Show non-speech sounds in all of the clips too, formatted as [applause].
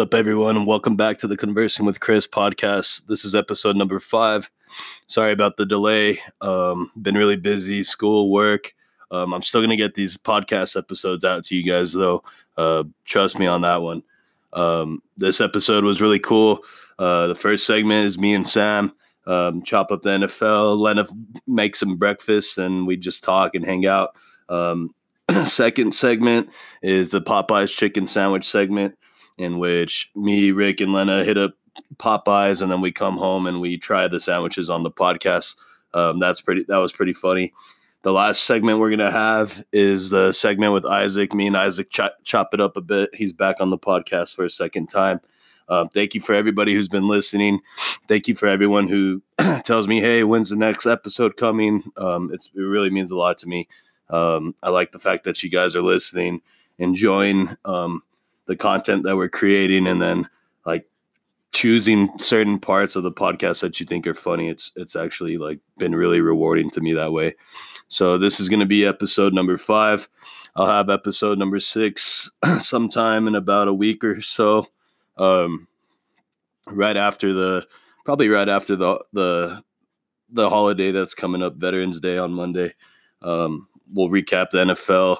Up, everyone, and welcome back to the Conversing with Chris podcast. This is episode number five. Sorry about the delay. Um, been really busy, school, work. Um, I'm still gonna get these podcast episodes out to you guys, though. Uh, trust me on that one. Um, this episode was really cool. Uh, the first segment is me and Sam um, chop up the NFL. Lena make some breakfast, and we just talk and hang out. Um, [clears throat] second segment is the Popeyes chicken sandwich segment in which me, Rick, and Lena hit up Popeyes, and then we come home and we try the sandwiches on the podcast. Um, that's pretty. That was pretty funny. The last segment we're gonna have is the segment with Isaac. Me and Isaac ch- chop it up a bit. He's back on the podcast for a second time. Um, thank you for everybody who's been listening. Thank you for everyone who [clears throat] tells me, "Hey, when's the next episode coming?" Um, it really means a lot to me. Um, I like the fact that you guys are listening, enjoying um, the content that we're creating and then like choosing certain parts of the podcast that you think are funny it's it's actually like been really rewarding to me that way. So this is going to be episode number five. I'll have episode number six [clears throat] sometime in about a week or so um right after the probably right after the the the holiday that's coming up veterans day on monday. Um we'll recap the nfl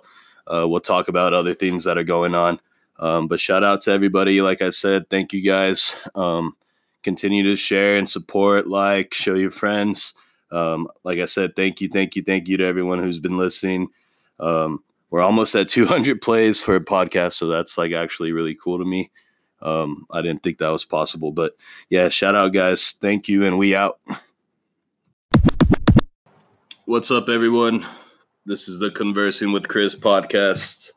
uh, we'll talk about other things that are going on um, but shout out to everybody. Like I said, thank you guys. Um, continue to share and support, like, show your friends. Um, like I said, thank you, thank you, thank you to everyone who's been listening. Um, we're almost at [laughs] 200 plays for a podcast, so that's like actually really cool to me. Um, I didn't think that was possible, but yeah, shout out, guys. Thank you, and we out. What's up, everyone? This is the Conversing with Chris podcast.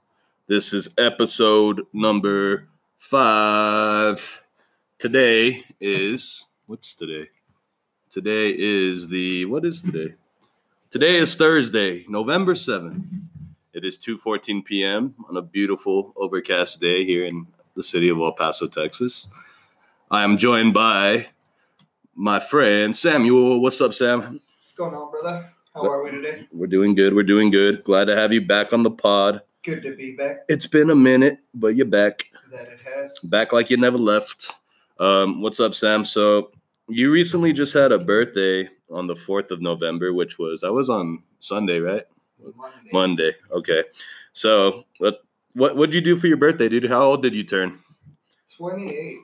This is episode number five. Today is what's today? Today is the what is today? Today is Thursday, November 7th. It is 2:14 p.m. on a beautiful overcast day here in the city of El Paso, Texas. I am joined by my friend Samuel. What's up, Sam? What's going on, brother? How are we today? We're doing good. We're doing good. Glad to have you back on the pod. Good to be back. It's been a minute, but you're back. That it has. Back like you never left. Um, what's up, Sam? So you recently just had a birthday on the 4th of November, which was, that was on Sunday, right? Monday. Monday. Okay. So what, what, what'd you do for your birthday, dude? How old did you turn? 28.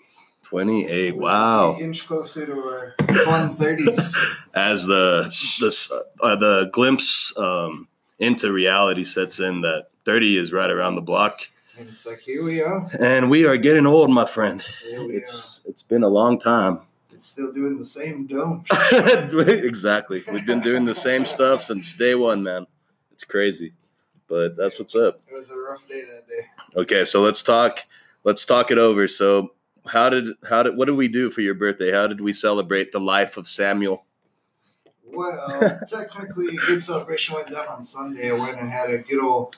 28. Wow. An inch closer to our 130s. [laughs] As the, the, uh, the glimpse um, into reality sets in that 30 is right around the block. and it's like, here we are. And we are getting old, my friend. It's it's been a long time. It's still doing the same dome. [laughs] exactly. We've been doing the same stuff since day one, man. It's crazy. But that's what's up. It was a rough day that day. Okay, so let's talk let's talk it over. So how did how did what did we do for your birthday? How did we celebrate the life of Samuel? Well, [laughs] technically, a good celebration went down on Sunday. I went and had a good old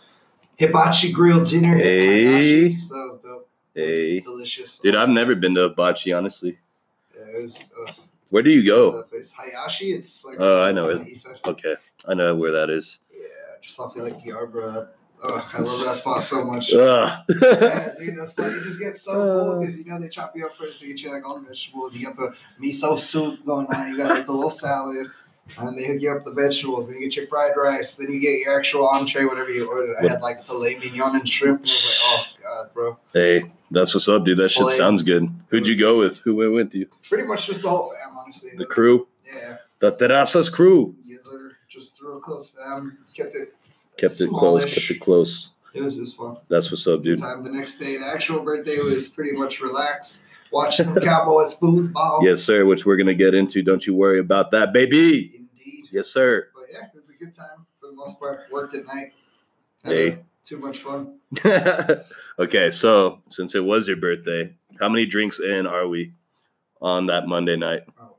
hibachi grilled dinner. Hey. So that was dope. It was Hey. delicious. Dude, I've never been to Hibachi, honestly. Yeah, it was. Uh, Where do you go? that place. Hayashi, it's like. Oh, I know it. the east side. Okay. I know where that is. Yeah, just off of like Yarbrough. Oh, I love that spot so much. [laughs] Yeah, dude, that's why you just get so full [laughs] because you know they chop you up first. They get you like all the vegetables. You got the miso soup going on. You got like the little salad, and they hook you up the vegetables. Then you get your fried rice. Then you get your actual entree, whatever you ordered. I had like filet mignon and shrimp. And I was like, oh god, bro. hey, that's what's up, dude. That shit sounds good. Who'd you go with? Who went with you? Pretty much just the whole fam, honestly. The crew? Yeah, The Terrazas crew. yes, sir. Just real close fam. Kept it. Kept it close, kept it close. It was just fun. That's what's up, dude. time. The next day, the actual birthday was pretty much relaxed. Watch some Cowboys foosball. Yes, sir, which we're gonna get into. Don't you worry about that, baby. Indeed. Yes, sir. But yeah, it was a good time for the most part. Worked at night. Hey. uh, too much fun. [laughs] okay, so since it was your birthday, how many drinks in are we on that Monday night? Oh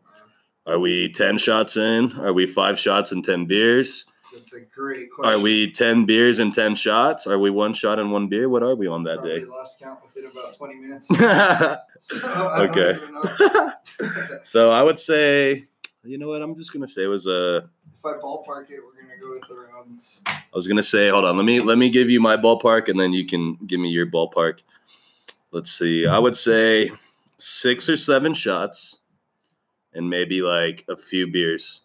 man, Are we 10 shots in? Are we five shots and 10 beers? That's a great question. Are we 10 beers and 10 shots? Are we one shot and one beer? What are we on that Probably day? lost count within about twenty minutes. so [laughs] So, I Okay. know. [laughs] I would say, you know what? I'm just gonna say it was a. if I ballpark it, we're gonna go with around. I was gonna say, hold on. Let me let me give you my ballpark, and then you can give me your ballpark. let's see. I would say six or seven shots, and maybe like a few beers.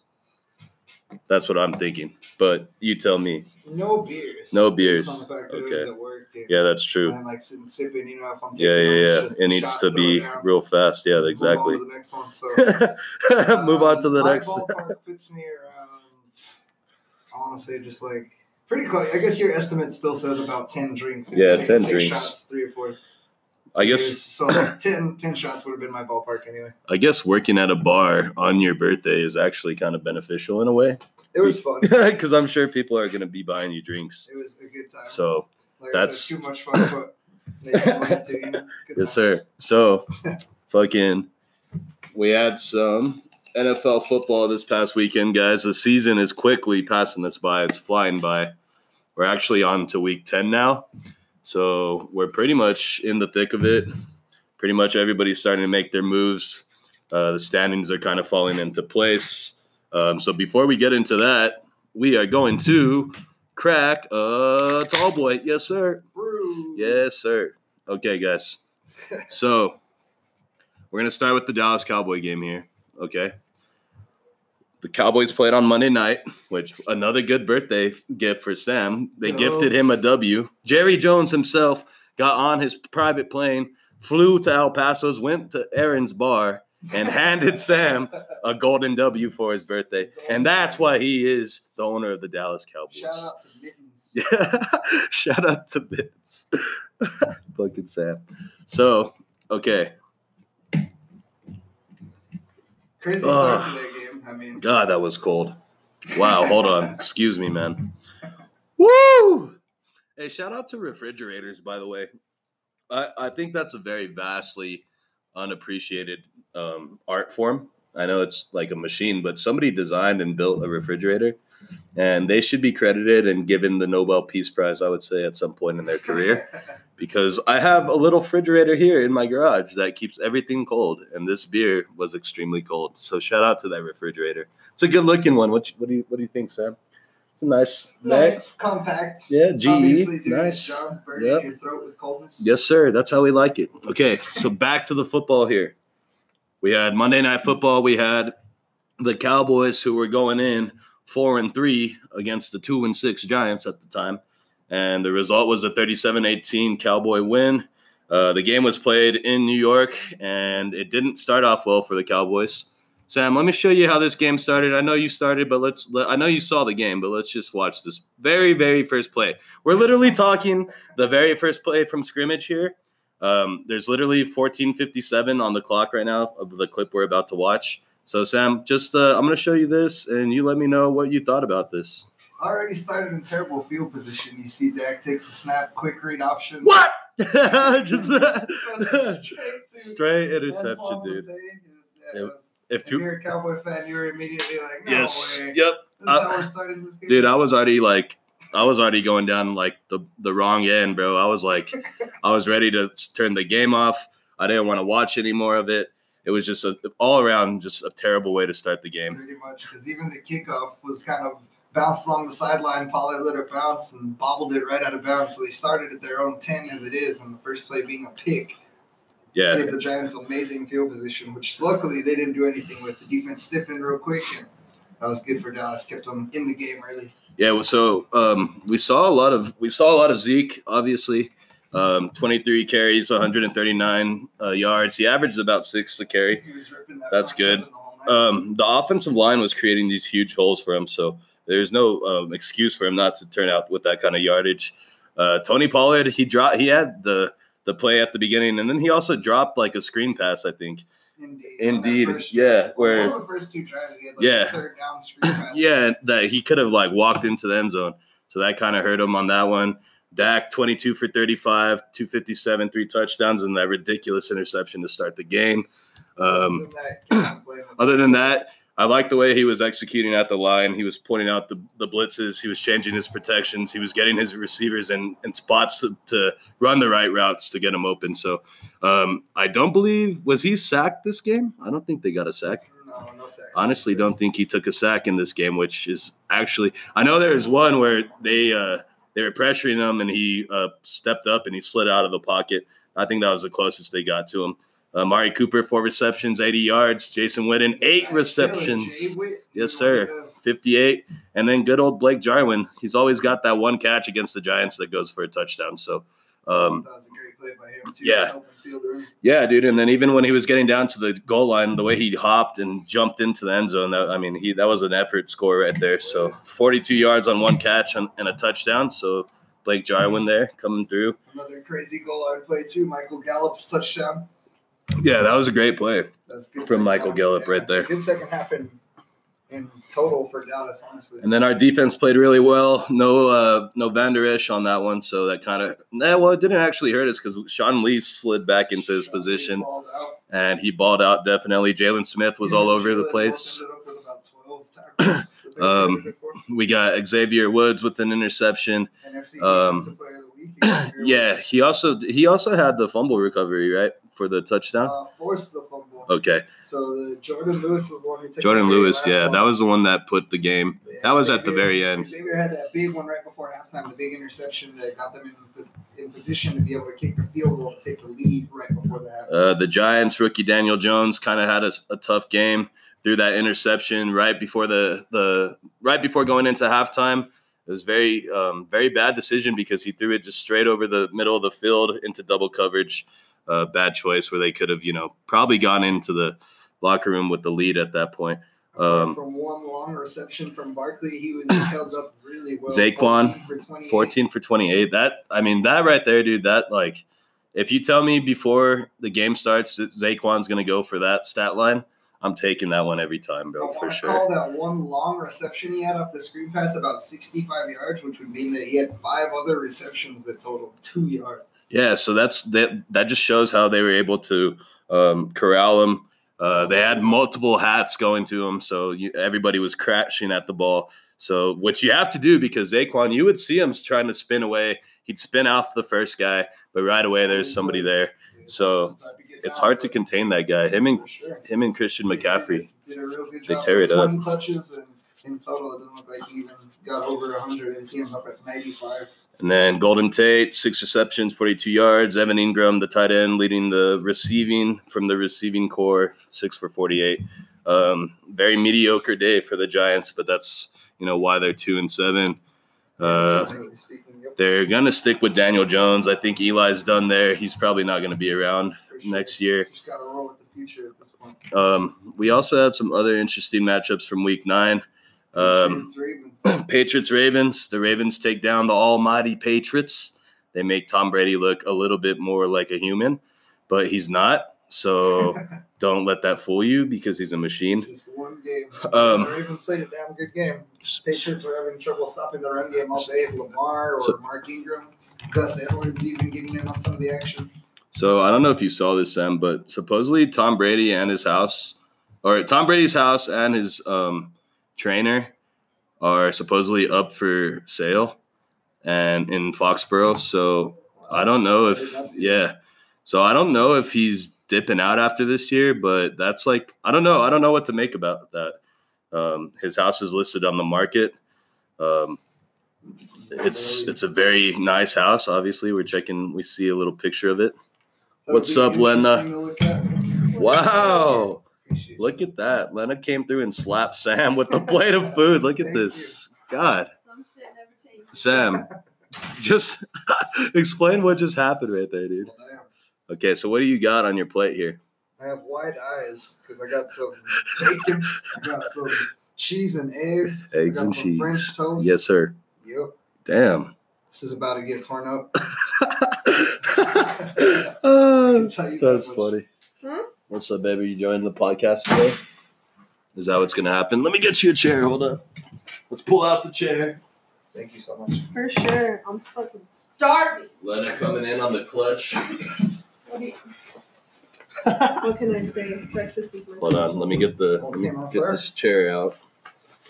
That's what I'm thinking. But you tell me. No beers. No beers. on the fact that it was Okay. at work and- Yeah, that's true. And like sitting sipping, you know, if I'm Yeah, yeah, yeah. It needs to be down, real fast. Yeah, move on exactly. to the next one. So [laughs] Move on to the Um, next. ballpark [laughs] puts me around. I want to say just like pretty close. I guess your estimate still says about ten drinks. Yeah, 10 drinks. Shots, three or four. I guess so. [coughs] 10, 10 shots would have been my ballpark anyway. I guess working at a bar on your birthday is actually kind of beneficial in a way It was fun. [laughs] because I'm sure people are going to be buying you drinks. It was a good time. So like that's- said, too much fun, but too, [laughs] you know? Yes, sir. So fucking, we had some NFL football this past weekend, guys. The season is quickly passing us by. It's flying by. We're actually on to week ten now, so we're pretty much in the thick of it. Pretty much everybody's starting to make their moves. Uh, the standings are kind of falling into place. Um, so before we get into that, we are going to crack a tall boy. Yes, sir. Brew. Yes, sir. Okay, guys. So we're gonna start with the Dallas Cowboy game here. Okay. The Cowboys played on Monday night, which another good birthday gift for Sam. They gifted him a W. Jerry Jones himself got on his private plane, flew to El Paso's, went to Aaron's bar, and handed Sam a golden W for his birthday. And that's why he is the owner of the Dallas Cowboys. Shout out to Mittens. Yeah. [laughs] Shout out to Bits. Fucking [laughs] Sam. So, okay. Crazy start to that game. I mean, God, that was cold. Wow, hold on. [laughs] Excuse me, man. Woo! Hey, shout out to refrigerators, by the way. I, I think that's a very vastly unappreciated um, art form. I know it's like a machine, but somebody designed and built a refrigerator, and they should be credited and given the Nobel Peace Prize, I would say, at some point in their career. [laughs] because I have a little refrigerator here in my garage that keeps everything cold, and this beer was extremely cold. So shout out to that refrigerator. It's a good looking one. What, what do you what do you think, Sam? It's a nice, nice, compact. Yeah, GE, nice. job, Yep. your throat with coldness. Yes, sir. That's how we like it. Okay, so back to the football here. We had Monday Night Football. We had the Cowboys who were going in four and three against the two and six Giants at the time, and the result was a 37-18 Cowboy win. Uh, the game was played in New York, and it didn't start off well for the Cowboys. Sam, let me show you how this game started. I know you started, but let's. Let, I know you saw the game, but let's just watch this very, very first play. We're literally talking the very first play from scrimmage here. Um, there's literally 14:57 on the clock right now of the clip we're about to watch. So, Sam, just uh, I'm going to show you this, and you let me know what you thought about this. Already started in terrible field position. You see Dak takes a snap, quick read option. What? [laughs] just Straight straight interception, dude. Yeah. If If you you're a Cowboy fan, you're immediately like, no yes, way. yep, This how we're starting this game. dude, I was already like, I was already going down like the the wrong end, bro. I was like, [laughs] I was ready to turn the game off. I didn't want to watch any more of it. It was just a, all around just a terrible way to start the game. Pretty much, because even the kickoff was kind of bounced along the sideline. Pollard let it bounce and bobbled it right out of bounds. So they started at their own 10 as it is, and the first play being a pick. Yeah, Gave the Giants amazing field position, which luckily they didn't do anything with. The defense stiffened real quick, and that was good for Dallas. Kept them in the game early. Yeah, well, so um, we saw a lot of we saw a lot of Zeke. Obviously, um, twenty three carries, one hundred and thirty nine uh, yards. He averaged about six a carry. He was ripping that That's good. the. Um, the offensive line was creating these huge holes for him, so there's no um, excuse for him not to turn out with that kind of yardage. Uh, Tony Pollard, he dropped. He had the the play at the beginning, and then he also dropped like a screen pass, I think. Indeed. Indeed, On that first yeah, where- One the first two drives, he had like Yeah. third down [laughs] screen pass. Yeah, that he could have like walked into the end zone. So that kind of hurt him on that one. Dak 22 for 35, 257, three touchdowns, and that ridiculous interception to start the game. Um, Other than that, can't complain. [clears throat] other than that, I like the way he was executing at the line. He was pointing out the, the blitzes. He was changing his protections. He was getting his receivers in, in spots to, to run the right routes to get him open. So um, I don't believe, was he sacked this game? I don't think they got a sack. no, no sacks. Honestly, don't think he took a sack in this game, which is actually I know there was one where they uh, they were pressuring him and he uh, stepped up and he slid out of the pocket. I think that was the closest they got to him. Uh, Mari Cooper, four receptions, 80 yards. Jason Witten, eight receptions. killing, Jay Witt. Yes, You know what sir. 58. And then good old Blake Jarwin. He's always got that one catch against the Giants that goes for a touchdown. So, um, that was a great play by him too. yeah. Just open field room. yeah, dude. And then even when he was getting down to the goal line, the way he hopped and jumped into the end zone, that, I mean, he that was an effort score right there. So 42 yards on one catch and, and a touchdown. So Blake Jarwin there coming through. Another crazy goal line play too. Michael Gallup's touchdown. Yeah, that was a great play. From Michael half. Gallup right there. Good second half in in total for Dallas, honestly. And then our defense played really well. No, uh, no Vander Esch on that one, so that kind of nah, well, it didn't actually hurt us because Sean Lee slid back into his position Balled and he balled out. Definitely, Jaylon Smith was all over the place. ended up with about 12 tackles that they Um. We got Xavier Woods with an interception. Um, Defensive Player of the Week. Xavier [coughs] Yeah, he also he also had the fumble recovery right for the touchdown. Uh, forced the fumble. Okay, So the Jourdan Lewis was the one who took Jourdan Lewis. Yeah, one. that was the one that put the game. Yeah, That was at the very end. Xavier had that big one right before halftime, the big interception that got them in, in position to be able to kick the field goal to take the lead right before the half. Uh, the Giants rookie Daniel Jones kind of had a, a tough game through that interception right before the the right before going into halftime. It was very um, very bad decision because he threw it just straight over the middle of the field into double coverage. Uh, bad choice where they could have you know probably gone into the locker room with the lead at that point. Um, from one long reception from Barkley, he was [coughs] held up really well. Saquon, 14 for 28. 14 for 28. That I mean that right there, dude. That like, if you tell me before the game starts that Saquon's gonna go for that stat line, I'm taking that one every time, bro, for to sure. call that one long reception he had off the screen pass about 65 yards, which would mean that he had five other receptions that totaled two yards. Yeah, so that's that. That just shows how they were able to um, corral him. Uh, they had multiple hats going to him, so you, everybody was crashing at the ball. So what you have to do because Saquon, you would see him trying to spin away. He'd spin off the first guy, but right away there's somebody there. So, It's hard to contain that guy. Him and him and Christian McCaffrey. They tear it up. in total, it doesn't look like he even got over 100, and he ends up at 95. And then Golden Tate, six receptions, 42 yards. Evan Engram, the tight end, leading the receiving from the receiving core, six for 48. Um, very mediocre day for the Giants, but that's you know why they're two and seven. Uh, Generally speaking, yep, they're gonna stick with Daniel Jones. I think Eli's done there. He's probably not gonna be around next year. Just got to roll with the future at this point. Um, we also have some other interesting matchups from Week Nine. Um, Patriots, Ravens. [clears throat] Patriots Ravens. The Ravens take down the almighty Patriots. They make Tom Brady look a little bit more like a human, but he's not. So [laughs] don't let that fool you because he's a machine. Just one game. Um, the Ravens played a damn good game. Patriots were having trouble stopping the run game all day. Lamar or So- Mark Ingram, Gus Edwards even getting in on some of the action. So I don't know if you saw this, Sam, but supposedly Tom Brady and his house, or Tom Brady's house and his um, trainer, are supposedly up for sale, and in Foxborough. So I don't know if yeah. So I don't know if he's dipping out after this year, but that's like I don't know. I don't know what to make about that. Um, his house is listed on the market. Um, it's it's a very nice house. Obviously, we're checking. We see a little picture of it. That'll What's up, Lena? interesting to look at. Wow! Appreciate. Look at that. Lena came through and slapped Sam with the plate of food. Look at Thank this. God, Some shit never changes. Sam, [laughs] just [laughs] explain what just happened right there, dude. Oh, well. Okay, so what do you got on your plate here? I have wide eyes because I got some bacon, I got some cheese and eggs, Eggs I got and some cheese. French toast. Yes, sir. Yep. Damn. This is about to get torn up. [laughs] Oh, tell you that that's funny. Huh? What's up, baby? You joining the podcast today? Is that what's gonna happen? Let me get you a chair. Hold up. Let's pull out the chair. Thank you so much. For sure. I'm fucking starving. Lena coming in on the clutch. What, you, what can I say? Breakfast is my Hold on. Let me get the let me get this chair out.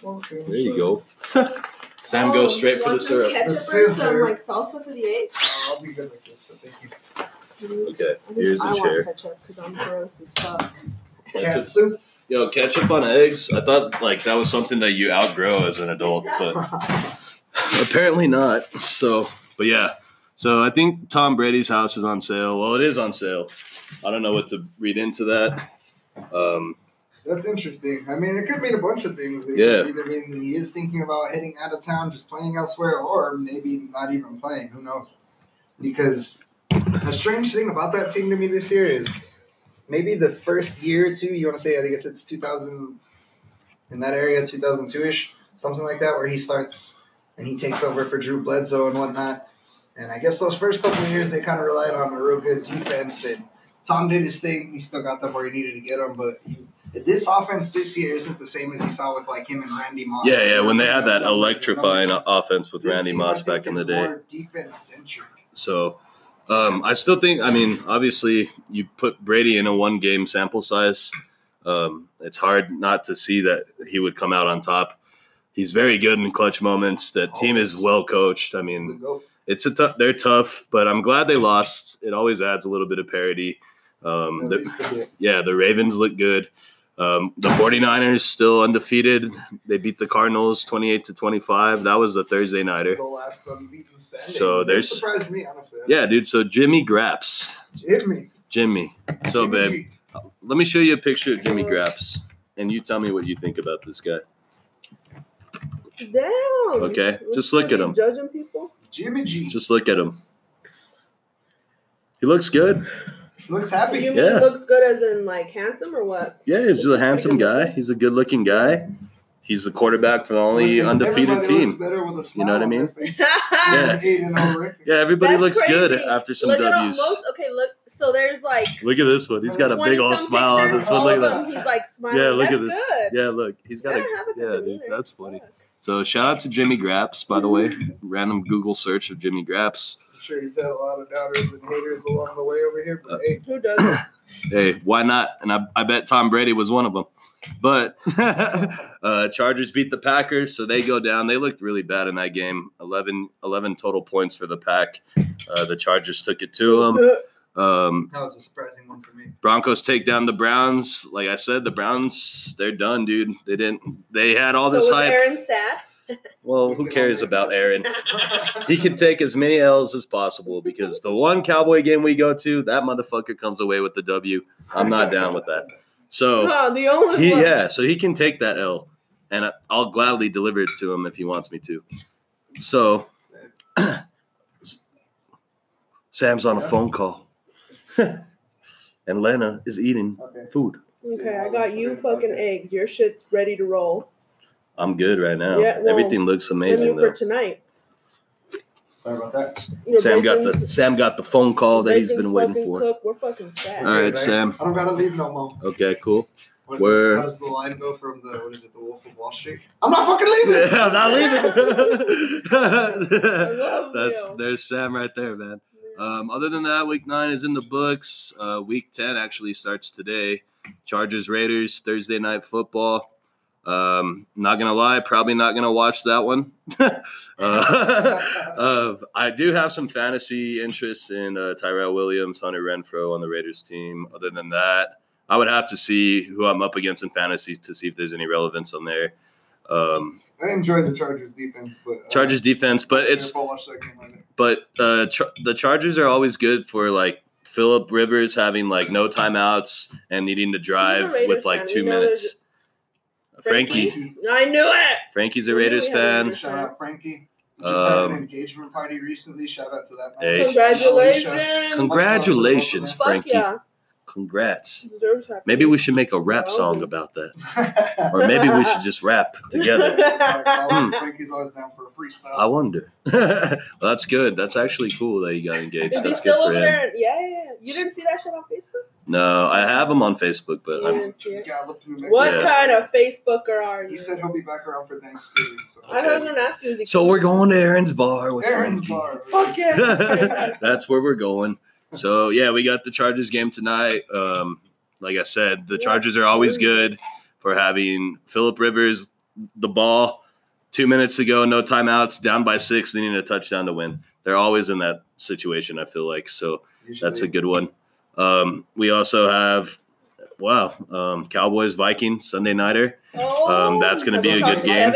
Okay, There you go. [laughs] Sam goes oh, straight for the syrup. Ketchup The or some like salsa for the egg. I'll be good with this, but thank you. Okay, I think here's I a want chair. ketchup because I'm gross as fuck. Cat soup. Yo, ketchup on eggs. I thought like that was something that you outgrow as an adult, but [laughs] apparently not. So, but yeah. So I think Tom Brady's house is on sale. Well, it is on sale. I don't know what to read into that. Um, That's interesting. I mean, it could mean a bunch of things. It Yeah. could either mean he is thinking about heading out of town, just playing elsewhere, or maybe not even playing. Who knows? Because [laughs] a strange thing about that team to me this year is maybe the first year or two, you want to say, I think it's 2000, in that area, 2002 ish, something like that, where he starts and he takes over for Drew Bledsoe and whatnot. And I guess those first couple of years, they kind of relied on a real good defense. And Tom did his thing. He still got them where he needed to get them, but he, this offense this year isn't the same as you saw with like him and Randy Moss. yeah, yeah. When they had that electrifying offense with This Randy team, Moss back in the day. more defense centric. So um, I still think, I mean, obviously, you put Brady in a one game sample size. Um, it's hard not to see that he would come out on top. He's very good in clutch moments. That team is well coached. I mean, it's a tough. They're tough, but I'm glad they lost. It always adds a little bit of parity. Um, the- least a bit. yeah, the Ravens look good. Um, the 49ers still undefeated. They beat the Cardinals 28 to 25. That was a Thursday nighter. the last unbeaten standing. So That there's- surprised me honestly. Yeah, dude. So Jimmy Graps. Jimmy. Jimmy. So, Jimmy babe, G. let me show you a picture of Jimmy Graps, and you tell me what you think about this guy. Damn. Okay, Looks just look at him. Judging people. Jimmy G. Just look at him. He looks good. Looks happy. You mean Yeah. looks good as in like handsome or what? Yeah, he's a handsome guy. He's a good-looking guy. He's the quarterback for the only Looking- undefeated team. looks better with a smile You know what I mean? [laughs] Yeah. Eight and record. Yeah, everybody That's looks good after some look at all, W's. most. Okay, look. So there's like Look at this one. He's got a big old smile on this one. Look at them, that. He's like smiling. Yeah, look That's at this. Good. Yeah, look. He's got a have a good yeah, dude. That's funny. Fuck. So shout out to Jimmy Graps, by the way. Random Google search of Jimmy Graps. I'm sure he's had a lot of doubters and haters along the way over here, Uh, but hey, Who does? [coughs] Hey, why not? And I, I bet Tom Brady was one of them. But [laughs] uh, Chargers beat the Packers, so they go down. They looked really bad in that game. 11, 11 total points for the Pack. Uh, the Chargers took it to them. [coughs] Um, that was a surprising one for me. Broncos take down the Browns. Like I said, the Browns, they're done, dude. They didn't. They had all so this was hype. Aaron sad? Well, who cares about Aaron? [laughs] He can take as many L's as possible because the one Cowboy game we go to, that motherfucker comes away with the W. I'm not down with that. So [laughs] Huh, the only he, one. yeah, so he can take that L, and I- I'll gladly deliver it to him if he wants me to. So [clears throat] Sam's on a phone call, [laughs] and Lena is eating Okay. food. Okay, I got you fucking eggs. Your shit's ready to roll. I'm good right now. Yeah, well, Everything looks Menu amazing for tonight. Sorry about that. Your Sam got the Sam got the phone call that he's bacon's been waiting for. Cooked. We're fucking sad. All right, man. Sam. I don't gotta leave no more. Okay, cool. What, Where- how does the line go from the what is it, the Wolf of Wall Street? I'm not fucking leaving. [laughs] I'm not leaving. [laughs] That's you. there's Sam right there, man. Um, other than that, week nine is in the books. Uh, week ten actually starts today. Chargers Raiders Thursday night football. Um, not gonna lie, probably not gonna watch that one. [laughs] uh, [laughs] uh, I do have some fantasy interests in uh, Tyrell Williams, Hunter Renfrow on the Raiders team. Other than that, I would have to see who I'm up against in fantasy to see if there's any relevance on there. Um, I enjoy the Chargers defense, but uh, Chargers defense, but it's if I'll watch that game either. but uh, char- the Chargers are always good for like Philip Rivers having like no timeouts and needing to drive with like two minutes. there's- Frankie, Frankie. I knew it. Frankie's a Raiders we fan. Shout out Frankie. Just had Um, an engagement party recently. Shout out to that. Hey. Congratulations. Congratulations, Fuck Frankie. yeah. Congrats. Maybe we should make a rap Oh. song about that, [laughs] or maybe we should just rap together. Hmm. Frankie's always down for a freestyle. I wonder. [laughs] well, that's good. That's actually cool that you got engaged. Is he still good for over him. there? Yeah, yeah, yeah. You didn't see that shit on Facebook? No, I have him on Facebook, but You I'm, didn't see it. gotta look through Mexico. What Yeah. kind of Facebooker are you? He said he'll be back around for Thanksgiving. So. I was gonna ask you. so we're going to Aaron's bar with Aaron's Frankie. bar. [laughs] Fuck yeah. [laughs] That's where we're going. So yeah, we got the Chargers game tonight. Um, like I said, the Yeah. Chargers are always good for having Philip Rivers the ball. Two minutes to go, no timeouts, down by six, needing a touchdown to win. They're always in that situation. I feel like so. That's a good one. Um, we also have wow, um, Cowboys Vikings Sunday nighter. Oh, Um, that's gonna be a good game.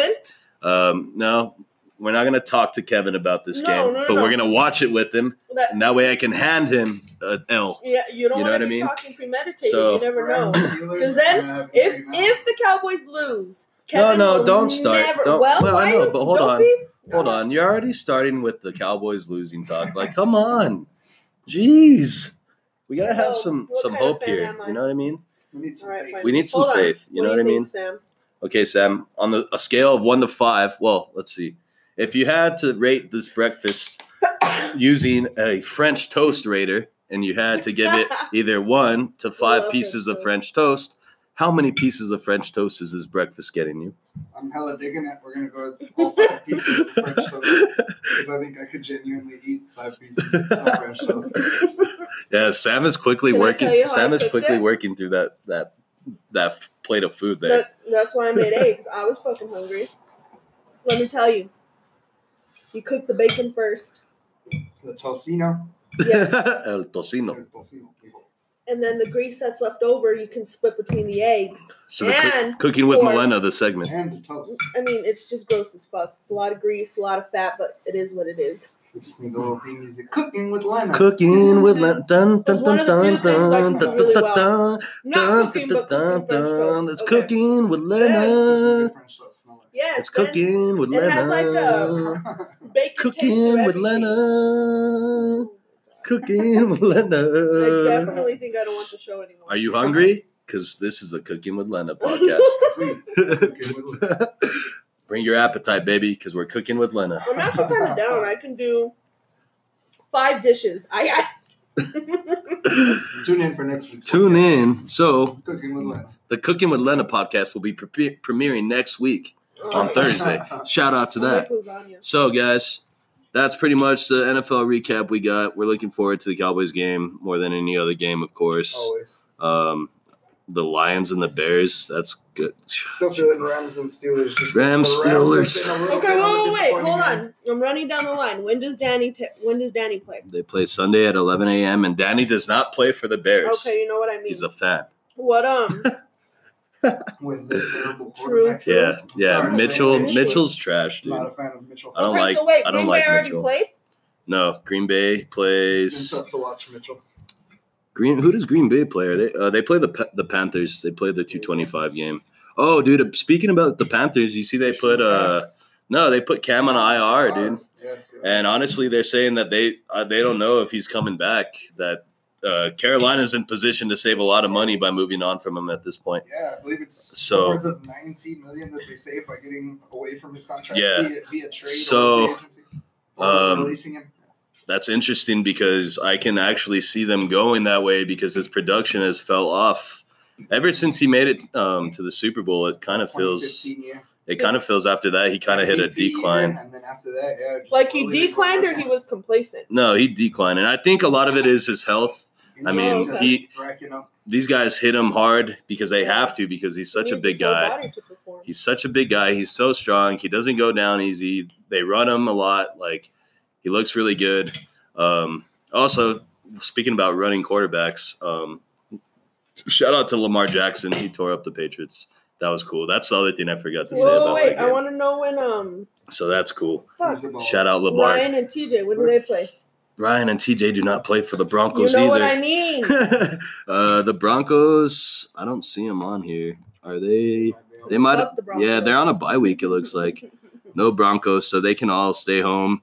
Um, no, we're not gonna talk to Kevin about this No, game, no, no, but no. we're gonna watch it with him, That, and that way I can hand him an L. yeah, you don't You know want what to I mean? talking premeditated. So- you never know. Because then I'm gonna have If if the Cowboys lose, No, Kevin no, will don't start. Never, Don't- well, well, I know, but hold on. be- Hold on, you're already starting with the Cowboys losing talk. Like, come on, jeez, we gotta have Well, some some hope here. You know what I mean? we need some All right, faith. We need some faith. You know do what I mean? Sam? Okay, Sam. On the a scale of one to five, well, let's see. If you had to rate this breakfast [coughs] using a French toast rater, and you had to give it [laughs] either one to five pieces of French toast, how many pieces of French toast is this breakfast getting you? I'm hella digging it. We're gonna go with all five pieces of French toast because I think I could genuinely eat five pieces of French toast. [laughs] Yeah, Sam is quickly Can working. tell you how I Sam is quickly it? working through that that that f- plate of food there. That, that's why I made eggs. I was fucking hungry. Let me tell you. You cook the bacon first. The tocino. Yes. [laughs] El tocino. El tocino. People. and then the grease that's left over you can split between the eggs. So the cook- And cooking with for- Milena, the segment. And the toast. I mean, it's just gross as fuck. It's a lot of grease, a lot of fat, but it is what it is. We just need the little theme music. Cooking with Lena. Cooking with Milena. Dun, dun, It's one dun, of the dun, dun, dun, dun, dun, dun, cooking, dun, dun, dun. toast. It's cooking with This is Lena. good French toast. No way. Yes, It's cooking with it has like Lena. a- [laughs] bacon Cooking with to. Lena. Cooking with Lena. I Lena. definitely think I don't want the show anymore. Are you hungry? Because this is the Cooking with Lena podcast. [laughs] Sweet. Cooking with Lena. Bring your appetite, baby, because we're cooking with Lena. I'm actually kind of down. I can do five dishes. I, [laughs] Tune in for next week. Tune in. So, Cooking with Lena. the Cooking with Lena podcast will be pre- premiering next week I on oh. Thursday. [laughs] Shout out to I that. like. So, guys, that's pretty much the NFL recap we got. We're looking forward to the Cowboys game more than any other game, of course. Always. Um, the Lions and the Bears. That's good. Still feeling Rams and Steelers. Just Rams, Steelers. been Okay, bit wait, wait, wait. Hold on. I'm running down the line. When does Danny? ta when does Danny play? They play Sunday at 11 a.m. and Danny does not play for the Bears. Okay, you know what I mean. He's a fan. what um? [laughs] With the terrible [laughs] True. quarterback. Yeah, yeah. Mitchell. Mitchell. Mitchell's trash, dude. Not a fan of Mitchell. I don't okay, like. So wait, I don't Green like Bay already Mitchell. played. No, Green Bay It's plays. been tough to watch Mitchell. Green. Who does Green Bay play? Are they? Uh, they play the Pa- the Panthers. They play the two twenty five game. Oh, dude. Speaking about the Panthers, you see they put uh no, they put Cam on IR, dude. Yes, yeah. And honestly, they're saying that they uh, they don't know if he's coming back. That uh, Carolina's in position to save a lot of money by moving on from him at this point. Yeah, I believe it's So- upwards of 19 million that they saved by getting away from his contract Yeah. via, via trade So, or agency. Or um, releasing him. That's interesting because I can actually see them going that way because his production has fell off ever since he made it um, to the Super Bowl. It kind of feels 2015 year. it kind of feels after that he kind of hit a decline. and then after that, yeah, Like he declined or he was complacent. No, he declined, and I think a lot of it is his health. I mean, okay. he these guys hit him hard because they have to because he's such He a big guy. body to perform. He's such a big guy. He's so strong. He doesn't go down easy. They run him a lot. Like he looks really good. Um, also, speaking about running quarterbacks, um, shout out to Lamar Jackson. He tore up the Patriots. That was cool. That's the other thing I forgot to say about wait! I want to know when um. So that's cool. Fuck. He's the ball. Shout out Lamar. Ryan and TJ. When do they play? Ryan and TJ do not play for the Broncos You Broncos know either. what I mean. [laughs] uh, the Broncos, I don't see them on here. Are they? They might. The Yeah, they're on a bye week. It looks like [laughs] no Broncos, so they can all stay home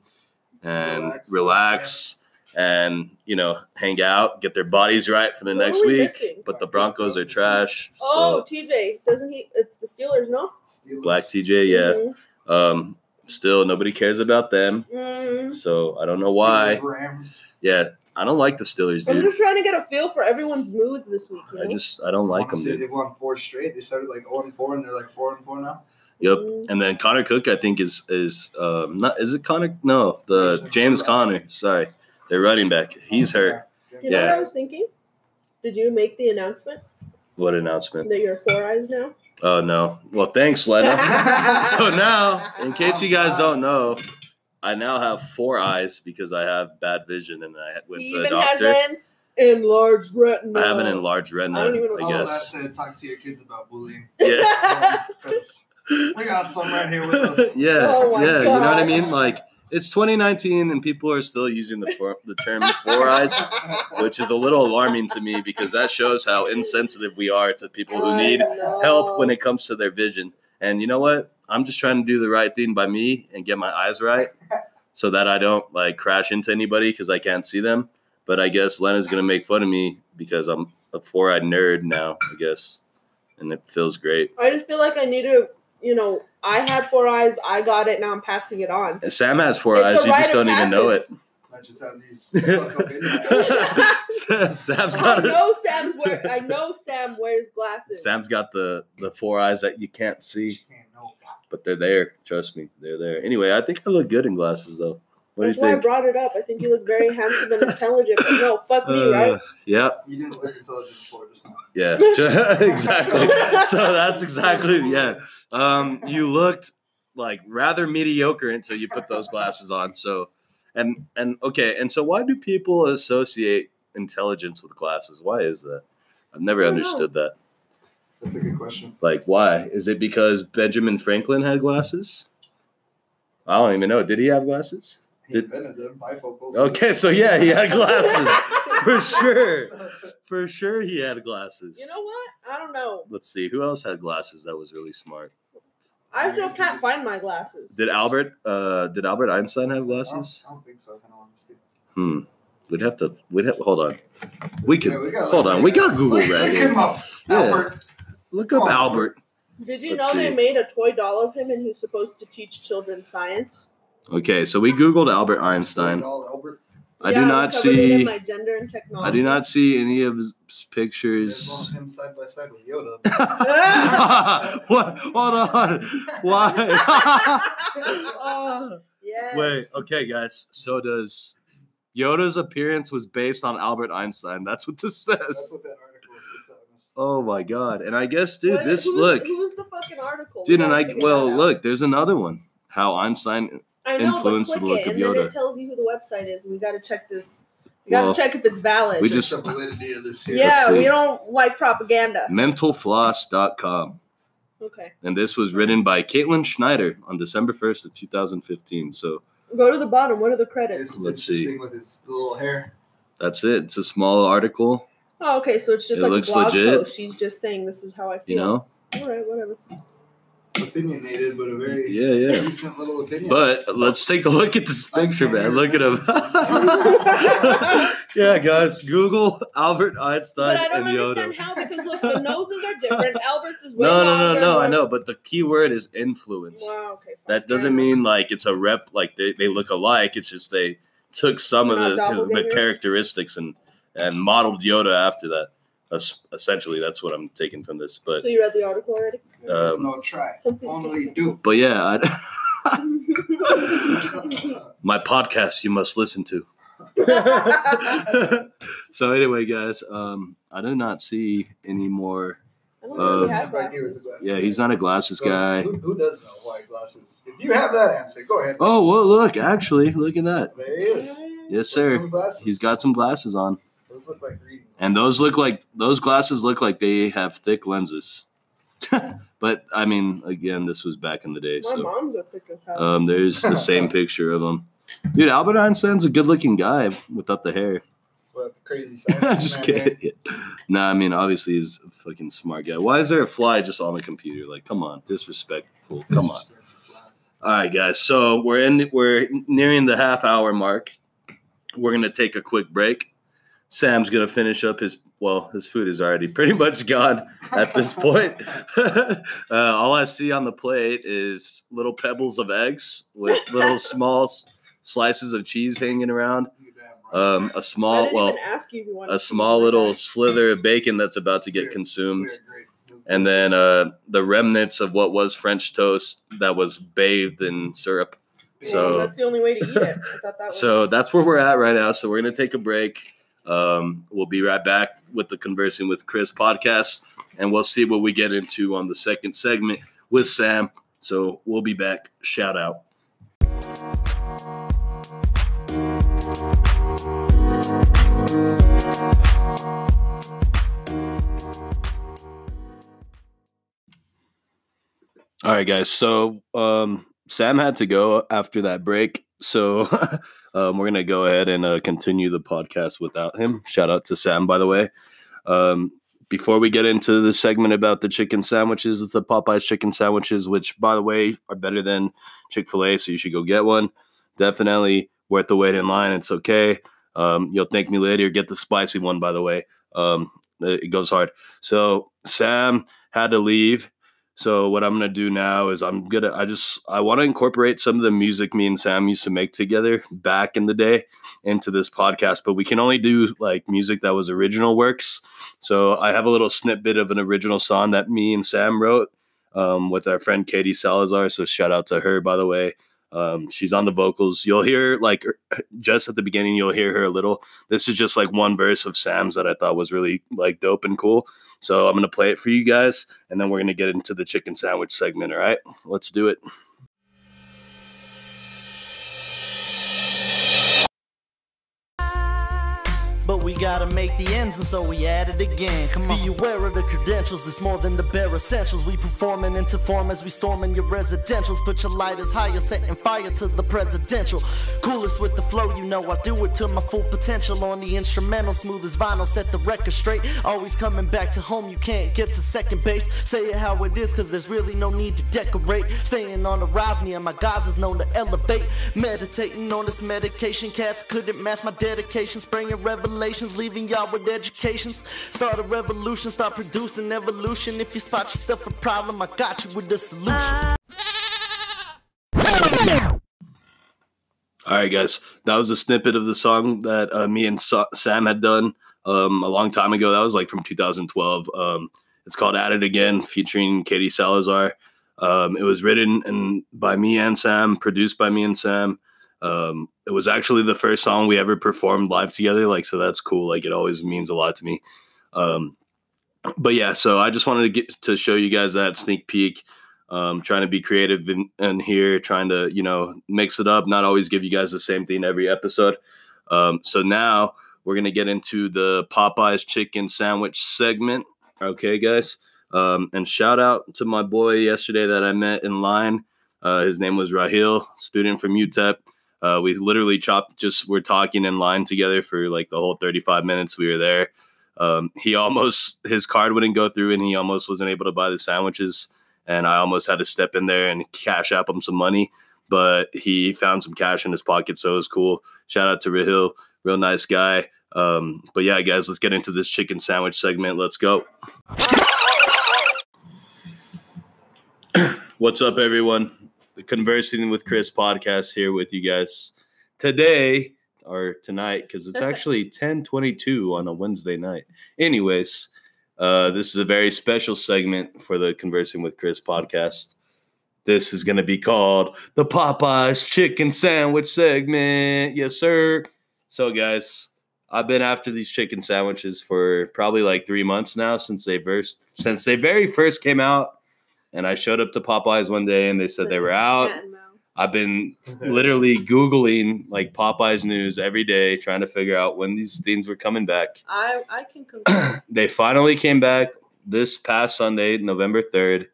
and Relax. relax, and you know hang out, get their bodies right for the Who are next we week. missing? But the Broncos are trash. Oh, So TJ, doesn't he? It's the Steelers, no? Steelers. Black TJ, yeah. Mhm. Um, still nobody cares about them. Mm. So I don't know why. Rams. Yeah, I don't like the Steelers, dude. I'm just trying to get a feel for everyone's moods this week. You know? I just I don't like them, dude. They've won four straight. They started like 0 and 4, and they're like 4 and 4 now. Yep. Mm. And then Connor Cook, I think is is um not is it Connor? No, the James Conner. Sorry, they're running back. He's hurt. You know what Yeah. I was thinking? Did you make the announcement What announcement? that you're four eyes now? Oh no. Well, thanks, Lena. [laughs] so now, in case you guys don't know, I now have four eyes because I have bad vision, and I went he to a even has doctor. an enlarged retina. I have an enlarged retina. I don't even know I All guess. that to talk to your kids about bullying. [laughs] Yeah. [laughs] We got got some right here with us. yeah, Oh my yeah. You know what I mean? Like it's 2019 and people are still using the for, the term four eyes, which is a little alarming to me because that shows how insensitive we are to people who need help when it comes to their vision. And you know what? I'm just trying to do the right thing by me and get my eyes right so that I don't like crash into anybody because I can't see them. But I guess Lena's gonna make fun of me because I'm a four-eyed nerd now, I guess. And it feels great. I just feel like I need to, you know, I had four eyes, I got it, now I'm passing it on. And Sam has four It's eyes, you just don't even know it. I just have these [laughs] stuck up in there. [laughs] Sam's I got it. know Sam's wear. I know Sam wears glasses. Sam's got the the four eyes that you can't see, Can't know. but they're there. Trust me, they're there. Anyway, I think I look good in glasses, though. What That's do you why I brought it up. I think you look very [laughs] handsome and intelligent. But no, fuck me, Uh, right? yeah, You didn't look intelligent before just now. yeah, [laughs] [laughs] exactly. So that's exactly yeah. Um, you looked like rather mediocre until you put those glasses on. So, and and okay, and so why do people associate intelligence with glasses? Why is that? I've never I don't know. understood that. That's a good question. Like, why? Is it because Benjamin Franklin had glasses? I don't even know. Did he have glasses? He Did- invented them, bifocals. Okay, so yeah, he had glasses. [laughs] For sure. For sure he had glasses. You know what? I don't know. Let's see. Who else had glasses that was really smart? I still can't find my glasses. Did Albert uh did Albert Einstein have glasses? I don't, I don't think so. In all honesty. Hmm. We'd have to we'd have hold on. We can Yeah, we gotta hold look on. We got Google Look, right look here. him up, Yeah. Albert. Look up Come on. Albert. Did you Let's know they made a toy doll of him and he's supposed to teach children science? Okay, so we Googled Albert Einstein. Albert. I Yeah, do we not covered it in see my gender and technology. I do not see any of his pictures. him side by side with Yoda. [laughs] what? Hold on. Why? [laughs] Yes. Wait. Okay, guys. So does Yoda's appearance was based on Albert Einstein? That's what this That's says. what that article is telling us. Oh my god! And I guess, dude, What- this who's, look, Who's the fucking article? dude, and I well, look, there's another one. How Einstein. I know, influenced but the click look it, of and then it tells you who the website is. We got to check this. We got to Well, check if it's valid. we Just just- validity of this. Here. yeah, we don't like propaganda. Mentalfloss.com. Okay, And this was written by Caitlin Schneider on December 1st of 2015. So go to the bottom. What are the credits? It's Let's see. with his little hair. that's it. It's a small article, Oh, okay, so it's just It like looks a blog legit. post. She's just saying this is how I feel. you know? All right, whatever. Opinionated, but a very Yeah, yeah. decent little opinion. But let's take a look at this picture, man. Look at him. [laughs] yeah, guys, Google Albert Einstein But I don't and understand Yoda. how because look, the noses are different. Albert's is way No, no, no, longer, no. I know, but the key word is influenced. Wow, okay. That doesn't Fair mean like it's a rep, like they, they look alike. It's just they took some of the his, the characteristics and and modeled Yoda after that. That's essentially that's what I'm taking from this. But So you read the article already? There's um, no try, [laughs] only do. but yeah, I, [laughs] [laughs] my podcast you must listen to. so anyway, guys, um, I do not see any more. I don't know Uh, he he was glasses. a glasses Yeah, he's not a glasses So, guy. Who, who does know white glasses? If you have that answer, go ahead. Oh well, look, actually, look at that. There he is. Yes, sir. He's got some glasses on. Those look like reading. And those look like those glasses look like they have thick lenses. [laughs] but I mean, again, this was back in the day, My so mom's are thick as hell. um, there's the [laughs] same picture of him. Dude, Albert Einstein's a good-looking guy without the hair. But the crazy side. I'm [laughs] just kidding. Nah, I mean, obviously he's a fucking smart guy. Why is there a fly just on the computer? Like, come on, disrespectful. Come on. All right, guys. So we're in. We're nearing the half hour mark. We're gonna take a quick break. Sam's gonna finish up his. Well, his food is already pretty much gone at this point. [laughs] uh, all I see on the plate is little pebbles of eggs with little [laughs] small s- slices of cheese hanging around. Um, a I small, well, ask you if you a small little that. slither of bacon that's about to get Weird. consumed Weird, great. It was and then uh, the remnants of what was French toast that was bathed in syrup. Yeah, so- that's the only way to eat it. I thought that was So that's where we're at right now. So we're gonna take a break. Um, we'll be right back with the Conversing with Chris podcast, and we'll see what we get into on the second segment with Sam. So we'll be back. Shout out. All right, guys. So um, Sam had to go after that break, so [laughs] um, we're gonna go ahead and uh, continue the podcast without him. Shout out to Sam, by the way. Um, before we get into the segment about the chicken sandwiches, it's the Popeyes chicken sandwiches, which, by the way, are better than Chick Fil A, so you should go get one. Definitely worth the wait in line. It's okay. Um, you'll thank me later. Get the spicy one, by the way. Um, it goes hard. So Sam had to leave. So what I'm gonna do now is I'm gonna I just I want to incorporate some of the music me and Sam used to make together back in the day into this podcast, but we can only do like music that was original works. So I have a little snippet of an original song that me and Sam wrote um, with our friend Katie Salazar. So shout out to her, by the way. Um, she's on the vocals. You'll hear like er, [laughs] just at the beginning, you'll hear her a little. This is just like one verse of Sam's that I thought was really like dope and cool. So I'm gonna play it for you guys, and then we're gonna get into the chicken sandwich segment. All right, let's do it. We gotta make the ends, and so we add it again. Come on. Be aware of the credentials, it's more than the bare essentials. We performing into form as we storming your residentials. Put your lighters higher, setting fire to the presidential. Coolest with the flow, you know I do it to my full potential. On the instrumental, smooth as vinyl, set the record straight. Always coming back to home, you can't get to second base. Say it how it is, cause there's really no need to decorate. Staying on the rise, me and my guys is known to elevate. Meditating on this medication, cats couldn't match my dedication. Spraying revelations, leaving y'all with educations. Start a revolution, start producing evolution. If you spot yourself a problem, I got you with the solution. All right, guys, that was a snippet of the song that uh, me and Sa- Sam had done um, a long time ago. That was like from 2012. Um, it's called "At It Again," featuring Katie Salazar. Um, it was written and by me and Sam, produced by me and Sam. Um, it was actually the first song we ever performed live together. Like, so that's cool. Like, it always means a lot to me. Um, but yeah, so I just wanted to get to show you guys that sneak peek. Um, trying to be creative in, in here, trying to you know mix it up, not always give you guys the same thing every episode. Um, so now we're gonna get into the Popeyes chicken sandwich segment. Okay, guys. Um, and shout out to my boy yesterday that I met in line. Uh, his name was Rahil, student from UTEP. Uh, we literally chopped, just we're talking in line together for like the whole 35 minutes we were there. Um, he almost, his card wouldn't go through and he almost wasn't able to buy the sandwiches. And I almost had to step in there and cash app him some money. But he found some cash in his pocket, so it was cool. Shout out to Rahil, real nice guy. Um, but yeah, guys, let's get into this chicken sandwich segment. Let's go. [clears throat] What's up, everyone? The Conversing with Chris podcast here with you guys today or tonight because it's [laughs] actually 1022 on a Wednesday night. Anyways, uh, this is a very special segment for the Conversing with Chris podcast. This is going to be called the Popeyes Chicken Sandwich segment. Yes, sir. So, guys, I've been after these chicken sandwiches for probably like three months now since they first since they very first came out. And I showed up to Popeyes one day and they said they were out. Cat and mouse. I've been [laughs] literally Googling like Popeyes news every day, trying to figure out when these things were coming back. I I can concur. [clears throat] They finally came back this past Sunday, November 3rd.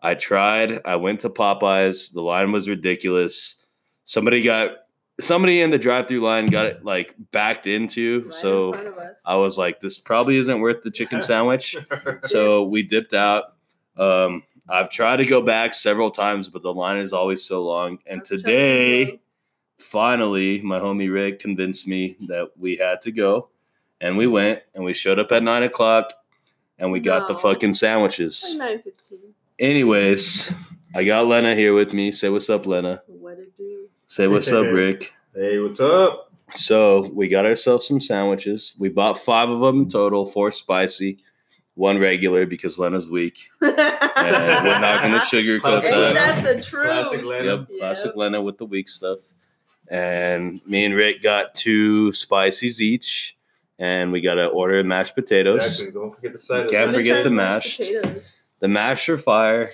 I tried. I went to Popeyes. The line was ridiculous. Somebody got somebody in the drive-through line got it like backed into. right so in front of us. I was like, this probably isn't worth the chicken [laughs] sandwich. so we dipped out. Um, I've tried to go back several times, but the line is always so long. And I'm today, finally, my homie Rick convinced me that we had to go. And we went and we showed up at nine o'clock and we got the fucking sandwiches. Nine fifteen. Anyways, I got Lena here with me. Say what's up, Lena. What it do? Say what's up, Rick. Hey, what's up? So we got ourselves some sandwiches. We bought five of them total, four spicy, one regular because Lena's weak. [laughs] And we're not going to sugarcoat Classic Ain't that. that the truth? Classic Lena. Yep, classic Lena with the weak stuff. And me and Rick got two spices each, and we got to order mashed potatoes. Exactly. Don't forget the side. You can't forget the mashed. potatoes. The mash are fire.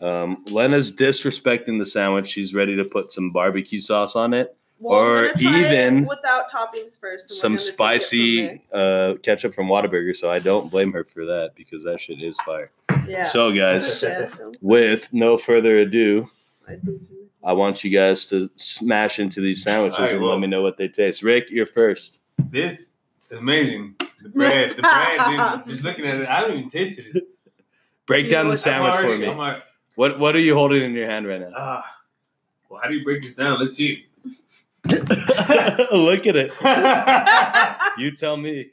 Um, Lena's disrespecting the sandwich. She's ready to put some barbecue sauce on it, Well, I'm Or gonna it even without toppings first. and some gonna take it from spicy uh, ketchup from Whataburger. So I don't blame her for that because that shit is fire. Yeah. So, guys, with no further ado, I do too. I want you guys to smash into these sandwiches All right, and well. let me know what they taste. Rick, you're first. This is amazing. The bread, the bread, dude, [laughs] just looking at it, I haven't even taste it. Break You down the sandwich I'm for me. What What are you holding in your hand right now? ah, well, how do you break this down? Let's see. [laughs] Look at it. [laughs] You tell me.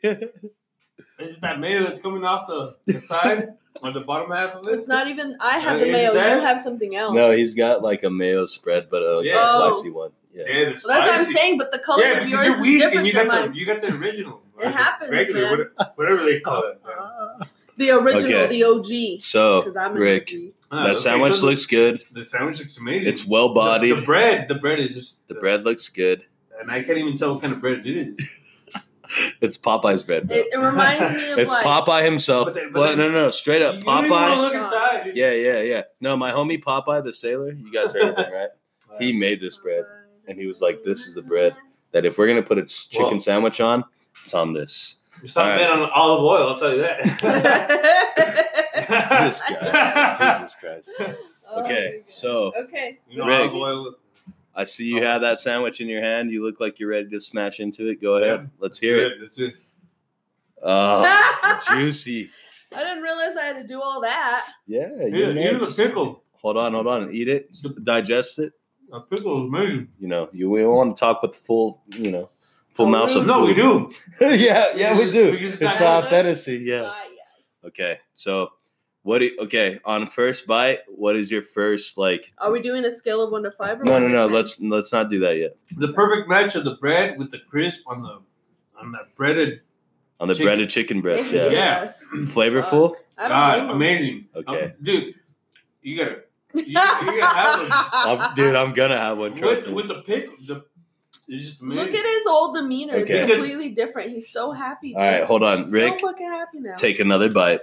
is that mayo that's coming off the, the side or the bottom half of it. It's not even. I have Uh, the is mayo. that- You have something else. no, he's got like a mayo spread, but a Yeah. Oh. spicy one. Yeah. Yeah, Well, that's what I'm saying. But the color Yeah, of because yours you're is weak different and you than got mine. the you got the original. It happens, regular, man. Whatever, whatever they call it. man. The original, Okay. the OG. So, Because I'm an Rick, OG. Ah, that sandwich so looks good. The sandwich looks amazing. It's well bodied. the bread, the bread is just The bread looks good. and I can't even tell what kind of bread it is. [laughs] It's Popeye's bread. It, it reminds me of It's like. Popeye himself. But then- but Well, no, no, no, straight up You don't even wanna Popeye. look inside. Yeah, yeah, yeah. No, my homie Popeye the sailor. You guys heard of him, right? [laughs] He made this bread. and he was like, "This is the bread." [laughs] That if we're gonna put a chicken Whoa. sandwich on, it's on this. It's not All right. made on olive oil. I'll tell you that. [laughs] This guy, Jesus Christ. [laughs] Oh Okay, my so Okay. You Rick. olive oil. I see you have that sandwich in your hand. You look like you're ready to smash into it. Go ahead. Yeah. Let's hear it. That's it. Oh, [laughs] juicy. I didn't realize I had to do all that. Yeah, you're here's next. a pickle. Hold on, hold on. Eat it. Digest it. A pickle is amazing. You know, you we want to talk with the full, you know, full Oh, mouse of No, we do. [laughs] yeah, yeah, [laughs] we do. Because It's it's not- authenticity. Yeah. Ah, yeah. Okay, so what? Do you, okay, on first bite, what is your first like? Are we doing a scale of one to five? Or No, one no, no. 10? Let's let's not do that yet. The perfect match of the bread with the crisp on the on that breaded. On the Chicken. breaded chicken breast, yeah, you, Yeah. yes. flavorful. I God, amazing. Okay. Um, dude, you gotta you, you gotta have one. [laughs] I'm, dude, I'm gonna have one. Trust with, me. with the pickle. The it's just amazing. Look at his old demeanor. Okay. It's completely different. He's so happy. All right, hold on, He's Rick. So fucking happy now. Take another bite.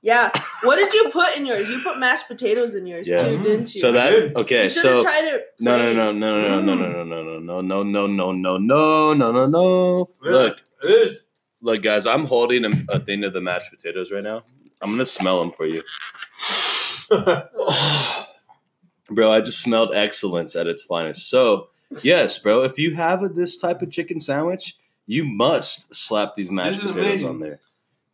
yeah. What did you put in yours? You put mashed potatoes in yours Yeah. too, didn't you? So that okay. you should So have tried it. no, no, plain. no, no, no, no, no, no, no, no, no, no, no, no, no, no, no, no, no. Look, it is. look, guys. I'm holding a, a thing of the mashed potatoes right now. I'm gonna smell them for you, bro. I just smelled excellence at its finest. So yes, bro. If you have this type of chicken sandwich, you must slap these mashed potatoes amazing. on there.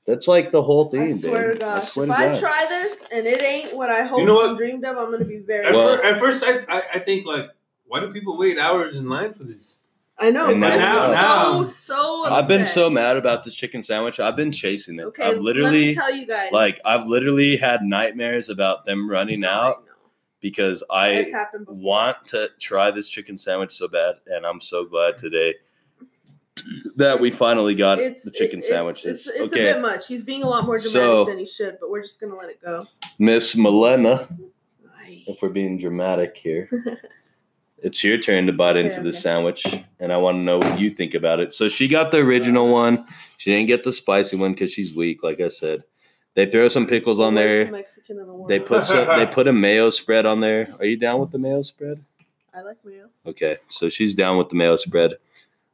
That's like the whole thing, I swear dude. to I God. swear if to I God. try this and it ain't what I hoped You know what? and dreamed of, I'm gonna be very. At, Well- at first, I, I I think like, why do people wait hours in line for this? I know. And Chris now- is now- so so. I've been so mad about this chicken sandwich. I've been chasing it. Okay, I've let literally me tell you guys. like I've literally had nightmares about them running out I know. Because I want to try this chicken sandwich so bad, and I'm so glad today that we finally got It's the chicken it- sandwiches. It's, it's, it's okay, a bit much. He's being a lot more dramatic So- than he should, but we're just gonna let it go. Miss Milena, Ay. if we're being dramatic here. [laughs] It's your turn to bite Okay, into the okay. sandwich, and I want to know what you think about it. So she got the original one. She didn't get the spicy one because she's weak, like I said. They throw some pickles on The there. Mexican in the world. They put some, they [laughs] put a mayo spread on there. Are you down with the mayo spread? I like mayo. Okay, so she's down with the mayo spread.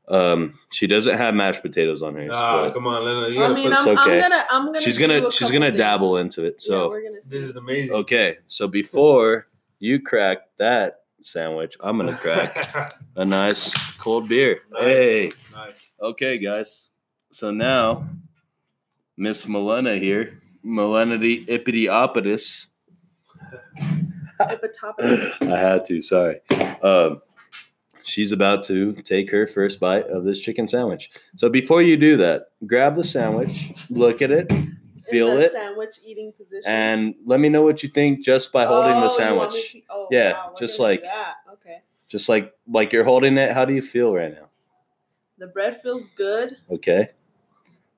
Um, she doesn't have mashed potatoes on hers, Ah, come on, Lena. You I gotta mean, I'm, okay. I'm gonna, I'm gonna. she's gonna a she's gonna things. dabble into it. yeah, So we're gonna see. this is amazing. okay, so before you crack that sandwich, I'm gonna crack [laughs] a nice cold beer. Nice. Hey, nice. okay, guys. So now, Miss Milena here, Melenity. Hippopotamus. [laughs] I had to. Sorry. Um, she's about to take her first bite of this chicken sandwich. So before you do that, grab the sandwich, look at it, feel it, Sandwich eating position. and let me know what you think just by holding Oh, the you want me sandwich. to- oh, Yeah, wow, just like- Okay. Just like like you're holding it. How do you feel right now? The bread feels good. Okay.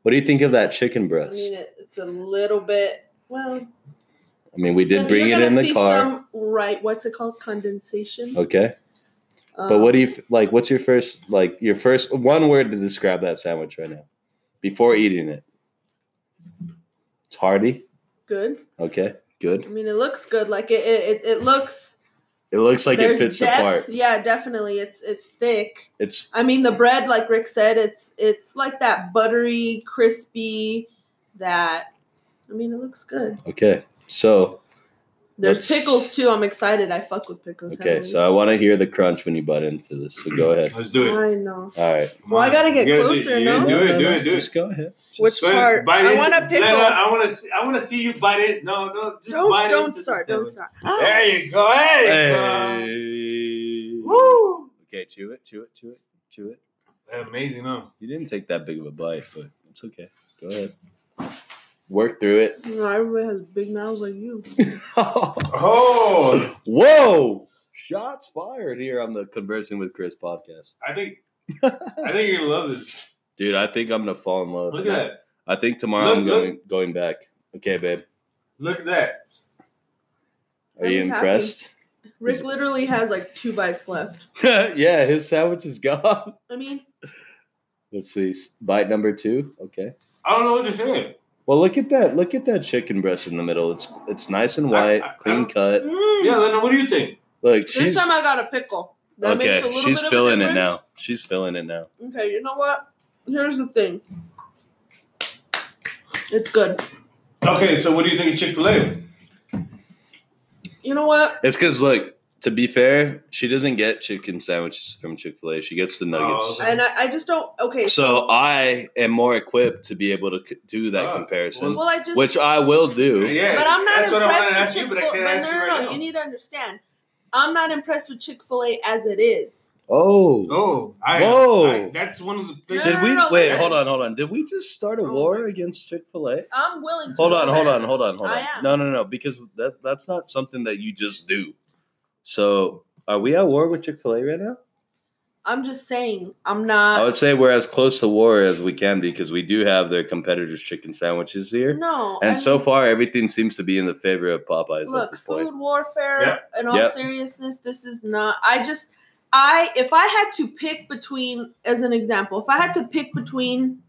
What do you think of that chicken I breast? mean, it, a little bit. Well, I mean, we did bring it in the see car. Some, right? What's it called? Condensation. Okay. But Um, what do you like? What's your first like your first one word to describe that sandwich right now before eating it? It's hearty. Good. Okay, good. I mean, it looks good. Like it, it, it, it looks. It looks like it fits depth. the part. Yeah, definitely. It's it's thick. It's I mean, the bread, like Rick said, it's it's like that buttery, crispy, that I mean, it looks good. Okay, so There's Let's- pickles too. I'm excited. I fuck with pickles. okay, heavily. so I want to hear the crunch when you butt into this. So go ahead. Let's do it. I know. All right. Come Well, I gotta get You do- closer, you no? Do it, do it, do it. Just go ahead. Just- Which part? bite I want a pickle. Lena, I want to. See, I want to see you bite it. No, no, just Don't bite don't into start. Don't sandwich. start. Ah. There you go. Hey. Hey. Woo. Okay, chew it, chew it, chew it, chew it. Amazing, huh? You didn't take that big of a bite, but it's okay. Go ahead. Work through it. You know, everybody has big mouths like you. [laughs] Oh, Whoa! Shots fired here on the Conversing with Chris podcast. I think. [laughs] I think you're gonna love this. Dude, I think I'm gonna fall in love. Look at that. I think tomorrow Look, I'm look. going going back. Okay, babe. Look at that. Are you He's happy. impressed? Rick literally has like two bites left. [laughs] yeah, his sandwich is gone. I mean, Let's see. Bite number two. Okay. I don't know what to say. Well, look at that. Look at that chicken breast in the middle. It's it's nice and white, I- I clean don't- cut. mm, Yeah, Lena, what do you think? Look, this she's time I got a pickle. That okay. makes a little She's bit of a it now. She's filling it now. Okay, you know what? Here's the thing. It's good. Okay, so what do you think of Chick Fil A? You know what? It's because look. To be fair, she doesn't get chicken sandwiches from Chick Fil A. She gets the nuggets. Oh, And I, I just don't. Okay, So I am more equipped to be able to c- do that Ah, comparison, well, I just. which I will do. Yeah, but I'm not that's what I impressed with Chick but I Fil. can't But ask no, you no, right no. now. You need to understand. I'm not impressed with Chick Fil A as it is. Oh, Oh, I, Whoa. I- that's one of the places. did No, we no, no, wait? Hold on, hold on. Did we just start a Oh war against Chick Fil A? I'm willing to. Hold go on, hold on, hold on, hold I on. am. No, no, no, because that that's not something that you just do. So, are we at war with Chick Fil A right now? I'm just saying. I'm not. I would say we're as close to war as we can be because we do have their competitors' chicken sandwiches here, No. and I so mean, far everything seems to be in the favor of Popeyes at look, this point. food warfare. Yep. In all Yep. seriousness, this is not. I just. I if I had to pick between, as an example, if I had to pick between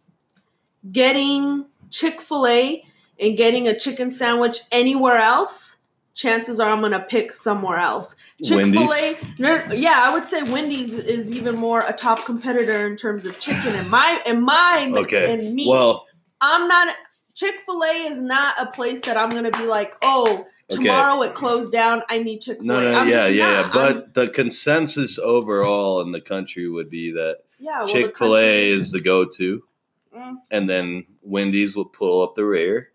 getting Chick Fil A and getting a chicken sandwich anywhere else, chances are I'm gonna pick somewhere else. Chick Fil Wendy's? A, no, yeah, I would say Wendy's is even more a top competitor in terms of chicken and my and mine Okay. and meat. Well, I'm not Chick Fil A is not a place that I'm gonna be like, oh, Okay. tomorrow it closed down. I need Chick Fil no, A. no, I'm yeah, yeah, yeah. But I'm- the consensus overall in the country would be that yeah, well, Chick Fil A is the go-to, Mm. and then Wendy's will pull up the rear.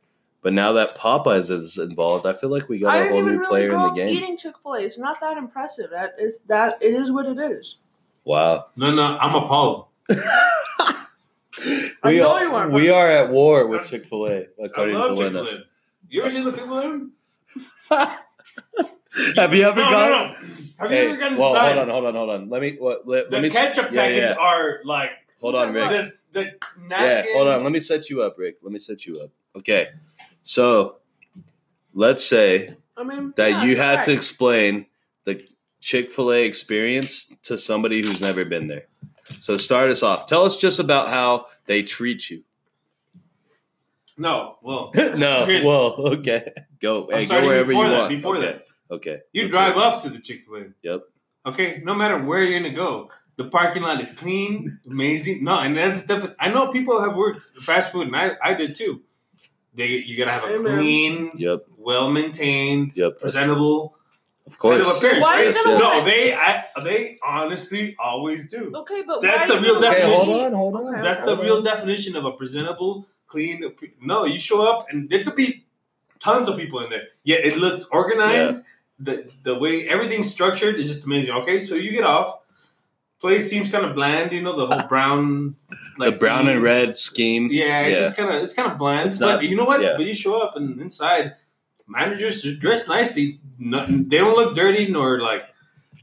But now that Popeyes is involved, I feel like we got I a didn't whole even new really player in the game. eating Chick Fil A. It's not that impressive. That is that it is what it is. Wow. No, no, I'm appalled. [laughs] I we know are, you are, we are at war with Chick Fil A, I according to love Chick-fil-A. You ever seen the people in? [laughs] Have you ever no, gone? No, no. Have you Hey, ever gotten well, hold on, hold on, hold on. Let me what, let, The let me ketchup yeah, packets yeah. are like Hold on, Rick. the, the Yeah, hold on. Let me set you up, Rick. Let me set you up. Okay, so let's say I mean that yeah, you it's had to explain the Chick Fil A experience to somebody who's never been there. So start us off. Tell us just about how they treat you. No, well, [laughs] no, Here's- well, okay, go. I'm Hey, go wherever you that, want. before okay. that. Okay. you Let's drive up to the Chick Fil A. Yep. Okay, no matter where you're gonna go, the parking lot is clean, amazing. No, and that's definitely. I know people have worked fast food, and I, I did too. They, you gotta have a Amen. clean, Yep. well maintained, Yep. presentable Of kind of course. appearance. Why are you right? Yes, yes. No, they, I, they honestly always do. Okay, but That's why a real gonna Okay, definition. hold on, hold on. Okay. That's the hold real on. definition of a presentable, clean. No, you show up and there could be tons of people in there. Yeah, it looks organized. The the way everything's structured is just amazing. Okay, so you get off. Place seems kind of bland, you know, the whole brown, [laughs] like the brown and red scheme. Yeah, it's Yeah. just kind of it's kind of bland. It's but not- you know what? yeah. But you show up and inside, managers are dressed nicely. No, they don't look dirty nor like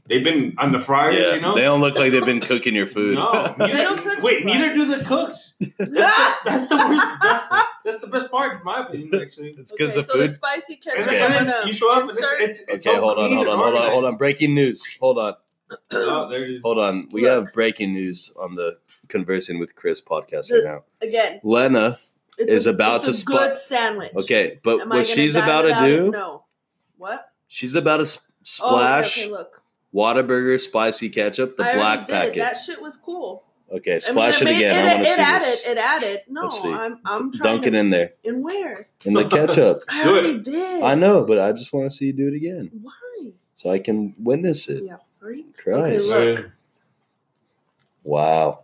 they've been on the fryers. Yeah, you know, they don't look like they've been cooking your food. No, [laughs] They don't touch Wait, neither do the cooks. [laughs] That's the, that's the worst. That's, that's the best part, in my opinion. Actually, it's because okay, the so food. the spicy and ketchup. then, I'm and then you show up and it's it's, it's okay, all hold on, hold on, hold on, hold on. Breaking news. Hold on, Oh, [clears throat] there it is. hold on. We Look. have breaking news on the Conversing with Chris podcast The- right now. again. Lena. It's Is a, about it's to a spot- good sandwich. Okay, but Am what she's about to without it? do, No. What? she's about to s- Oh, okay, splash okay, look. Whataburger spicy ketchup, the I black did. packet. That shit was cool. Okay, I mean, splash it, again. It, I want to see added. this. It added. No, Let's see. I'm. I'm trying Dunk to, it in there In where? in the [laughs] ketchup. I already did. I know, but I just want to see you do it again Why? so I can witness it. Yeah, freak. Christ. Okay, look. Wow.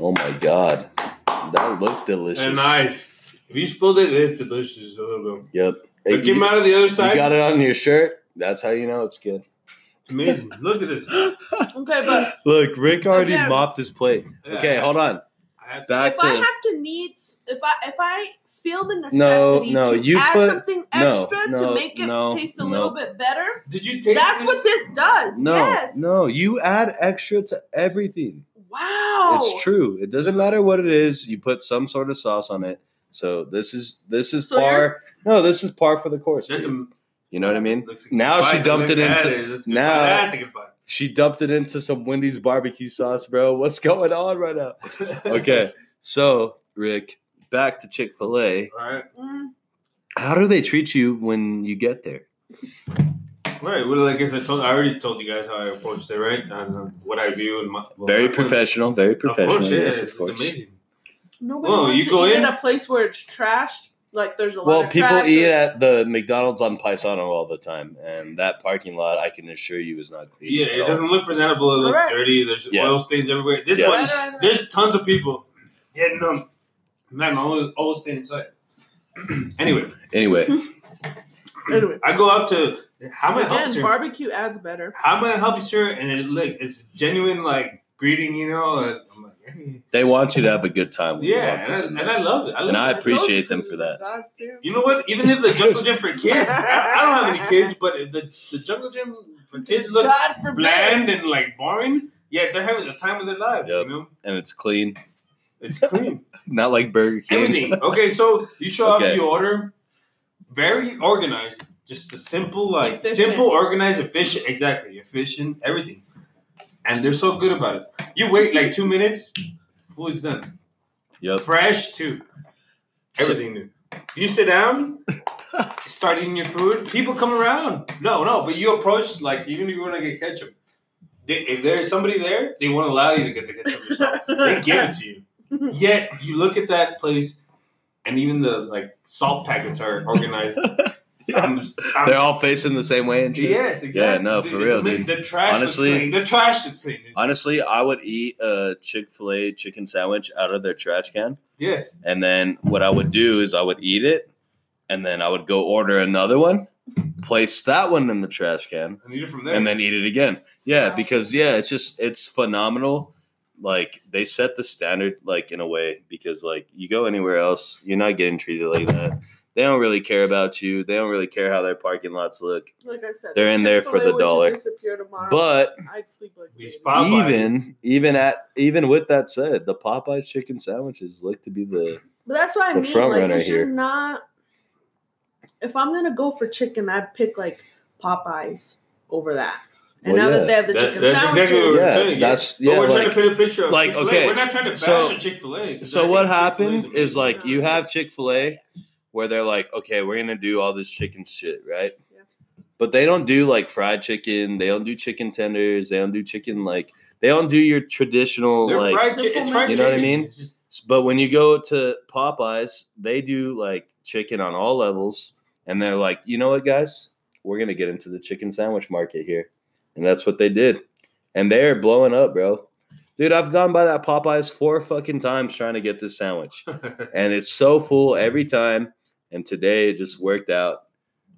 Oh my god. That looked delicious. And nice. If you spilled it, it's delicious a little bit. Yep. Hey, It came you, out of the other side. you side. got it on your shirt. That's how you know it's good. Amazing. Look at this. [laughs] Okay, but Look, Rick already Again. mopped his plate. Yeah. Okay, hold on. I had to- Back if I have to need, if I if I feel the necessity No, no, to you add put- something extra no, to make it no, taste a no. little bit better, Did you taste that's this? what this does. no, yes. no. You add extra to everything. Wow. It's true. It doesn't matter what it is. You put some sort of sauce on it. So this is this is So par. No, this is par for the course. That's a, You know what I mean? like Now she dumped it into- that. That's a good now- That's a good bite. She dumped it into some Wendy's barbecue sauce, bro. What's going on right now? [laughs] Okay, so Rick, back to Chick Fil A. All right. Mm, How do they treat you when you get there? All right. Well, I guess I told. I already told you guys how I approached it, right? And uh, what I view and my well, Very my- professional. Very Of course, professional. yeah, yes, it's of course. amazing. nobody Well, wants you to go eat in- at a place where it's trashed. Like there's a lot Well, of people trash eat or- at the McDonald's on Paisano all the time, and that parking lot, I can assure you, is not clean. Yeah, at it all. doesn't look presentable. It looks Correct. dirty. There's Yeah. oil stains everywhere. This Yes. one, there's tons of people getting them. Man, all oil stain inside. [clears throat] anyway, Anyway, [laughs] Anyway, I go up to how may I help you, again, barbecue adds better. How may I help you, sir? And it like it's genuine like greeting, you know. And I'm like, hey. they want you to have a good time. when you yeah, walk and I, up in and. I love it. I love And I it. Like, appreciate those them for that. God. You know what? Even if the jungle gym for kids, [laughs] I, I don't have any kids, but if the the jungle gym for kids looks bland and like boring. Yeah, they're having the time of their lives. Yep. You know, and it's clean, it's clean. [laughs] not like Burger King. Everything. Okay, so you show Okay. up, you order, very organized. Just a simple, like Efficient. simple, organized, efficient. Exactly, efficient. Everything, and they're so good about it. You wait like two minutes, food's done. Yep. Fresh too. Everything new. You sit down, [laughs] start eating your food. People come around. No, no, but you approach like even if you want to get ketchup. They, if there's somebody there, they won't allow you to get the ketchup yourself. [laughs] they give it to you. Yet you look at that place, and even the like salt packets are organized. [laughs] I'm, just- I'm- They're all facing the same way and shit. yes, exactly. Yeah, no, for It's real, dude. The trash, Honestly- is clean. the trash is clean. Honestly, I would eat a Chick Fil A chicken sandwich out of their trash can, Yes, and then what I would do is I would eat it, and then I would go order another one, place that one in the trash can, I need it from there. and then eat it again. Yeah, Wow. because yeah, it's just it's phenomenal. Like they set the standard like in a way because like you go anywhere else, you're not getting treated like that. They don't really care about you. They don't really care how their parking lots look. Like I said, They're in there for the dollar. tomorrow, But I'd sleep like These a baby. pop- Popeyes. even even at even with that said, the Popeyes chicken sandwiches look to be the But that's what I the mean. front Like it's here. just not. If I'm gonna go for chicken, I'd pick like Popeyes over that. And Well, now yeah. that they have the That- chicken that's sandwiches, exactly what we're Yeah, trying to get. that's- But yeah, we're trying to paint a picture of like, Chick-fil-A. okay, We're not trying to bash so- on Chick Fil A. So what happened is like you have Chick Fil A, where they're like, okay, we're gonna do all this chicken shit, right? Yeah. But they don't do like fried chicken. They don't do chicken tenders. They don't do chicken like they don't do your traditional They're like. fried chi- it's fried You know what I mean? Just- But when you go to Popeyes, they do like chicken on all levels, and they're like, you know what, guys, we're gonna get into the chicken sandwich market here, and that's what they did, and they're blowing up, bro. Dude, I've gone by that Popeyes four fucking times trying to get this sandwich, [laughs] and it's so full every time. And today it just worked out.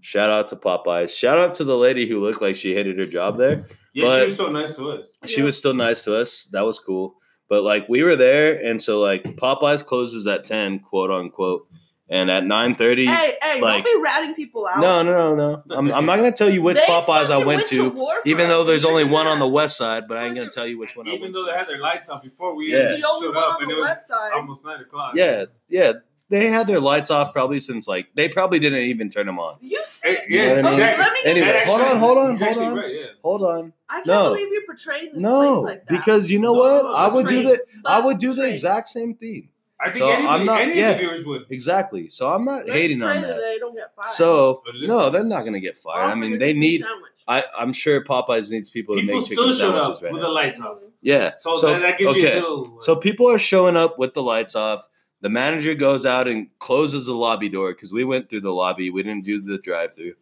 Shout out to Popeyes. Shout out to the lady who looked like she hated her job there. yeah, but- she was so nice to us. She Yeah. was still nice to us. That was cool. But like we were there, and so like Popeyes closes at ten, quote unquote, and at nine thirty. hey, hey, like- don't be ratting people out. No, no, no, no. I'm, I'm not gonna tell you which They Popeyes I fucking went to, war for even us. though there's only one on the west side. But I ain't gonna tell you which one I went. Even went though they to. had their lights off before we Yeah. The only showed one up, on and the it was west side. almost nine o'clock. Yeah, yeah. They had their lights off probably since like they probably didn't even turn them on. You see, Hey, You know yeah, what I mean? exactly. let me Anyway, That hold actually- on, hold on, he's hold actually on. Right, yeah. Hold on. I can't No. believe you're portraying this No, place like that. because you know No, what? no, I would do that's the I would do the trade. exact same thing. I think So, anybody, I'm not- any yeah. of the viewers would. Exactly. So I'm not Let's hating on that that. they don't get fired. So listen- no, they're not gonna get fired. I mean, they need. I I'm sure Popeyes needs people to make chicken still showed sandwiches up right with now. the lights off. Mm-hmm. Yeah. So, So, that, that gives you a okay. little. Uh, so people are showing up with the lights off. The manager goes out and closes the lobby door because we went through the lobby. We didn't do the drive-through,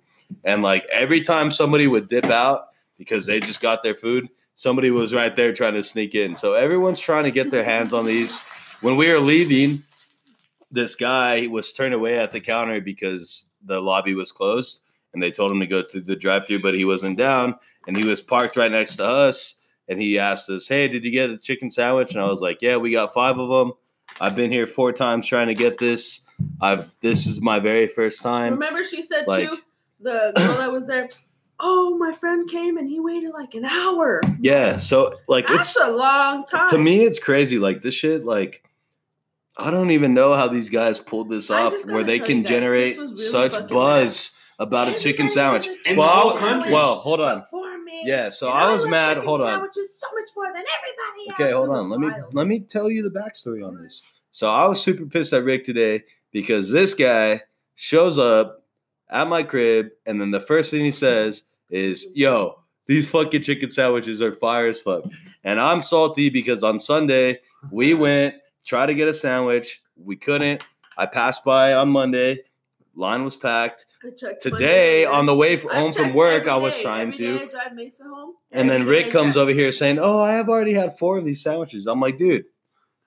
and like every time somebody would dip out because they just got their food, somebody was right there trying to sneak in. So everyone's trying to get their hands on these. When we were leaving, this guy was turned away at the counter because the lobby was closed, and they told him to go through the drive-through, but he wasn't down, and he was parked right next to us and he asked us, "Hey, did you get a chicken sandwich?" And I was like, "Yeah, we got five of them. I've been here four times trying to get this. I've this is my very first time." Remember, she said like- too, the girl that was there. Oh, my friend came and he waited like an hour. Yeah, so like That's it's a long time. to me it's crazy. Like this shit, like I don't even know how these guys pulled this off, where they can guys, generate really such fucking buzz about a chicken sandwich. has a chicken Well, country. well, hold on. Yeah, so And I was love mad. Hold on. Sandwiches so much more than everybody else. Okay, hold on. Let me let me tell you the backstory on this. So I was super pissed at Rick today because this guy shows up at my crib, and then the first thing he says is, "Yo, these fucking chicken sandwiches are fire as fuck," and I'm salty because on Sunday we went try to get a sandwich, we couldn't. I passed by on Monday, line was packed. I Today Monday, on the way f- I've home from work, I was day. trying Every to. day I drive Mesa home. And then Rick comes over here saying, "Oh, I have already had four of these sandwiches." I'm like, "Dude,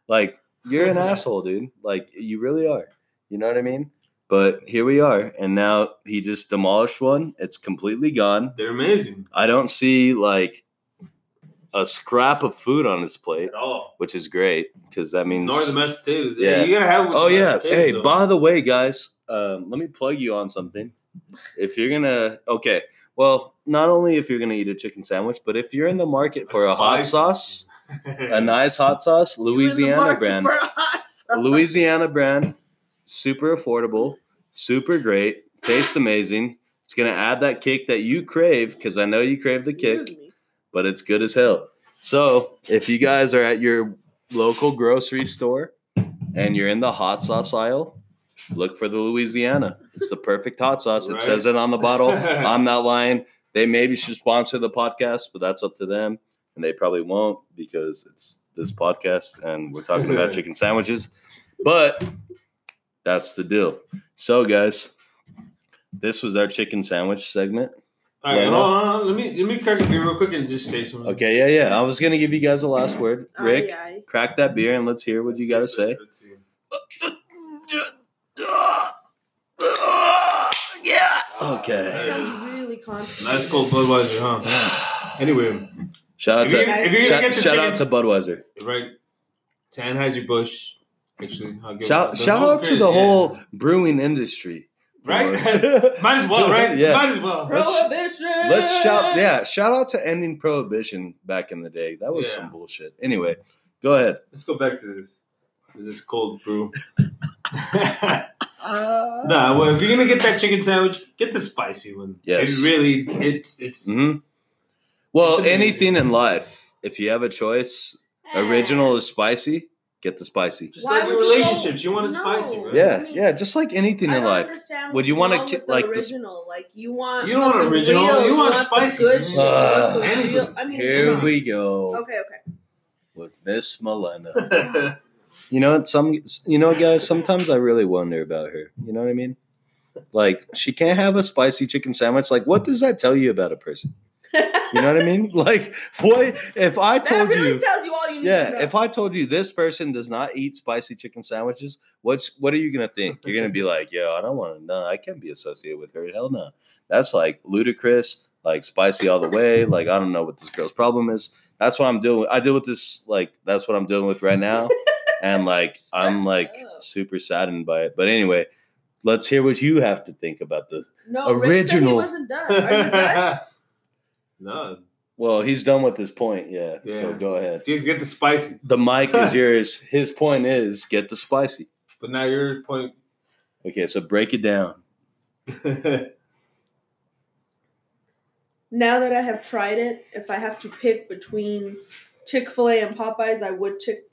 like you're an [laughs] asshole, dude. Like you really are. You know what I mean?" But here we are, and now he just demolished one. It's completely gone. They're amazing I don't see like a scrap of food on his plate, at all. which is great because that means. Nor the mashed potatoes. Yeah. You gotta have. Oh yeah. Hey, though. by the way, guys, um, let me plug you on something. If you're gonna, okay, well, not only if you're gonna eat a chicken sandwich, but if you're in the market for a hot sauce, a [laughs] nice hot sauce, You in the Louisiana brand, a sauce. Louisiana brand, super affordable, super great, tastes amazing. It's gonna add that kick that you crave because I know you crave the kick. But it's good as hell. So if you guys are at your local grocery store and you're in the hot sauce aisle, look for the Louisiana. It's the perfect hot sauce. It Right. says it on the bottle. I'm not lying. They maybe should sponsor the podcast, but that's up to them. And they probably won't because it's this podcast and we're talking about [laughs] chicken sandwiches. But that's the deal. So, guys, this was our chicken sandwich segment. All right, hold on, hold on. Let me let me crack a beer real quick and just say something. Okay, yeah, yeah. I was gonna give you guys the last word. Rick, Aye, aye. crack that beer and let's hear what you gotta say. Let's see. [sighs] Yeah. That Okay. sounds really constipated. Nice cold Budweiser, huh? [sighs] Anyway, Shout out if you're, to if you're shout, shout out to Budweiser. right, to Anheuser Busch. Actually, I'll give Shout shout out to the yeah. whole brewing industry. Right. [laughs] Might as well, right? [laughs] Yeah. Might as well. Let's- Prohibition. Let's shout yeah, shout out to ending prohibition back in the day. That was Yeah. some bullshit. Anyway, go ahead. Let's go back to this. This cold brew. [laughs] nah, well, if you're gonna get that chicken sandwich, get the spicy one. Yes. it really, it's it's. hmm Well, It's anything in life, if you have a choice, original is spicy, get the spicy. Just Why like your would you relationships, you want it No. spicy, right? Yeah, I mean, yeah, just like anything I in don't life. understand Would you wanna wrong ki- the like this- original? Like you want You don't want original, real, you want the spicy. good shit, you want the Uh, real- I mean, Here come we go Okay, okay. with Miss Milena. [laughs] You know, what, some you know, guys. Sometimes I really wonder about her. You know what I mean? Like, she can't have a spicy chicken sandwich. Like, what does that tell you about a person? You know what I mean? [laughs] Like, what if I that told really you? Tells you all you need to Yeah, know. if I told you this person does not eat spicy chicken sandwiches, what's what are you gonna think? You're gonna be like, yo, I don't want to. No, I can't be associated with her. Hell no. That's like ludicrous, like spicy all the way. Like I don't know what this girl's problem is. That's what I'm doing. I deal with this. Like that's what I'm dealing with right now, and like [laughs] I'm like up. super saddened by it. But anyway, let's hear what you have to think about this. no, Rick said original. he wasn't done. Are you done? [laughs] no, Well, he's done with this point. Yeah. So go ahead. dude, get the spicy. The mic is [laughs] yours. His point is get the spicy. But now your point. Okay, so break it down. [laughs] now that I have tried it, if I have to pick between Chick Fil A and Popeyes, I would chick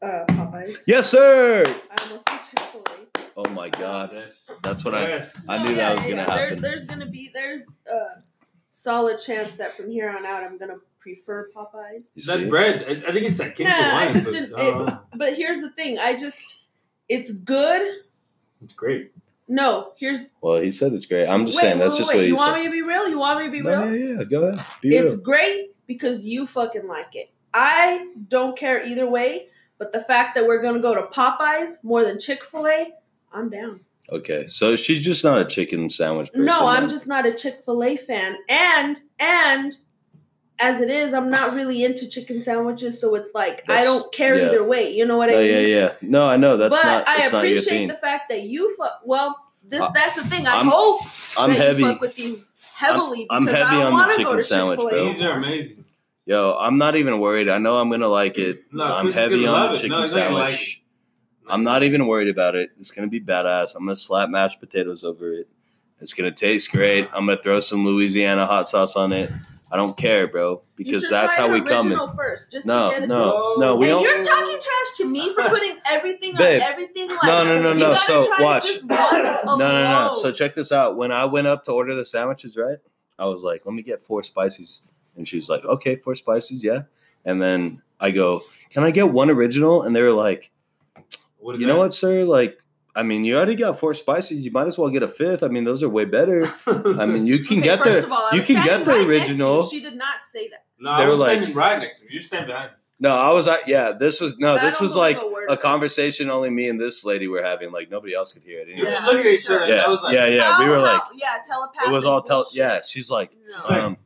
uh, Popeyes. Yes, sir. I almost said Chick Fil A. Oh my God, Yes. that's what I. Yes. I knew that was gonna There, happen. there's gonna be there's a solid chance that from here on out I'm gonna prefer Popeyes. You that see? bread, I, I think it's that King's Nah, I just but, didn't- uh, But here's the thing, I just it's good. it's great. No, here's Well, he said it's great. I'm just wait, saying that's wait, just wait. what he you said. want me to be real? You want me to be No, real? yeah, yeah, go ahead. Be It's real. great because you fucking like it. I don't care either way, but the fact that we're gonna go to Popeyes more than Chick Fil A, I'm down. Okay, so she's just not a chicken sandwich person. No, I'm then. just not a Chick Fil A fan, and and as it is, I'm not really into chicken sandwiches, so it's like I don't care yeah. either way. You know what I No, mean? yeah, yeah. No, I know that's but not. I That's not your appreciate thing. the fact that you fuck. Well, this Uh, that's the thing. I I'm- hope I'm that heavy. You fuck with these heavily. I'm because heavy I on the chicken sandwich, Chick-fil-A bro. These are amazing. Yo, I'm not even worried. I know I'm gonna like it. No, I'm Chris heavy on the chicken No, he's not sandwich. Like I'm not even worried about it. It's gonna be badass. I'm gonna slap mashed potatoes over it. It's gonna taste great. I'm gonna throw some Louisiana hot sauce on it. I don't care, bro, because should that's try how we coming. original First, just No, to get it. no, no. We and don't. you're talking trash to me for [laughs] putting everything Babe. on everything. Like, No, no, no, no. gotta So, try watch. just once [laughs] No, no, no. So check this out. When I went up to order the sandwiches, right? I was like, "Let me get four spices," and she's like, "Okay, four spices, yeah." And then I go, "Can I get one original?" And they were like, What is "You know what, sir? Like, I mean, you already got four spices. You might as well get a fifth. I mean, those are way better. [laughs] I mean, you can Okay, get the all, you can get the right next to you. original. She did not say that. no, they I were was like- standing right next to me. You stand behind. No, I was like, yeah, this was no, I this was like a a conversation only me and this lady were having. Like nobody else could hear it. You Anyway. Yeah, just at each sure. other. Yeah, I was like, yeah, yeah. we were like, yeah, telepathic. it was all tell. Yeah, she's like, No. um,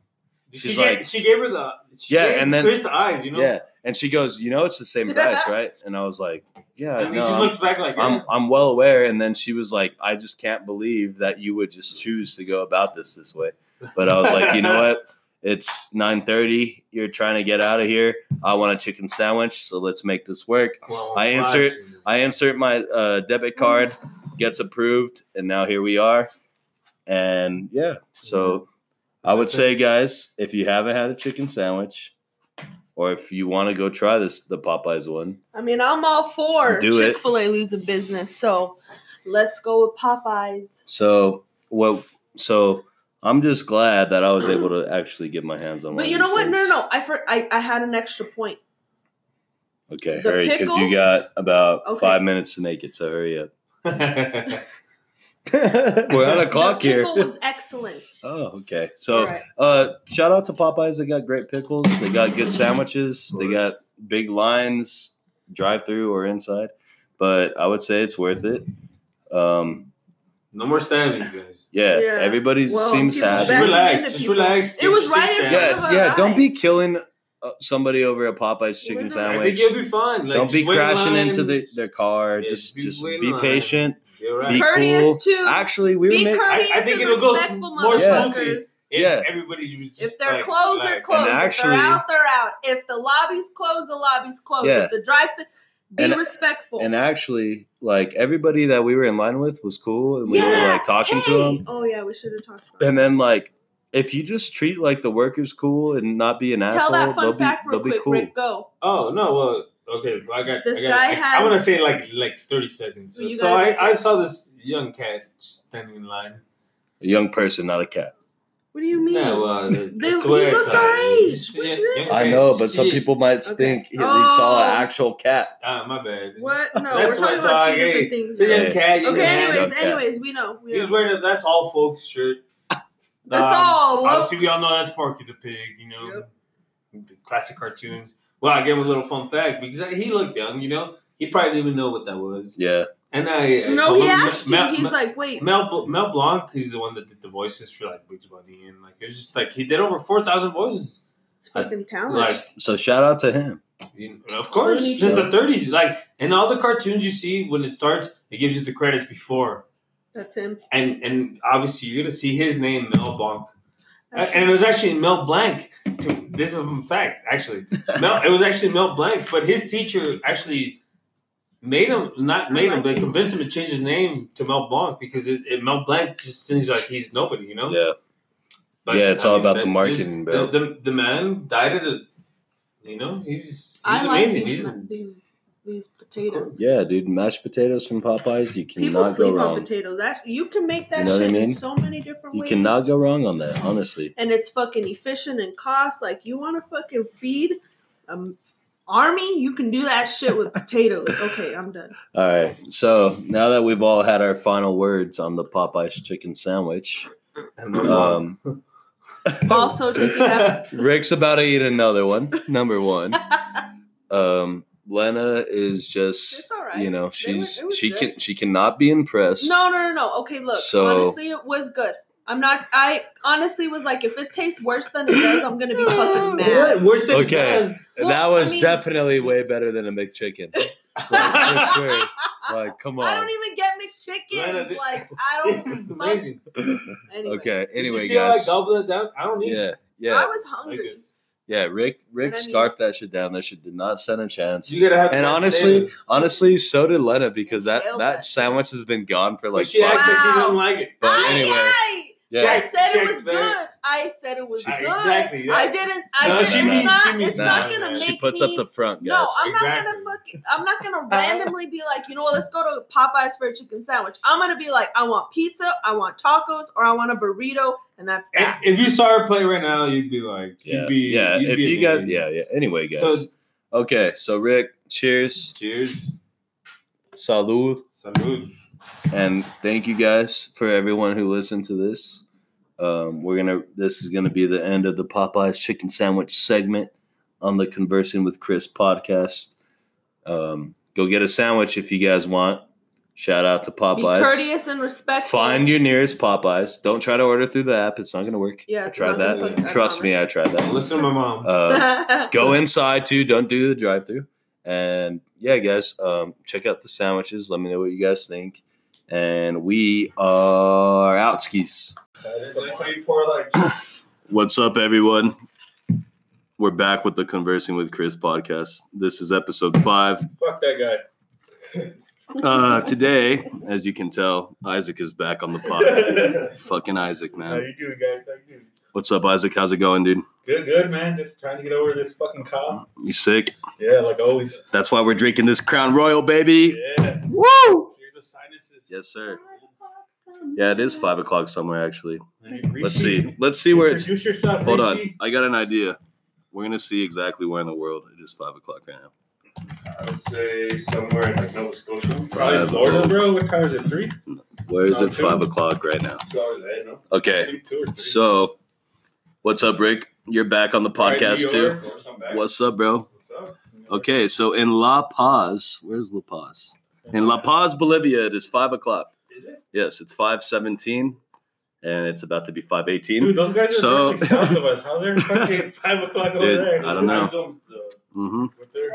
She She's gave, like- she gave her the she Yeah, and then- the eyes, you know. yeah, and she goes, you know, it's the same price, [laughs] right? And I was like, yeah, and he no, I'm- looks back like, I'm yeah. I'm well aware. And then she was like, I just can't believe that you would just choose to go about this this way. But I was like, you know what? [laughs] It's 9:30. You're trying to get out of here. I want a chicken sandwich, so let's make this work. Well, I insert- I insert my uh, debit card, gets approved, and now here we are. And yeah, so I would say, guys, if you haven't had a chicken sandwich, or if you want to go try this, the Popeyes one, I mean, I'm all for Do it. Chick Fil A losing business, so let's go with Popeyes. So what? So I'm just glad that I was able to actually get my hands on. one But of you know what? No, things. no, no. I, for, I I had an extra point. Okay, The hurry because you got about Okay. five minutes to make it. So hurry up. [laughs] yeah, [laughs] We're on a clock the here. pickle was excellent. Oh, okay. So, Right. uh, shout out to Popeyes. They got great pickles. They got good sandwiches. They got big lines, drive through or inside. But I would say it's worth it. Um, no more stabbing, guys. yeah, Yeah. everybody Well, seems people happy. Just backing relax, into just people. relax. It was Sit right in down. front of Yeah, our yeah. Don't be eyes. killing Uh, somebody over a Popeyes chicken Literally. I sandwich. think it'll be fun. Like, Don't be just wait in crashing line. into the, their car. Yeah, just be just be line. patient. You're Be. Courteous cool. too. Actually, we be were making. courteous I think and it'll go more motherfuckers. smoothly. If Yeah. everybody just If they're like, closed, they're like- closed. if actually- they're out, they're out. If the lobby's closed, the lobby's closed. Yeah. If the drive, be And- respectful. And actually, like everybody that we were in line with was cool, and we were like talking to them. Oh yeah, we should have talked about. And then like, if you just treat like the workers cool and not be an Tell asshole, that they'll fun be fact they'll real be cool. Rick. Go. Oh no! Well, okay. I got. This I got, guy I, has- I want to say like like thirty seconds. Well, so I, I saw this young cat standing in line. A young person, not a cat. What do you mean? No, uh, the, [laughs] They- the he looked our age. Yeah, you? I know, but some people might Okay. think he they Oh. saw an actual cat. Ah, my bad. What? No, we're talking about two different things. It's a young cat. Okay. cat. Anyways, Okay. anyways, we know. We He was wearing a that's all folks shirt. That's Um, all. Obviously, we all know that's Porky the Pig. You know, the classic cartoons. Well, I gave him a little fun fact because he looked young. You know, he probably didn't even know what that was. Yeah, And I, I No, he him, asked Mel, you. He's Mel, like, wait. Mel, Mel Blanc. He's the one that did the voices for like Bugs Bunny and like it was just like he did over four thousand voices. It's fucking talent. Like, so shout out to him. you know, of course, since the thirties. Like in all the cartoons you see when it starts, it gives you the credits before, That's him. and and obviously you're gonna see his name, Mel Blanc. That's and it was actually Mel Blank. To, this is a fact, actually. [laughs] Mel, it was actually Mel Blank, but his teacher actually made him not I made him, but these. convinced him to change his name to Mel Blanc because it, it Mel Blank just seems like he's nobody, you know. Yeah, But, Yeah, it's all about the marketing, this- The, the, the man died at a, you know, he's, he's I like amazing. these. He's, these these potatoes. Yeah, dude, mashed potatoes from Popeyes. You People cannot go sleep on wrong. potatoes. That you can make that You know what I shit in so many different You ways. You cannot go wrong on that. Honestly. and it's fucking efficient and cost. Like you want to fucking feed um army, you can do that shit with potatoes. [laughs] Okay, I'm done. All right. So now that we've all had our final words on the Popeyes chicken sandwich, And my mom. um, [laughs] Also taking that. Rick's about to eat another one. Number one. [laughs] Um, Lena is just It's all right. you know They were- she's she good. can she cannot be impressed. No, no, no, no. Okay, look. So- honestly, it was good. I'm not. I honestly was like, if it tastes worse than it does, I'm gonna be fucking [laughs] mad. What? Where's it Okay. does? Well, that I was mean- definitely way better than a McChicken. [laughs] Like, for sure. Like, come on. I don't even get Lena, McChicken. did- Like I [laughs] don't. This is amazing. Anyway, Okay. Did Anyway, you see how I guys. gobbled it down? I don't need Yeah. I Yeah. was Like hungry. This. Yeah. Rick. Rick And I mean- scarfed that shit down. That shit did not stand a chance. You gotta have. And honestly, flavor. honestly, so did Lena because that that that. sandwich has been gone for But like she five acts like she Wow. doesn't like it. But Aye, anyway, aye. yeah. I said it was good. I said it was good. exactly, yeah. I didn't. I No, didn't. she it's means- not. she means it's Nah, not gonna make She puts up the front, guys. No, I'm not gonna fucking. I'm not gonna uh. randomly be like, you know what? Let's go to Popeyes for a chicken sandwich. I'm gonna be like, I want pizza, I want tacos, or I want a burrito, and that's And that. if you saw her play right now, you'd be like, yeah, you'd be, yeah. you'd If be you guys, yeah, yeah. Anyway, guys. So- okay, so Rick, cheers, Cheers. salud, Salud. and thank you guys for everyone who listened to this. Um, we're gonna. This is gonna be the end of the Popeyes chicken sandwich segment on the Conversing with Chris podcast. Um, go get a sandwich if you guys want. Shout out to Popeyes. Be Popeyes. courteous and respectful. Find your nearest Popeyes. Don't try to order through the app. It's not going to work. Yeah, I tried not that. work, I Trust me, I tried that. Listen to my mom. Uh, [laughs] go inside too. Don't do the drive through. And yeah, guys, um, check out the sandwiches. Let me know what you guys think. And we are out skis. That's how you pour like. What's up, everyone? We're back with the Conversing with Chris podcast. This is episode five. Fuck that guy. [laughs] Uh, today, as you can tell, Isaac is back on the pod. [laughs] Fucking Isaac, man. How you doing, guys? How you doing? What's up, Isaac? How's it going, dude? Good, good, man. Just trying to get over this fucking cough. You sick? Yeah, like always. That's why we're drinking this Crown Royal, baby. Yeah. Woo! Here's the sinuses. Yes, sir. Yeah, it is five o'clock somewhere actually. Hey, Let's see. Let's see where it's. Introduce yourself. Hold on, Rishi. I got an idea. We're gonna see exactly where in the world it is five o'clock right now. I would say somewhere in like Nova Scotia. Five Probably Florida, o'clock. bro. What time is it? Three? Where is Uh, it? two. Five o'clock right now. Two hours ahead, no? I Okay, think two or three. so what's up, Rick? You're back on the Right, New podcast too. York, or something back. What's up, bro? What's up? Okay, so in La Paz, where's La Paz? In La Paz, Bolivia, it is five o'clock. Is it? Yes, it's five seventeen, and it's about to be five eighteen. Dude, those guys are So- really south of us. How they're fucking [laughs] five o'clock over Dude, there? I don't know. Time zones, uh, hmm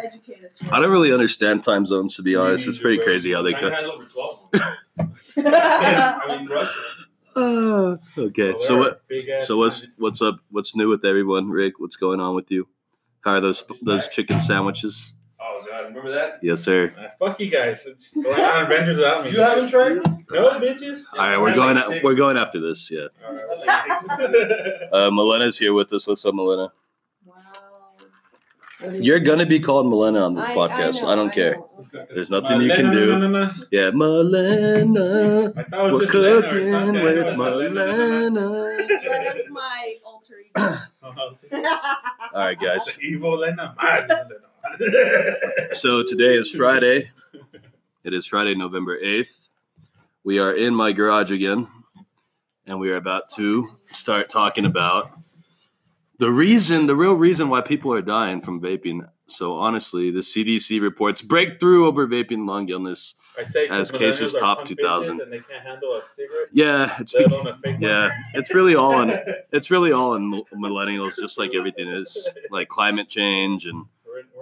Educate us. I don't really understand time zones to be honest. Me It's pretty bro. crazy how they China cut. has over 12. [laughs] I mean, Russia. Uh, [laughs] okay, Well, so what? So what's planet. what's up? What's new with everyone, Rick? What's going on with you? How are those those chicken sandwiches? God. Remember that? Yes, sir. Uh, fuck you guys. Going on adventures without me. You haven't tried? No, bitches. All right, we're going. like a- we're going after this. Yeah. All right, I like. [laughs] Uh, Melena's here with us. What's up, Melena? Wow. You're gonna be called Melena on this I- podcast. I, know, don't care. There's nothing you can do. No, no, no, no. Yeah, Melena. I thought it We're was just Lena or cooking with I know it's not Lena. Melena. Lena's my alter ego. All right, guys. Evil Lena. My Lena. So today is Friday. It is Friday, November 8th. We are in my garage again, and we are about to start talking about the reason, the real reason why people are dying from vaping. So honestly, the CDC reports breakthrough over vaping lung illness. I say As cases top 2000. And they can't handle a. Yeah, it's be- alone a fake yeah, it's really all in [laughs] it's really all in millennials, just like everything is, like climate change and one. We're- we're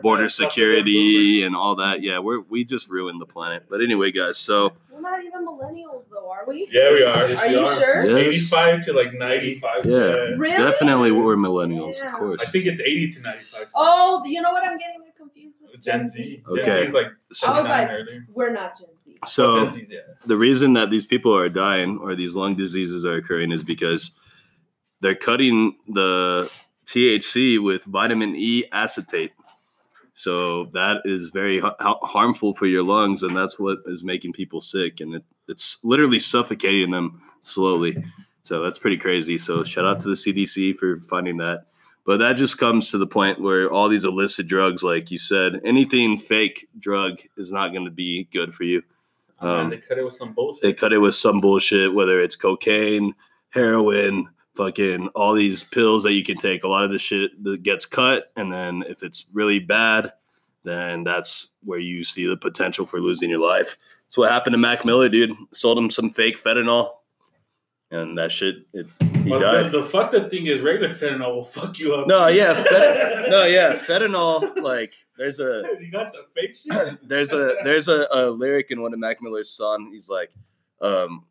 border not fucking security and all that. Yeah, we're we just ruined the planet. But anyway, guys, so We're not even millennials, though, are we? Yeah, we are. Are you sure? Yes. 85 to like 95. Yeah. Really? definitely we're millennials, of course. I think it's 80 to 95. Oh, you know what? I'm getting confused with Gen Z. Okay. Gen Z is like I was like- earlier. We're not Gen Z. So Gen Z's, yeah. the reason that these people are dying or these lung diseases are occurring is because they're cutting the THC with vitamin E acetate. So that is very ha- ha- harmful for your lungs, and that's what is making people sick, and it, it's literally suffocating them slowly. So that's pretty crazy. So shout out to the CDC for finding that. But that just comes to the point where all these illicit drugs, like you said, anything fake drug is not going to be good for you. Oh, Um, they cut it with some bullshit. They cut it with some bullshit, whether it's cocaine, heroin, fucking all these pills that you can take. A lot of the shit that gets cut, and then if it's really bad, then that's where you see the potential for losing your life. That's what happened to Mac Miller, dude. Sold him some fake fentanyl, and that shit, it, he But died. the, the fucked up thing is regular fentanyl will fuck you up. No, yeah, fet- [laughs] no, yeah, fentanyl. Like, there's a [laughs] You got the fake shit. [laughs] there's a there's a, a lyric in one of Mac Miller's song. He's like, um,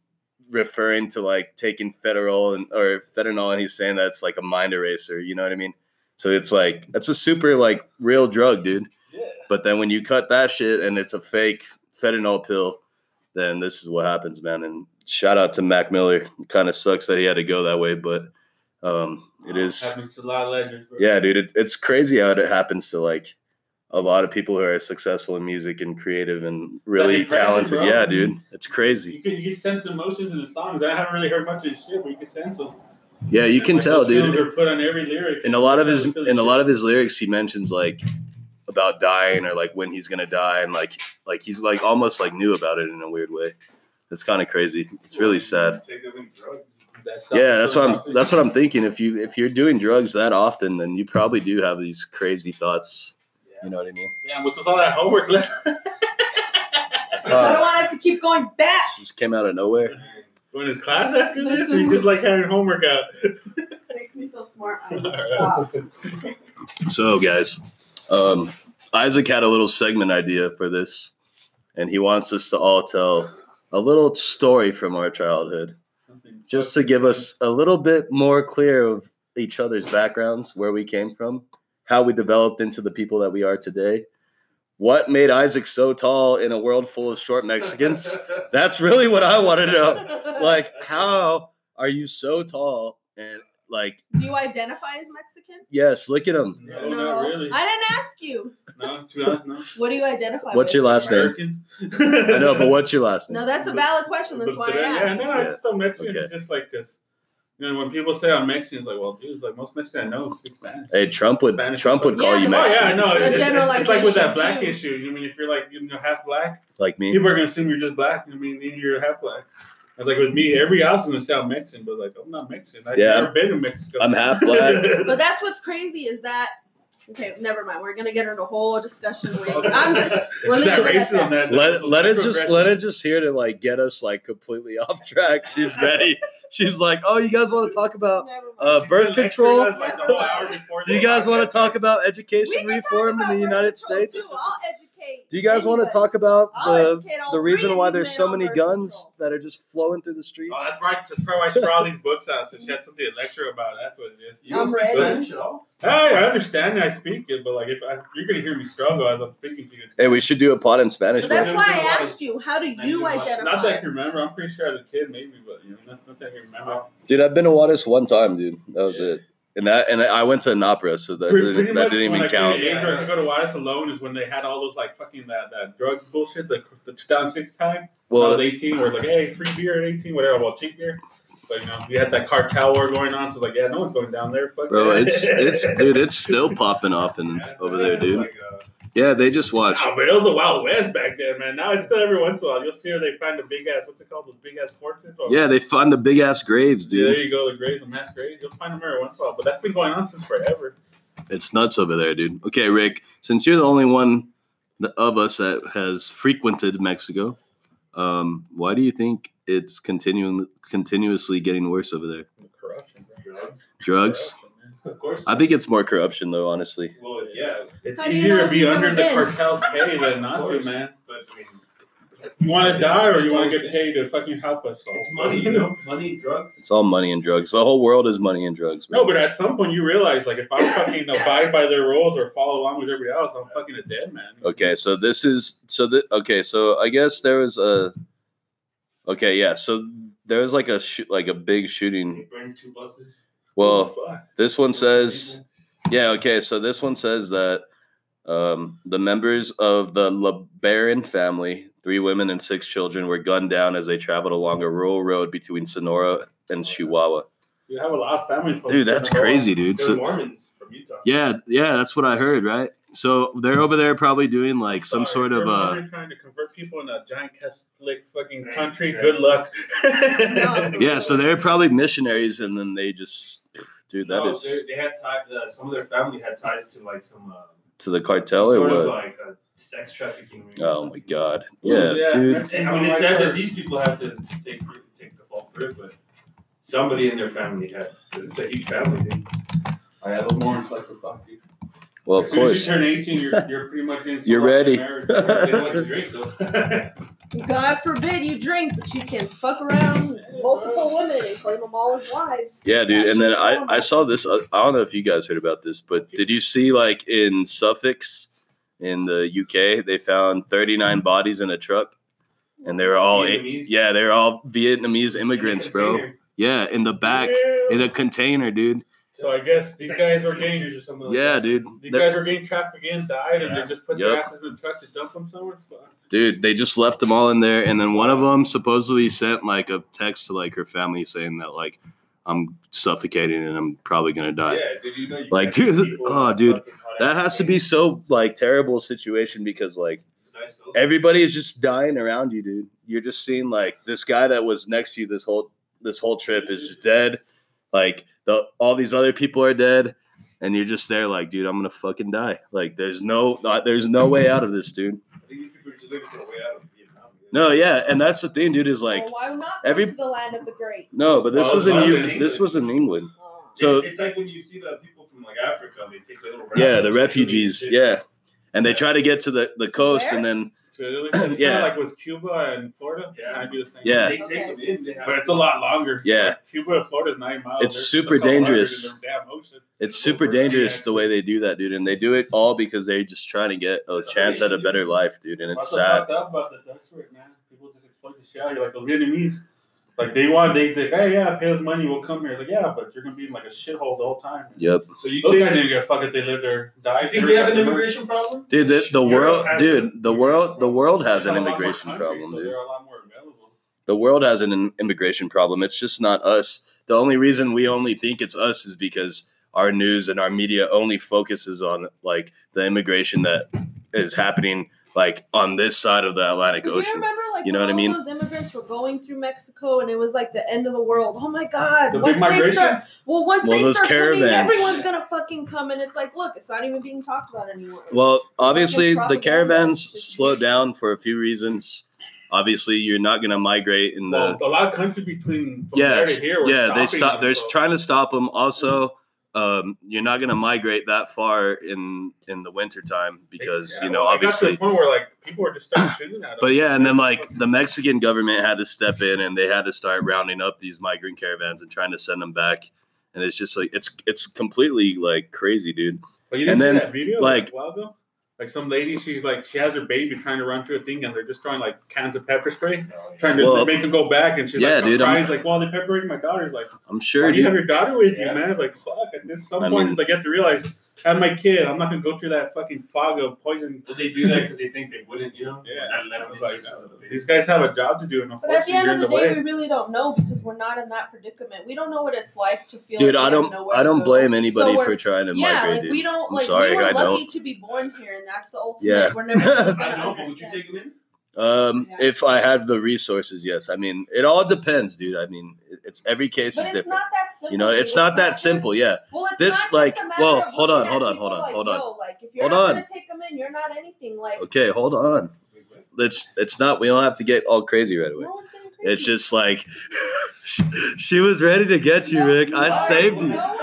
referring to like taking fentanyl and or fentanyl, and he's saying that it's like a mind eraser. You know what I mean? So it's like that's a super like real drug, dude. Yeah. But then when you cut that shit and it's a fake fentanyl pill, then this is what happens, man. And shout out to Mac Miller. Kind of sucks that he had to go that way, but um, it is. happens to a lot of legends. Bro. Yeah, dude, it, it's crazy how it happens to like a lot of people who are successful in music and creative and really talented. bro. Yeah, dude, it's You crazy. can, you can sense emotions in the songs. I haven't really heard much of his shit, but you can sense them. Yeah, you can Like, tell, dude. are put on every lyric. In a lot of his Feel in a lot of his lyrics, he mentions like about dying or like when he's gonna die, and like like he's like almost like knew about it in a weird way. It's kind of crazy. It's really sad. Take them drugs. That's Yeah, that's what I'm. That's what I'm thinking. If you if you're doing drugs that often, then you probably do have these crazy thoughts. You know what I mean? Damn, what's with all that homework left? [laughs] I don't want to have to keep going back. She Just came out of nowhere. Going to class after this, This or you just like having homework out? Makes me feel smart. I stop. So, guys, um, Isaac had a little segment idea for this, and he wants us to all tell a little story from our childhood, Something just to give us a little bit more clear of each other's backgrounds, where we came from, how we developed into the people that we are today. What made Isaac so tall in a world full of short Mexicans? [laughs] That's really what I want to know. Like, how are you so tall? And like, Do you identify as Mexican? yes, look at him. No, not really. I didn't ask you. No, to be honest, no. What do you identify What's with? your last name? American. I know, but what's your last name? No, that's a valid question. That's why I yeah, asked. no, I just don't Mexican. Okay. Just like this. You know, when people say I'm Mexican, it's like, well, dude, it's like most Mexican I know speak Spanish. Hey, Trump would Spanish Trump would call like- you Yeah, Oh Mexican. yeah, I know. It's, it's, it's like with that black too. issue. I mean, if you're like you know half black, like me. people are gonna assume you're just black. I mean, then you're half black. It's like with me, every house in the South Mexican, but like I'm not Mexican. I've Yeah, never been to Mexico. I'm half black. [laughs] But that's what's crazy is that. Okay, never mind. We're gonna get into a whole discussion. [laughs] With, I'm just, that leaving racism that. that Let let it just let it just here to like get us like completely off track. She's ready. [laughs] She's like, oh, you guys want to talk about uh, birth control? Do you guys want to talk about education can talk reform in the United States? too. I'll educate. Do you guys want to talk about oh, the the reason why there's so many guns control. that are just flowing through the streets? Oh, that's right. That's probably why she brought all these [laughs] books out, so she had something to lecture about. That's what it is. You I'm ready. Hey, I understand I speak it, but like if I, you're gonna hear me struggle as I'm speaking to you, it's Hey, we should do a pod in Spanish. But that's man. Why been a I lot asked you. How do you identify? Not that I can remember. I'm pretty sure as a kid, maybe, but you know, not, not that I can remember. Dude, I've been to Juarez one time, dude. That was Yeah. it. And that and I went to an opera, so that Pretty, didn't, pretty that didn't even I count. to age I go to Juarez alone is when they had all those like fucking that, that drug bullshit, the, the 2006 time. When I was 18, we're like, hey, free beer at 18, whatever, well, cheap beer. But you know, we had that cartel war going on, so like, yeah, no one's going down there. Fuck bro, that. it's it's [laughs] dude, it's still popping off in over there, dude. Like, uh, Yeah, they just watched. Nah, but it was a Wild West back then, man. Now it's still every once in a while. You'll see where they find the big ass, what's it called? Those big ass corpses? Or- Yeah, they find the big ass graves, Yeah, there you go, the graves, the mass graves. You'll find them every once in a while. But that's been going on since forever. It's nuts over there, dude. Okay, Rick, since you're the only one of us that has frequented Mexico, um, why do you think it's continuing continuously getting worse over there? Corruption. Drugs. Drugs. Corruption. Of course. I think it's more corruption, though. Honestly, Well, yeah. It's How easier to be under the been? cartel's [laughs] pay than not to, man. But I mean, You want to die or you want to get paid to fucking help us? it's money, you know, money, drugs. it's all money and drugs. The whole world is money and drugs. No, but at some point you realize, like, if I [coughs] fucking abide by their rules or follow along with everybody else, I'm fucking a dead man. Okay, so this is so that okay, so I guess there was a okay, yeah. So there was like a sh- like a big shooting. They burned two buses. Well, Oh, this one says Yeah, okay. So this one says that Um, the members of the LeBaron family, three women and six children, were gunned down as they traveled along a rural road between Sonora and Chihuahua. You have a lot of family. Dude, that's world. crazy, dude. They're So, Mormons from Utah. yeah, yeah, that's what I heard, right? So they're over there probably doing like some Sorry, sort of you're uh trying to convert people in a giant Catholic fucking country. yeah. Good luck. [laughs] Yeah, so they're probably missionaries and then they just dude, that No, is they- They had ties. Uh, some of their family had ties to like some uh, to the cartel or sort of what? like uh, sex trafficking. ring Oh my god. Yeah, yeah, dude. And, I mean, it's sad that these people have to take take the fall for it, but somebody in their family had. Because it's a huge family. Dude. I have a more like a fuck you. Well, of as soon as course. you turn 18, you're, you're pretty much in. You're ready. They don't like to drink. [laughs] [laughs] God forbid you drink, but you can fuck around multiple women and claim them all as wives. Yeah, dude. And then I. I saw this. uh, I don't know if you guys heard about this, but did you see like in Suffolk, in the UK, they found 39 bodies in a truck, and they were all Vietnamese? yeah, they're all Vietnamese immigrants, [laughs] bro. Yeah, in the back in a container, dude. So I guess these guys were getting or something like Yeah, that. dude. these They're- guys were getting trafficked in, died, and they just put their asses in the truck to dump them somewhere. Fuck. Dude, they just left them all in there, and then one of them supposedly sent like a text to like her family saying that like I'm suffocating and I'm probably gonna die. Yeah, did you know you Like, dude, oh, dude, fucking That has to be so like terrible situation because like Nice everybody is just dying around you, dude. You're just seeing like this guy that was next to you this whole this whole trip is just dead. Like the all these other people are dead, and you're just there like, dude, I'm gonna fucking die. Like there's no not, there's no way out of this, dude. I think these people are just looking for a way out of Vietnam. No, yeah, and that's the thing, dude. Is like well, why not every- to the land of the great? no, but this Well, was in it's U- this was in England. Oh. So it's, it's like when you see the people from like Africa, they take the little yeah, the refugees, yeah, and they try to get to the the coast, and then So [clears throat] it's kind Yeah. of like with Cuba and Florida. Yeah. kind of do the same. Yeah. They take them in. They have But it's a lot longer. Yeah. Like, Cuba and Florida is nine miles. It's They're super dangerous. hundred in the damn ocean. it's It's super dangerous the way they do that, dude. And they do it all because they're just trying to get a That's chance they at a better do life, dude. And it's What's sad. fucked about the Dutch work, man? People just exploit the shit out of you. Like the Vietnamese. Like they want, they, they hey, yeah, pay us money, we'll come here. It's like, yeah, but you're going to be in like a shithole the whole time. Yep, So you Those think, guys didn't give a fuck if they lived there, died. you think they have an immigration problem? dude. The, the world, dude. The world, the world has an a lot more immigration problem, dude. They're a lot more available. The world has an immigration problem. It's just not us. The only reason we only think it's us is because our news and our media only focuses on like the immigration that is happening like on this side of the Atlantic Do you Ocean. remember, like, You know when what I mean? Those immigrants were going through Mexico, and it was like the end of the world. Oh my god! The big once they migration? start, well, once Well, they those start coming, everyone's gonna fucking come, and it's like, look, it's not even being talked about anymore. Well, obviously the caravans slowed down for a few reasons. Obviously, you're not going to migrate in the Well, a lot of countries between from yeah, there to here. were yeah. They stop. They're so- trying to stop them. Also, um, you're not going to migrate that far in in the wintertime because Yeah, you know well, it got to obviously. point where like people were just starting shooting at them. But yeah, and then like the Mexican government had to step in and they had to start rounding up these migrant caravans and trying to send them back. And it's just like it's it's completely like crazy, dude. But you didn't And see then, that video like- like a while ago? Like some lady, she's like she has her baby trying to run through a thing, and they're just throwing like cans of pepper spray, oh, trying to Well, make them go back. And she's yeah, like, dude, dude, I'm- crying. She's like, well, they're peppering my daughter's like, I'm why sure, do you have your daughter with you, man? It's like, fuck. At this some I point, mean- it's like you have to realize, I have my kid. I'm not gonna go through that fucking fog of poison. But they do that because they think they wouldn't, you know? Yeah. Not let them I was in like, just 'cause of the These guys have a job to do, and But at the unfortunately, end you're of in the the day, way. we really don't know because we're not in that predicament. We don't know what it's like to feel. Dude, like I don't I don't blame anybody So for trying to Yeah, migrate, like we don't I'm sorry, we were I lucky don't. to be born here, and that's the ultimate. Yeah. We're never really [laughs] I gonna know, but would you understand. take them in? Um, Yeah. if I have the resources, yes. I mean, it all depends, dude. I mean, it's every case But is it's different. not that simple. You know, it's dude. not that simple. Yeah. Well, it's This, not just like- well, hold on, hold on, hold on, like, hold on. Yo, like if you're Hold not on. gonna take them in, you're not anything. Like Okay, hold on. It's it's not. We don't have to get all crazy right away. no crazy. It's just like she, [laughs] she was ready to get you, No, Rick. I saved you. no,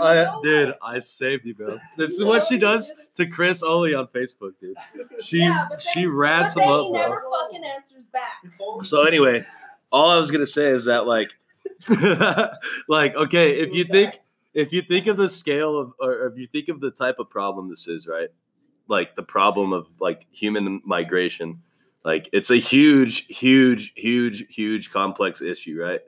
I, dude, I saved you, bro. [laughs] This is what she does to Chris Oli on Facebook, dude. She Yeah, she rats him up, he bro. fucking answers back. So anyway, all I was gonna say is that like, [laughs] like okay, if you think if you think of the scale of or if you think of the type of problem this is, right? Like the problem of like human migration, like it's a huge, huge, huge, huge complex issue, right?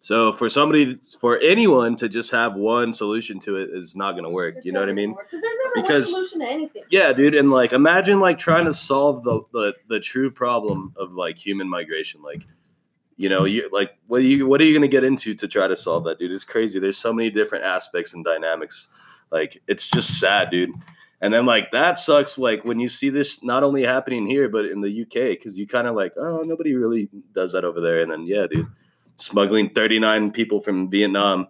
So for somebody, for anyone to just have one solution to it is not going to work. You know what I mean? Because there's never Because- one solution to anything. Yeah, dude, and like imagine like trying to solve the the the true problem of like human migration. Like, you know, you like what are you what are you gonna get into to try to solve that, dude? It's crazy. There's so many different aspects and dynamics. Like, it's just sad, dude. And then like that sucks. Like when you see this not only happening here but in the UK, because you kind of like, oh, nobody really does that over there. And then yeah, dude, smuggling 39 people from Vietnam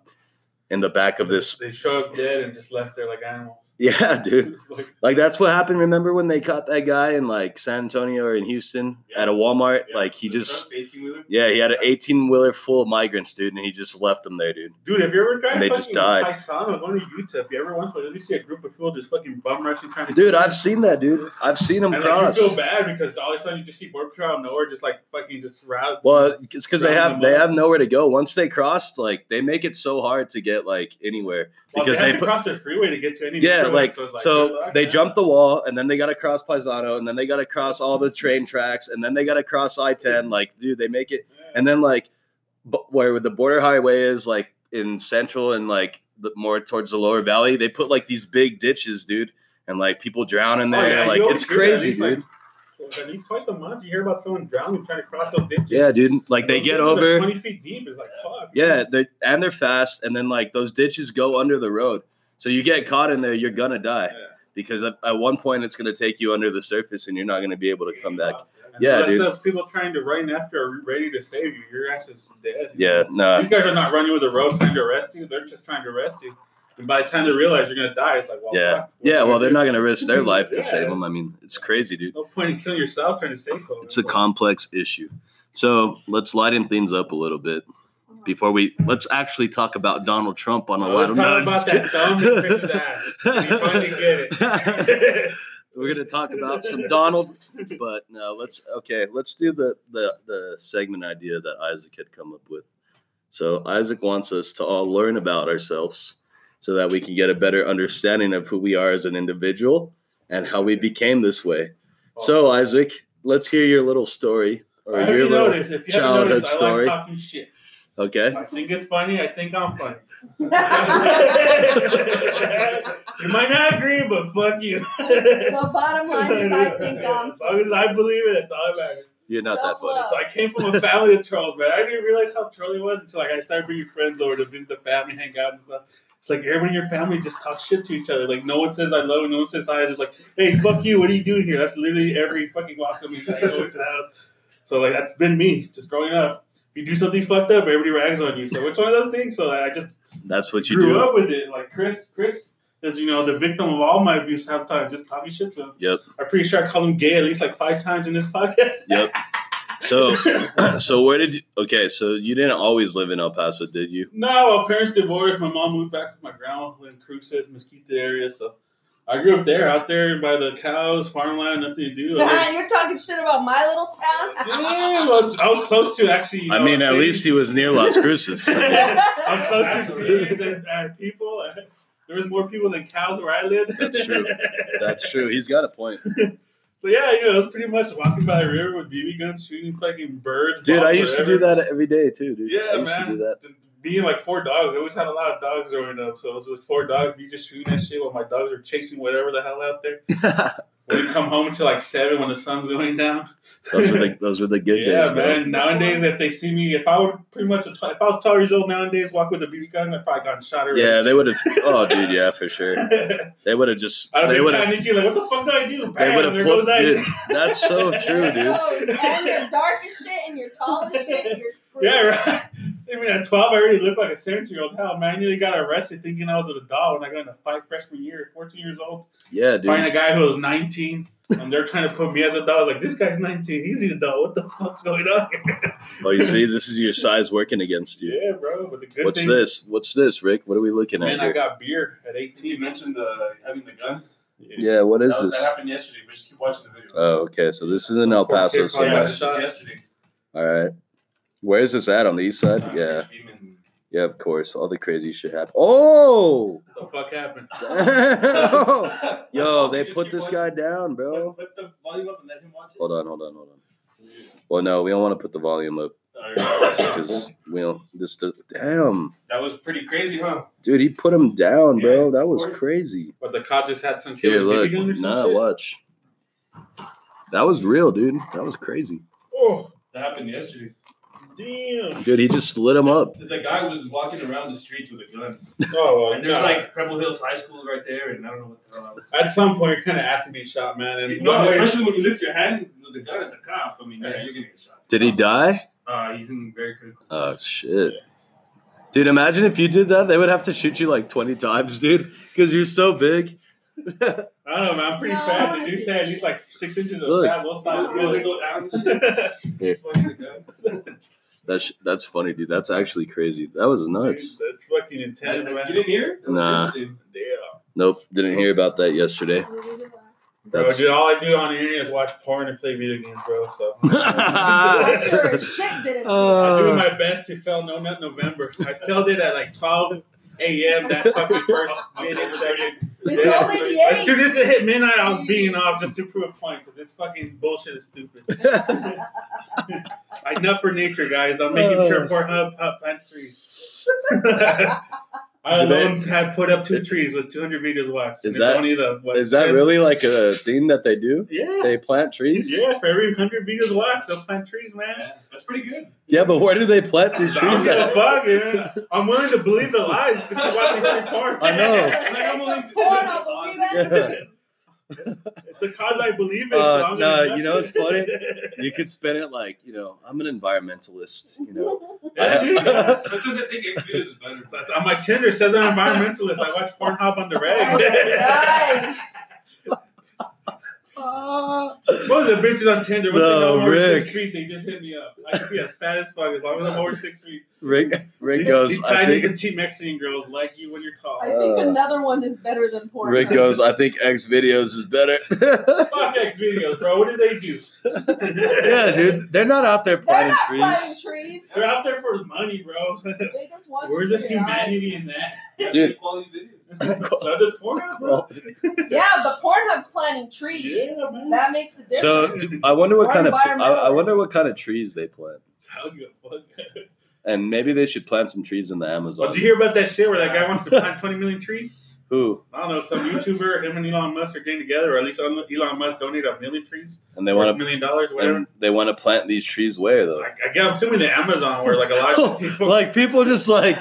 in the back of this. They show up dead and just left there like animals. [laughs] Yeah, dude. Like, Like that's what happened. Remember when they caught that guy in like San Antonio or in Houston at a Walmart? Yeah, like he the just truck, 18-wheeler. yeah, he had an eighteen wheeler full of migrants, dude, and he just left them there, dude. dude, have you ever tried And they just died. Paisano, going to Utah, if you ever once really see a group of people just fucking bum rushing trying to Dude, I've seen that, dude. I've seen them and cross. like, you feel bad because all of a sudden you just see border patrol out of nowhere just like fucking just route. well, it's because they have they up. have nowhere to go. Once they crossed, like they make it so hard to get like anywhere Well, because they, they have put cross the freeway to get to any. yeah, like so good luck, they man. jump the wall and then they got to cross Paisano and then they got to cross all the train tracks and then they got to cross I ten. Like, dude, they make it Yeah. and then like where the border highway is like in central and like the, more towards the lower valley they put like these big ditches dude and like people drown in Oh, there yeah, like it's hear that. At crazy least, dude like, at least twice a month, you hear about someone drowning trying to cross those ditches. yeah dude like they get over twenty feet deep. It's like fuck. yeah they, and they're fast and then like those ditches go under the road so you get caught in there you're gonna die Yeah. because at, at one point it's gonna take you under the surface and you're not gonna be able to come back Yeah, dude. those people trying to run after are ready to save you, your ass is dead. yeah nah These guys are not running with the road trying to arrest you. They're just trying to arrest you. And by the time they realize you're gonna die, it's like, well, yeah fuck, yeah well they're do? not gonna risk their [laughs] life to Yeah. save them i mean it's crazy dude No point in killing yourself trying to save someone. it's a complex issue. So let's lighten things up a little bit before we let's actually talk about Donald Trump on a lot let's of talk about that kidding. thumb in Chris's ass. We finally get it. [laughs] We're gonna talk about some Donald, but no, let's okay. Let's do the the the segment idea that Isaac had come up with. So Isaac wants us to all learn about ourselves so that we can get a better understanding of who we are as an individual and how we became this way. So Isaac, let's hear your little story or your little noticed. If you haven't childhood noticed, story. like. Okay. I think it's funny. I think I'm funny. [laughs] you might not agree, but fuck you. the bottom line is, I think I'm. As long as I believe it, that's all that matters. You're not that funny. Self-love. So I came from a family of trolls, man. I didn't realize how trolly was until like I started bringing friends over to visit the family, hang out and stuff. It's like everyone in your family just talks shit to each other. Like no one says I love you, no one says hi. It's just like, hey, fuck you. What are you doing here? That's literally every fucking walk of me. I go into the house. So like that's been me just growing up. If you do something fucked up, everybody rags on you. So it's one of those things. So I just That's what you grew do. up with it. Like Chris, Chris is you know the victim of all my abuse half time, just talking shit to him. Yep. I'm pretty sure I called him gay at least like five times in this podcast. Yep. So, [laughs] so where did you? Okay, so you didn't always live in El Paso, did you? No, my parents divorced. My mom moved back with my grandma in Cruces, Mesquite area. So I grew up there, out there by the cows, farmland, nothing to do. [laughs] I was- You're talking shit about my little town. [laughs] yeah, well, I was close to actually. You I mean, at cities. least he was near Las Cruces. [laughs] I'm close to cities and, and people. There was more people than cows where I lived. That's true. That's true. He's got a point, So yeah, you know, it was pretty much walking by the river with BB guns, shooting fucking birds. dude. I bombs, used to do that every day too, dude. Yeah, I used man. to do that. Being like four dogs, I always had a lot of dogs growing up. So it was like four dogs, me just shooting that shit while my dogs are chasing whatever the hell out there. [laughs] We didn't come home until like seven when the sun's going down. those were the those were the good yeah, days, man. man. Nowadays, if they see me, if I would pretty much, if I was 12 years old nowadays, walk with a BB gun, I'd probably gotten shot already. Yeah, they would have. Oh, dude, [laughs] yeah, for sure. [laughs] They would have just. have They would have. panicking, like, what the fuck do I do? They would have put. goes Dude, that's so true, dude. Oh, know. And you're dark as shit and you're tall as shit and you're screwed. Yeah, right. I mean, at 12, I already looked like a 17 year old. Hell, man, I nearly got arrested thinking I was an adult when I got in a fight freshman year, 14 years old. Yeah, Find a guy who was 19, and they're trying to put me as an adult. I was like, this guy's 19. He's an adult. What the fuck's going on? [laughs] Oh, you see, this is your size working against you. yeah, bro. But the good What's thing, this? What's this, Rick? What are we looking man, at I here? got beer at Since you 18. mentioned uh, having the gun, Yeah, what is that, this? that happened yesterday. But just keep watching the video. Oh, okay. So this is in El Paso Yeah, yeah, somewhere. yesterday. All right. Where is this at? On the east side? Uh, Yeah. Yeah, of course. All the crazy shit happened. Oh! What the fuck happened? [laughs] [laughs] Yo, they put this watching. guy down, bro. Put, put the volume up and let him watch it. Hold on, hold on, hold on. Well, no, we don't want to put the volume up. because we don't. This damn, that was pretty crazy, huh? dude, he put him down, bro. Yeah, that was course. crazy. But the cop just had some Here, kid with a look, BB gun or some nah, shit. watch. That was real, dude. That was crazy, Oh, That happened yesterday. Damn. dude. He just lit him up. The guy was walking around the streets with a gun, Oh, well, and there's nah. like Pebble Hills High School right there, and I don't know what the hell else. At some point, you're kind of asking me to be shot, man. And No, one way- especially when you lift your hand with the gun at the cop. I mean, yeah, you're gonna get shot. Did he die? Uh, he's in very critical. Oh shit. Dude, imagine if you did that. They would have to shoot you like 20 times, dude, because you're so big. [laughs] I don't know, man. I'm pretty No, fat. wanna The dude see said he's like six inches of Look. fat. Both sides. He doesn't go down [laughs] and shit. Yeah. Fucking the gun. That's that's funny, dude. That's actually crazy. That was nuts. That's fucking intense, You didn't hear? it? That was Nah. yesterday. Damn. Nope, didn't hear about that yesterday. Bro, dude, all I do on the internet is watch porn and play video games, bro. So [laughs] I sure as shit didn't. see I'm doing Uh, my best to fail No Nut November. I failed it at like 12 a.m. that [laughs] fucking first minute second. Yeah. only the As soon as it hit midnight, I was beating off just to prove a point because this fucking bullshit is stupid. [laughs] Enough for nature, guys. I'm making Uh. sure Pornhub uh, plants trees. I Do they- alone had put up two trees with 200 videos watched. Is that- it's only the, what, Is that 10? really like a thing that they do? Yeah. They plant trees? Yeah, for every 100 videos watched, they'll plant trees, man. Yeah, that's pretty good. Yeah, but where do they plant these I don't trees give a at? fuck, man. [laughs] I'm willing to believe the lies because I'm watching free porn. I know. And I'm only- Porn, I'll believe it. It's a cause I believe in. so Uh, I'm no, gonna you know it's funny? You could spin it like, you know, I'm an environmentalist, you know. Yeah, dude, yeah. [laughs] Sometimes I think X videos is better. That's- On my Tinder says I'm an environmentalist. I watch Pornhub on the reg. [laughs] Nice. Most of the bitches on Tinder, once No, they know I'm over Rick. six feet, they just hit me up. I can be as fat as fuck as long as I'm over six feet. Rick, Rick These, goes, these I tiny think, petite Mexican girls like you when you're tall. I think Uh, another one is better than porn. Rick goes, I think X videos is better. [laughs] Fuck X videos, bro. What did they do? yeah, dude, they're not out there They're planting not planting trees. trees. They're out there for money, bro. They just want Where's the to get humanity in that? Yeah, Dude. quality videos. [laughs] So does Pornhub. [laughs] Yeah, but Pornhub's planting trees. Yeah, man. That makes a difference. So d- I wonder what Or kind of I, I wonder what kind of trees they plant, How good, fuck. and maybe they should plant some trees in the Oh, Amazon. did you hear about that shit where that guy wants to plant 20 million trees? Who? I don't know, some YouTuber, him and Elon Musk are getting together, or at least Elon Musk donated a million trees, And they want a want million dollars, whatever. and they want to plant these trees where though? I, I guess I'm assuming the Amazon, where like a lot of people. [laughs] like people just like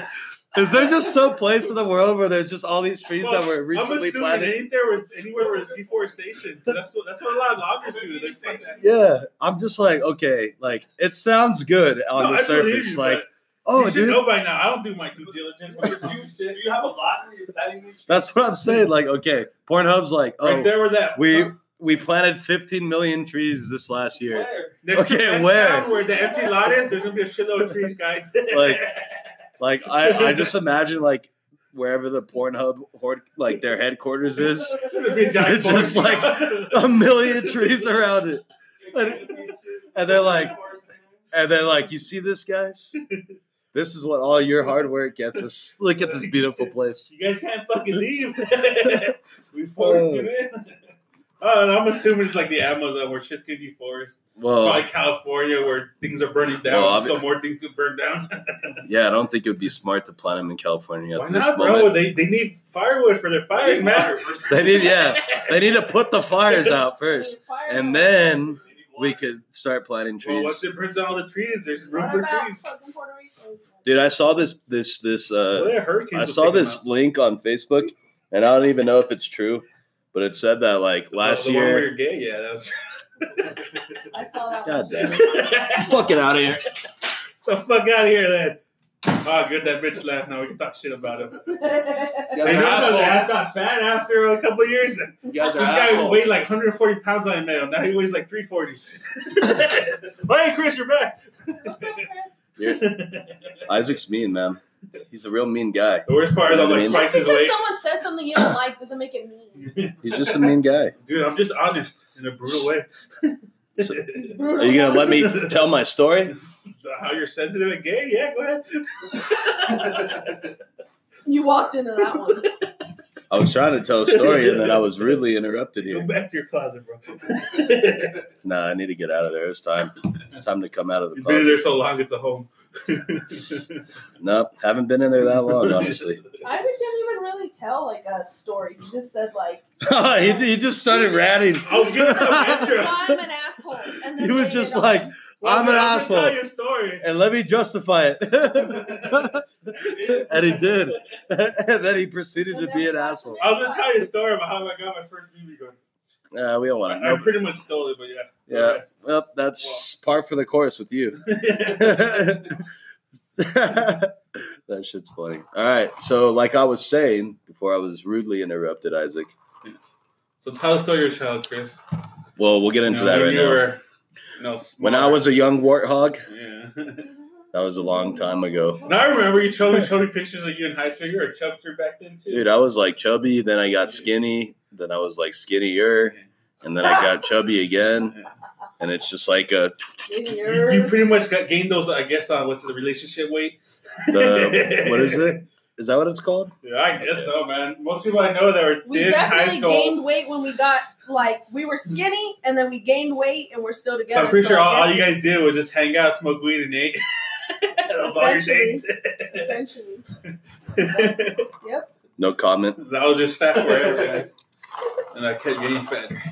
is there just some place in the world where there's just all these trees that were I'm recently planted? ain't there was anywhere where there's deforestation. That's what that's what a lot of loggers do. They plant that. Yeah, I'm just like, okay, like it sounds good on No, the I surface. you, like, oh, you should dude, know by now. I don't do my due diligence. comes to Do you have a lot where you're planting these? that's what I'm saying. Like, okay, Pornhub's like, oh, Right there where that we we planted 15 million trees this last year. Where? next Okay, where? Where the empty lot is, there's gonna be a shitload of trees, guys. Like, [laughs] Like, I I just imagine like wherever the Pornhub horde, like their headquarters is, There's gonna be a giant It's just like a million trees around it, and, and they're like, and they're like, you see this, guys? This is what all your hard work gets us. Look at this beautiful place. You guys can't fucking leave. [laughs] we forced you in. And I'm assuming it's like the Amazon where shit's gonna deforest. Well, Probably California where things are burning down, Well, so more things could burn down. [laughs] yeah, I don't think it would be smart to plant them in California at Why this not, bro? moment. They, they need firewood for their fires, man. They need, yeah, they need to put the [laughs] fires out first, and then we could start planting Well, once it burns down all the trees, there's room What for about trees. fucking Puerto Rico? Dude, I saw this this this uh, Well, yeah, I saw this link on Facebook, and I don't even know if it's true, but it said that like last the One where year. you're gay, yeah, that was. [laughs] I saw that. God one. damn it! [laughs] Fucking out of here! the fuck out of here, then. Oh, good, that bitch left. Now we can talk shit about him. [laughs] You They guys know are that assholes. ass got fat after a couple of years. You guys are This guy assholes. weighed like 140 pounds on male. Now he weighs like 340. hey, Chris, you're back. What's? You're- Isaac's mean, man. He's a real mean guy. The worst part is You I'm know what I like mean? twice Just his because weight. someone says something you don't like doesn't make it mean. [laughs] He's just a mean guy. Dude, I'm just honest in a brutal way. So- [laughs] Are you gonna let me [laughs] tell my story? How you're sensitive and gay? Yeah, go ahead. You walked into that one. I was trying to tell a story and then I was rudely interrupted here. Go back to your closet, bro. Nah, I need to get out of there. It's time. It's time to come out of the You've been closet. there so long, it's a home. [laughs] Nope, haven't been in there that long, honestly. Isaac didn't even really tell like a story. He just said like [laughs] he, he just started ratting. I was getting some [laughs] extra. I'm an asshole. And then He was just like. on. Like, I'm an asshole. Tell your story. and let me justify it. [laughs] and he did. and then he proceeded And to be an asshole. I was gonna tell you a story about how I got my first BB gun. Nah, we don't want I, I to. pretty much stole it, but yeah. Yeah. Well, that's par for the course with you. [laughs] [laughs] that shit's funny. All right. So, like I was saying before I was rudely interrupted, Isaac. Yes. So tell us story your child, Chris. Well, we'll get into You know, that right you now. Were, you know, when I was a young warthog, Yeah. that was a long time ago. now I remember you showed me, showed me pictures of you in high school. You were a chubster back then too. Dude, I was like chubby, then I got skinny, then I was like skinnier, and then I got chubby again. And it's just like a You, you pretty much got gained those, I guess, on what's the relationship weight. the [laughs] what is it? Is that what it's called? Yeah, I guess so, man. Most people I know that were We did in high definitely school. gained weight when we got like we were hmm. skinny and then we gained weight and we're still together. so I'm pretty sure all, all you guys did was just hang out, smoke weed, and eat. [laughs] That's all your Essentially. dates. essentially. [laughs] Yep. No comment. I was just fat forever, guys. [laughs] And I kept getting fatter.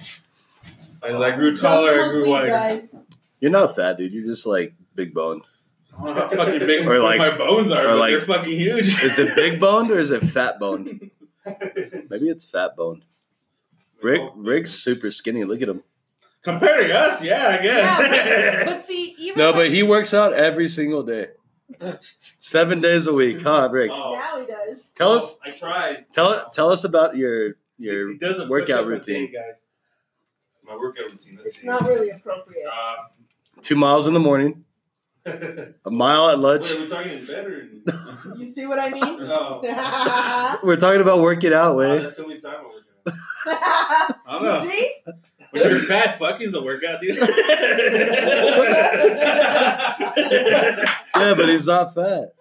As I grew taller, I grew wider. guys. You're not fat, dude. You're just like big boned. I don't know how fucking big Or like- my bones are, or but like- they're fucking huge. Is it big boned or is it fat boned? Maybe it's fat boned. Rick Rick's super skinny. Look at him. Compared to us, yeah, I guess. Yeah, but, [laughs] but see, even No, but he works out every single day. Seven days a week, huh, Rick? Oh, now he does. Tell us I tried. tell tell us about your your He does workout push-up day, routine. guys. My workout routine. Let's It's see. not really appropriate. Uh, two miles in the morning, [laughs] a mile at lunch. wait, are we talking in bed or? In... You see what I mean? [laughs] oh, We're talking about working out, wow, way. that's the only time I work out. I don't know. you see? When you're fat, fucking's a workout, dude. [laughs] Yeah, but he's not fat.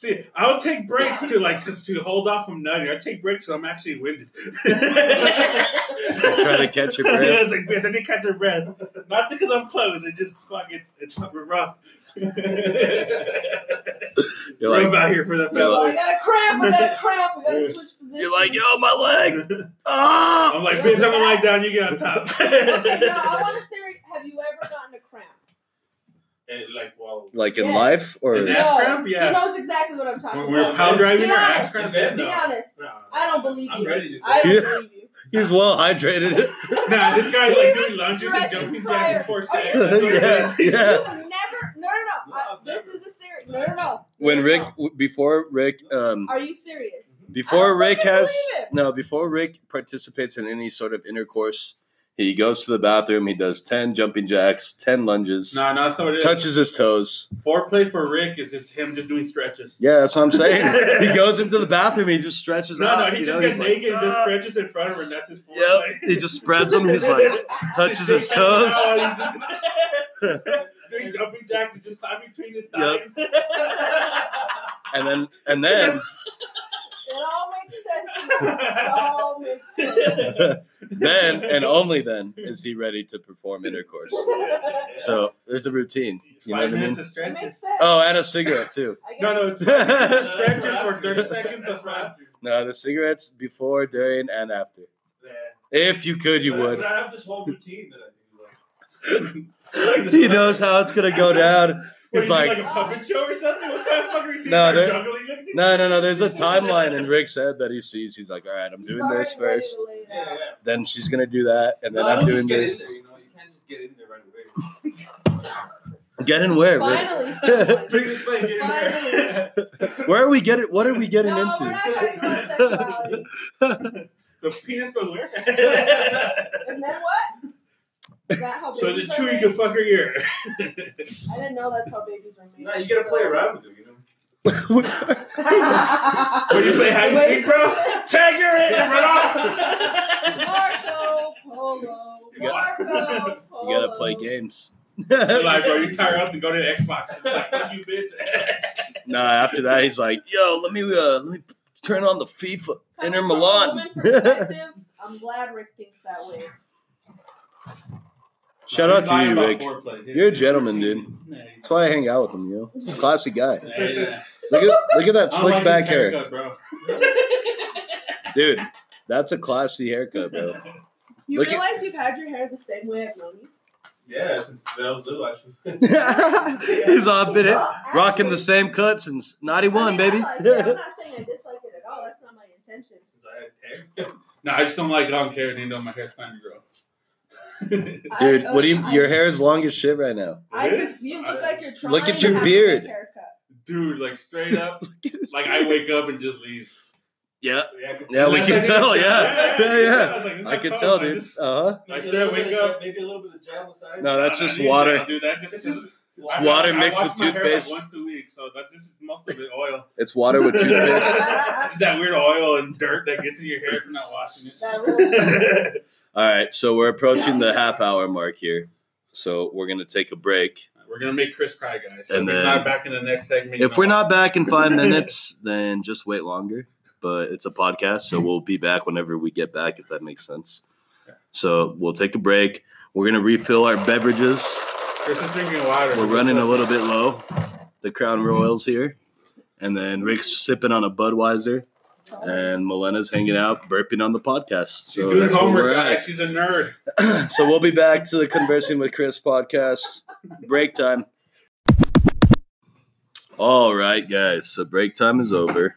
See, I would take breaks to like 'cause to hold off from nutting. I take breaks so I'm actually winded. Try to catch your breath. Yeah, it's like, I need to catch your breath. Not because I'm close. It just fuck. It's it's rough. [laughs] You're rough like out here for the You're Oh. I got a cramp. I got a cramp. We gotta [laughs] switch positions. you're like, yo, my legs. Ah! I'm like, bitch, I'm gonna lie down. You get on top. Okay, [laughs] no, I want to say, have you ever gotten a cramp? And, like, well, Like in Yes. life or In Ass no, cramp? Yeah. He knows exactly what I'm talking When we were about. power driving Be or ass honest. cramp? Be no. honest. no. I don't believe I'm you. ready to. I don't Yeah. believe you. he's well hydrated. [laughs] Nah, this guy's He like doing lunges and jumping prior. back and forth. Are you That's what it Yeah, yeah. You've never. No, no, no. I, this is a serious. No, no, no. when No, no, Rick no. before Rick um Are you serious? before I don't Rick has it. no before Rick participates in any sort of intercourse, he goes to the bathroom. He does ten jumping jacks, ten lunges, Nah, no, that's not what it is. touches his toes. Foreplay for Rick is just him just doing stretches. Yeah, that's what I'm saying. he [laughs] goes into the bathroom. He just stretches No, out. no, he you just know, gets he's naked and just "Ah." stretches in front of her, and that's his Yep. He just spreads them. He's like touches his [laughs] toes. He's just- [laughs] doing jumping jacks and just climbing between his thighs. Yep. and then and then It all makes sense. [laughs] It all makes sense. [laughs] then and only then is he ready to perform intercourse. So there's a routine. You know Five what I mean? minutes of It stretches. Oh, and a cigarette too. No, no, it's five minutes of stretches for 30 [laughs] seconds of fun. No, the cigarettes before, during, and after. Yeah. If you could, you But- would. But I have this whole routine that I do. Like, He knows how it's gonna go down. What, He's like, like a puppet show or something? What kind of fucking routine? No, Are you there- juggling anything? no, no, no. There's a timeline, and Rick said that he sees. He's like, all right, I'm doing this first. to lay it yeah, uh, yeah. Then she's gonna do that, and then No, I'm doing this. In there, you know, you can't just get in there right away. [laughs] Get in where, Rick? Finally, [laughs] someone. Please explain. Get in there. Where are we getting? What are we getting no, into? we're not talking about sexuality. [laughs] The penis goes where? And then what? Is that how so babies the are chew you made? can fuck her ear. I didn't know that's how babies are made. No, you gotta so- play around with it, you know. [laughs] when you play hide and seek, bro, tag her in and run off. Marco Polo. You gotta- Marco Polo. You gotta play games. like, bro, you tire up to go to the Xbox. It's like, fuck you, bitch. nah, after that, he's like, "Yo, let me uh, let me turn on the FIFA Coming Inter Milan. I'm glad Rick thinks that way. Shout Nah, out to you, about Rick. You're a gentleman, dude. That's why I hang out with him. You know, classy guy. yeah, yeah. Look at look at that slick like back his hair, bro. [laughs] dude. That's a classy haircut, bro. You Look at- realize you've had your hair the same way I've known you? Yeah, since I was little, actually. [laughs] He's all been it, rocking the same cut since I '91, mean, baby. I like it. I'm not [laughs] saying I dislike it at all. That's not my intention. Since I had hair. No, I just don't like long hair, and you know my hair's starting to grow. [laughs] Dude, I- what do you? I- Your hair is long as shit right now. Isaac, you look like you're trying Look at to your have a beard. good haircut. Dude, like straight up, [laughs] like I wake up and just leave. Yeah, Yeah, I could- yeah, we can tell. Yeah, yeah, I yeah. was like, it's I can tell, I dude. Uh huh. I said, wake up. Maybe a little bit of gel on the side. No, that's just water. dude. That just It's I- water I mixed wash with my hair, like, toothpaste. once a week, so that's just most of it oil. It's water with toothpaste. [laughs] It's that weird oil and dirt that gets in your hair from you're not washing it. [laughs] All right, so we're approaching the half hour mark here. So we're gonna take a break. We're gonna make Chris cry, guys. So And if he's then- not back in the next segment. If we're why. not back in five [laughs] minutes, then just wait longer. But it's a podcast, so we'll be back whenever we get back, if that makes sense. So we'll take a break. We're gonna refill our beverages. Chris is drinking water. We're running a little bit low. The Crown mm-hmm. Royals here, and then Rick's sipping on a Budweiser, and Melena's hanging out, burping on the podcast. She's doing that's where homework, we're guys. at. She's a nerd. [clears throat] so we'll be back to the Conversing with Chris podcast. Break time. All right, guys. So break time is over.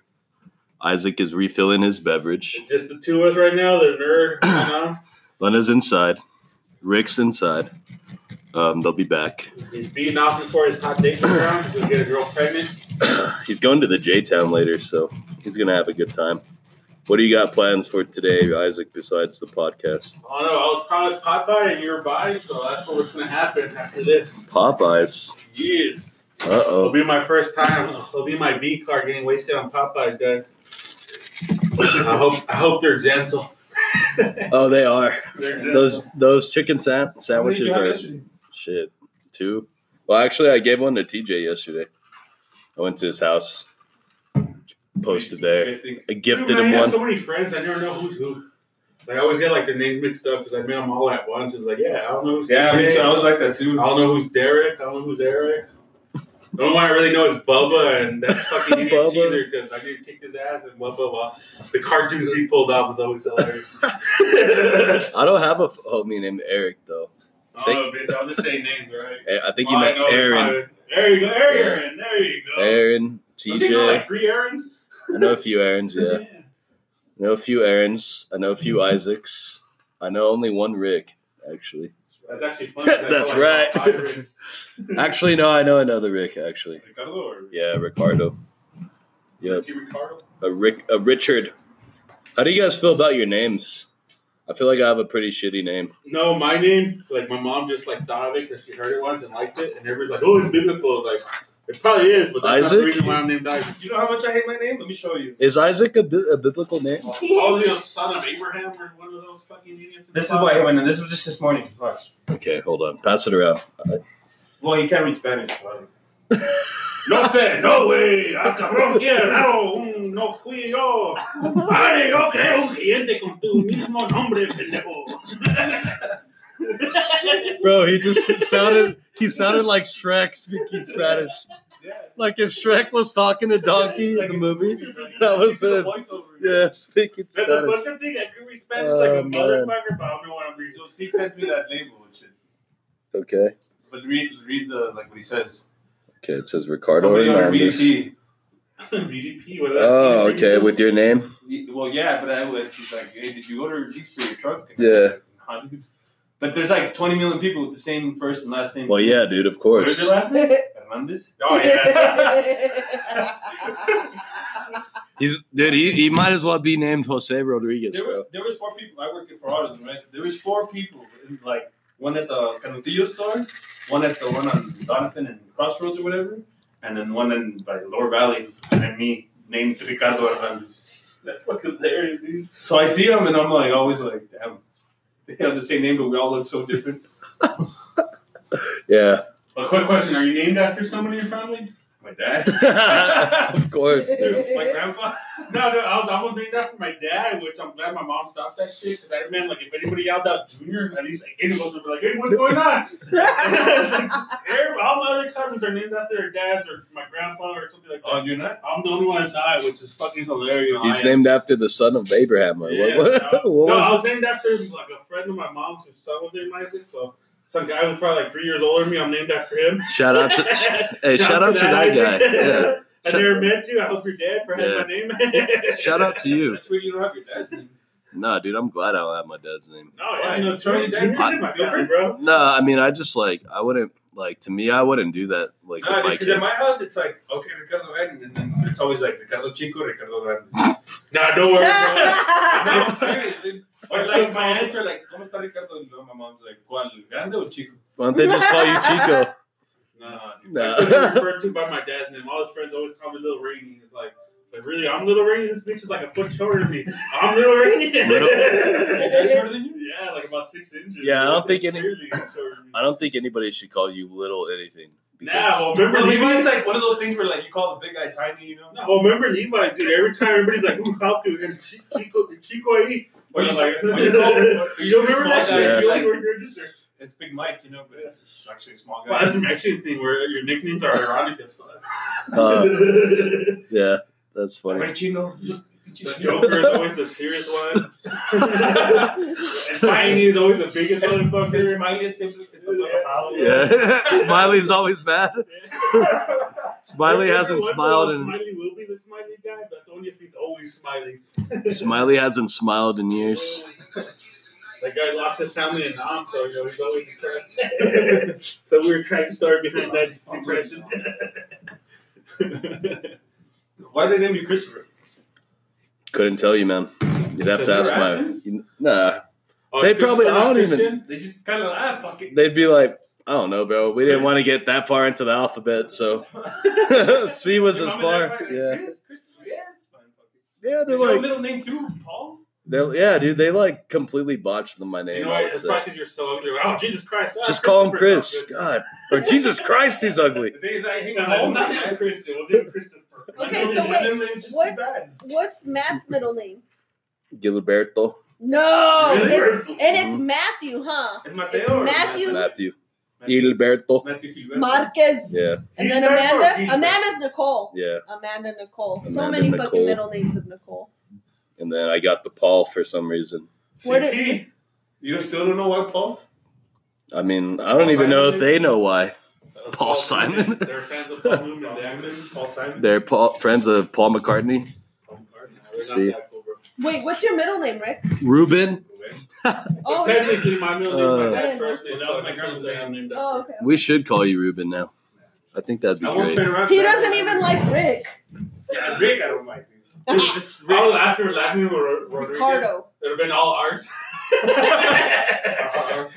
Isaac is refilling his beverage. Just the two of us right now. The nerd. You know? [clears throat] Lena's inside. Rick's inside. Um, they'll be back. He's beating off before his hot date comes around. Gonna get a girl pregnant. [clears throat] He's going to the J Town later, so he's gonna have a good time. What do you got plans for today, Isaac? Besides the podcast, Oh no, I was probably Popeye and you were by, so that's what's gonna happen after this. Popeyes. Yeah. Uh oh. It'll be my first time. It'll be my V card getting wasted on Popeyes, guys. I hope I hope they're gentle. Oh, they are. [laughs] They're gentle. Those those chicken sam- sandwiches are yesterday? Shit. Two. Well, actually, I gave one to TJ yesterday. I went to his house, posted You there. think- I Dude, gifted man, I him have one. so many friends, I never know who's who. Like, I always get like their names mixed up because I met them all at once. It's like, yeah, I don't know who's Yeah, I mean, TJ. I was like that too. I don't know who's Derek. I don't know who's Eric. The only one I really know is Bubba, and that [laughs] fucking Idiot Bubba. Caesar because I did kick his ass, and Bubba, well, the cartoons he pulled off was always hilarious. [laughs] I don't have a homie named Eric though. Oh, bitch, I'll just say names, right? Eh, I think you Oh, I meant know, Aaron. There you go, Aaron. There you go. Aaron, Don't you like TJ. three Aarons? I know a few Aarons. Yeah, [laughs] I know a few Aarons. I know a few Isaacs. I know only one Rick, actually. That's actually [laughs] funny. 'cause I know, That's like, right. all five Aarons. [laughs] Actually, no, I know another Rick. Actually, Ricardo or yeah, Ricardo. Yep, Ricky Ricardo. a Rick, a Richard. How do you guys feel about your names? I feel like I have a pretty shitty name. No, my name, like my mom just like thought of it because she heard it once and liked it, and everybody's like, "Oh, it's biblical." Like, it probably is, but that's not Isaac? the reason why I'm named Isaac. You know how much I hate my name? Let me show you. Is Isaac a, bi- a biblical name? [laughs] Oh, the uh, son of Abraham or one of those fucking idiots. in the This is why I hate my name. This was just this morning. Watch. Okay, hold on. Pass it around. Well, you can't read Spanish. Well, No sé, no way, ah cabrón, claro, un- no fui yo. Ay, yo creo un cliente con tu mismo nombre, pendejo. Bro, he just sounded he sounded like Shrek speaking Spanish. Like if Shrek was talking to Donkey in the movie, that was it. Yeah, speaking That's the Spanish. fucking thing. I can read Spanish like Oh, a man. motherfucker, but I don't know what I'm reading. So Zeke sent me that label and shit. Okay. But read, read the like what he says. Okay, it says Ricardo Somebody on Hernandez. VDP. [laughs] VDP, what is that? Oh, okay, with your name? Well, yeah, but I went. He's like, "Hey, did you order these for your truck?" Yeah. Huh, dude? But there's like 20 million people with the same first and last name. Well, yeah, dude, of What is course. your last name? [laughs] Hernandez. Oh, yeah. [laughs] He's dude, he, he might as well be named Jose Rodriguez, There, bro. were, there was four people. I work for AutoZone, right? There was four people. Like one at the Canutillo store, one at the one on Donovan and Crossroads or whatever, and then one in by Lower Valley, and then me named Ricardo Hernandez. [laughs] That's fucking hilarious, dude. So I see them and I'm like always like, damn, they have the same name, but we all look so different. [laughs] Yeah. A quick question: Are you named after someone in your family? My dad. [laughs] of course. [laughs] Dude, my grandpa. [laughs] No, no, I was almost named after my dad, which I'm glad my mom stopped that shit. Because that meant, like, if anybody yelled out Junior, at least like, any of us would be like, hey, what's going on? Every- all my other cousins are named after their dads or my grandfather or something like oh, that. Oh, you're not? I'm the only one that's not, which is fucking hilarious. He's I am- named after the son of Abraham. Or Yeah, what, no, what, what no, I was was named after like a friend of my mom's. His son was named Isaac. So some guy who's probably like three years older than me. I'm named after him. Shout out to [laughs] hey, shout out to that guy. Isaac. Yeah. [laughs] I Shout- never met you. I hope you're dead for having my name. [laughs] Shout out to you. That's where you don't have your dad's name. Nah, dude, I'm glad I don't have my dad's name. No, yeah, no, Charlie Charlie Jr.'s I- my family, bro. No, I mean, I just like I wouldn't like to me. I wouldn't do that. Like No, my because at my house it's like okay, Ricardo Grande, and then it's always like Ricardo Chico, Ricardo Grande. [laughs] Nah, don't worry, bro. [laughs] no, serious, dude. Or it's like my call him- aunts are like, ¿Cómo está Ricardo? And my mom's like, ¿Cuál? ¿Grande o Chico? Why don't they just call you Chico? [laughs] Nah, dude. I Nah. still get referred to by my dad's name. All his friends always call me Little Rainy. It's like, like really, I'm Little Rainy. This bitch is like a foot shorter than me. I'm Little Rainy. Little- shorter than you? yeah, like about six inches. Yeah, I don't think It's any- seriously shorter than me. I don't think anybody should call you little anything. Nah, well, remember Well, maybe it's Levi's? like one of those things where like you call the big guy tiny, you know? No, well, remember Levi's, dude. Every time everybody's like, "Who helped you?" And Chi- Chico, Chico ahí. Or you, I'm like, [laughs] you call, or you you don't remember that shit? Yeah. You like, always were your sister. it's Big Mike, you know, but it's actually a small Well, guy. that's a Mexican thing where your nicknames are ironic as fuck. Uh, [laughs] yeah, that's funny. Right, Chino? the Joker is always the serious one. [laughs] and Spiny is always the biggest And motherfucker. Smiley is simply Yeah, [laughs] Smiley's always bad. [laughs] Smiley hasn't in a smiled in Smiley will be the smiley guy, but that's only if he's always smiling. Smiley hasn't smiled in years. That guy lost his family in Nam, so you know he's always depressed. so we were trying to start behind that depression. Why did they name you Christopher? Couldn't tell you, man. You'd have to ask my. asking? you- Nah, Oh, They it's probably- Christian, I don't Christian? even- They just kind of ah fuck it. they'd be like, I don't know, bro. We didn't want to get that far into the alphabet, so [laughs] [laughs] C was Your as mom and dad far. probably Yeah, Chris, Christopher, yeah, it's fine, fuck it. yeah. They're your like, middle name too, Paul? they're, yeah, dude. They like completely botched my name. You know I'd It's say. probably because you're so ugly. Oh, Jesus Christ. Ah, Just call him Christopher Chris. sounds good. God, or Jesus Christ, he's [laughs] ugly. The thing is, I hate No, my not name. give him Christian. We'll give him Christopher. [laughs] Okay, so wait, name is just too what's what's Matt's middle name? Gilberto No, Really? it's, and it's mm-hmm. Matthew, huh? It's Mateo It's or Matthew Matthew Matthew. Gilberto. Matthew Gilberto. Marquez, Yeah, and then Gilberto or Amanda. Gilbert? Amanda's Nicole. yeah. Amanda Nicole. so Amanda many Nicole. fucking middle names of Nicole. And then I got the Paul for some reason. What did- CP. You still don't know why Paul? I mean, I don't even know if they know why. Uh, Paul Simon. [laughs] They're fans of Paul Newman. Paul They're Simon? Paul Simon? They're Paul, friends of Paul McCartney. not See. cool. Wait, what's your middle name, Rick? Ruben. [laughs] Oh, But technically, my middle name, Uh, my dad's first name. That was my grandma's name. I'm named after. Oh, okay. We should call you Ruben now. I think that'd be I great. He doesn't even like Rick. Yeah, Rick, I don't like. Dude, [laughs] just I was Rick. after laughing with Ro- Rodriguez. Ricardo. It would have been all ours.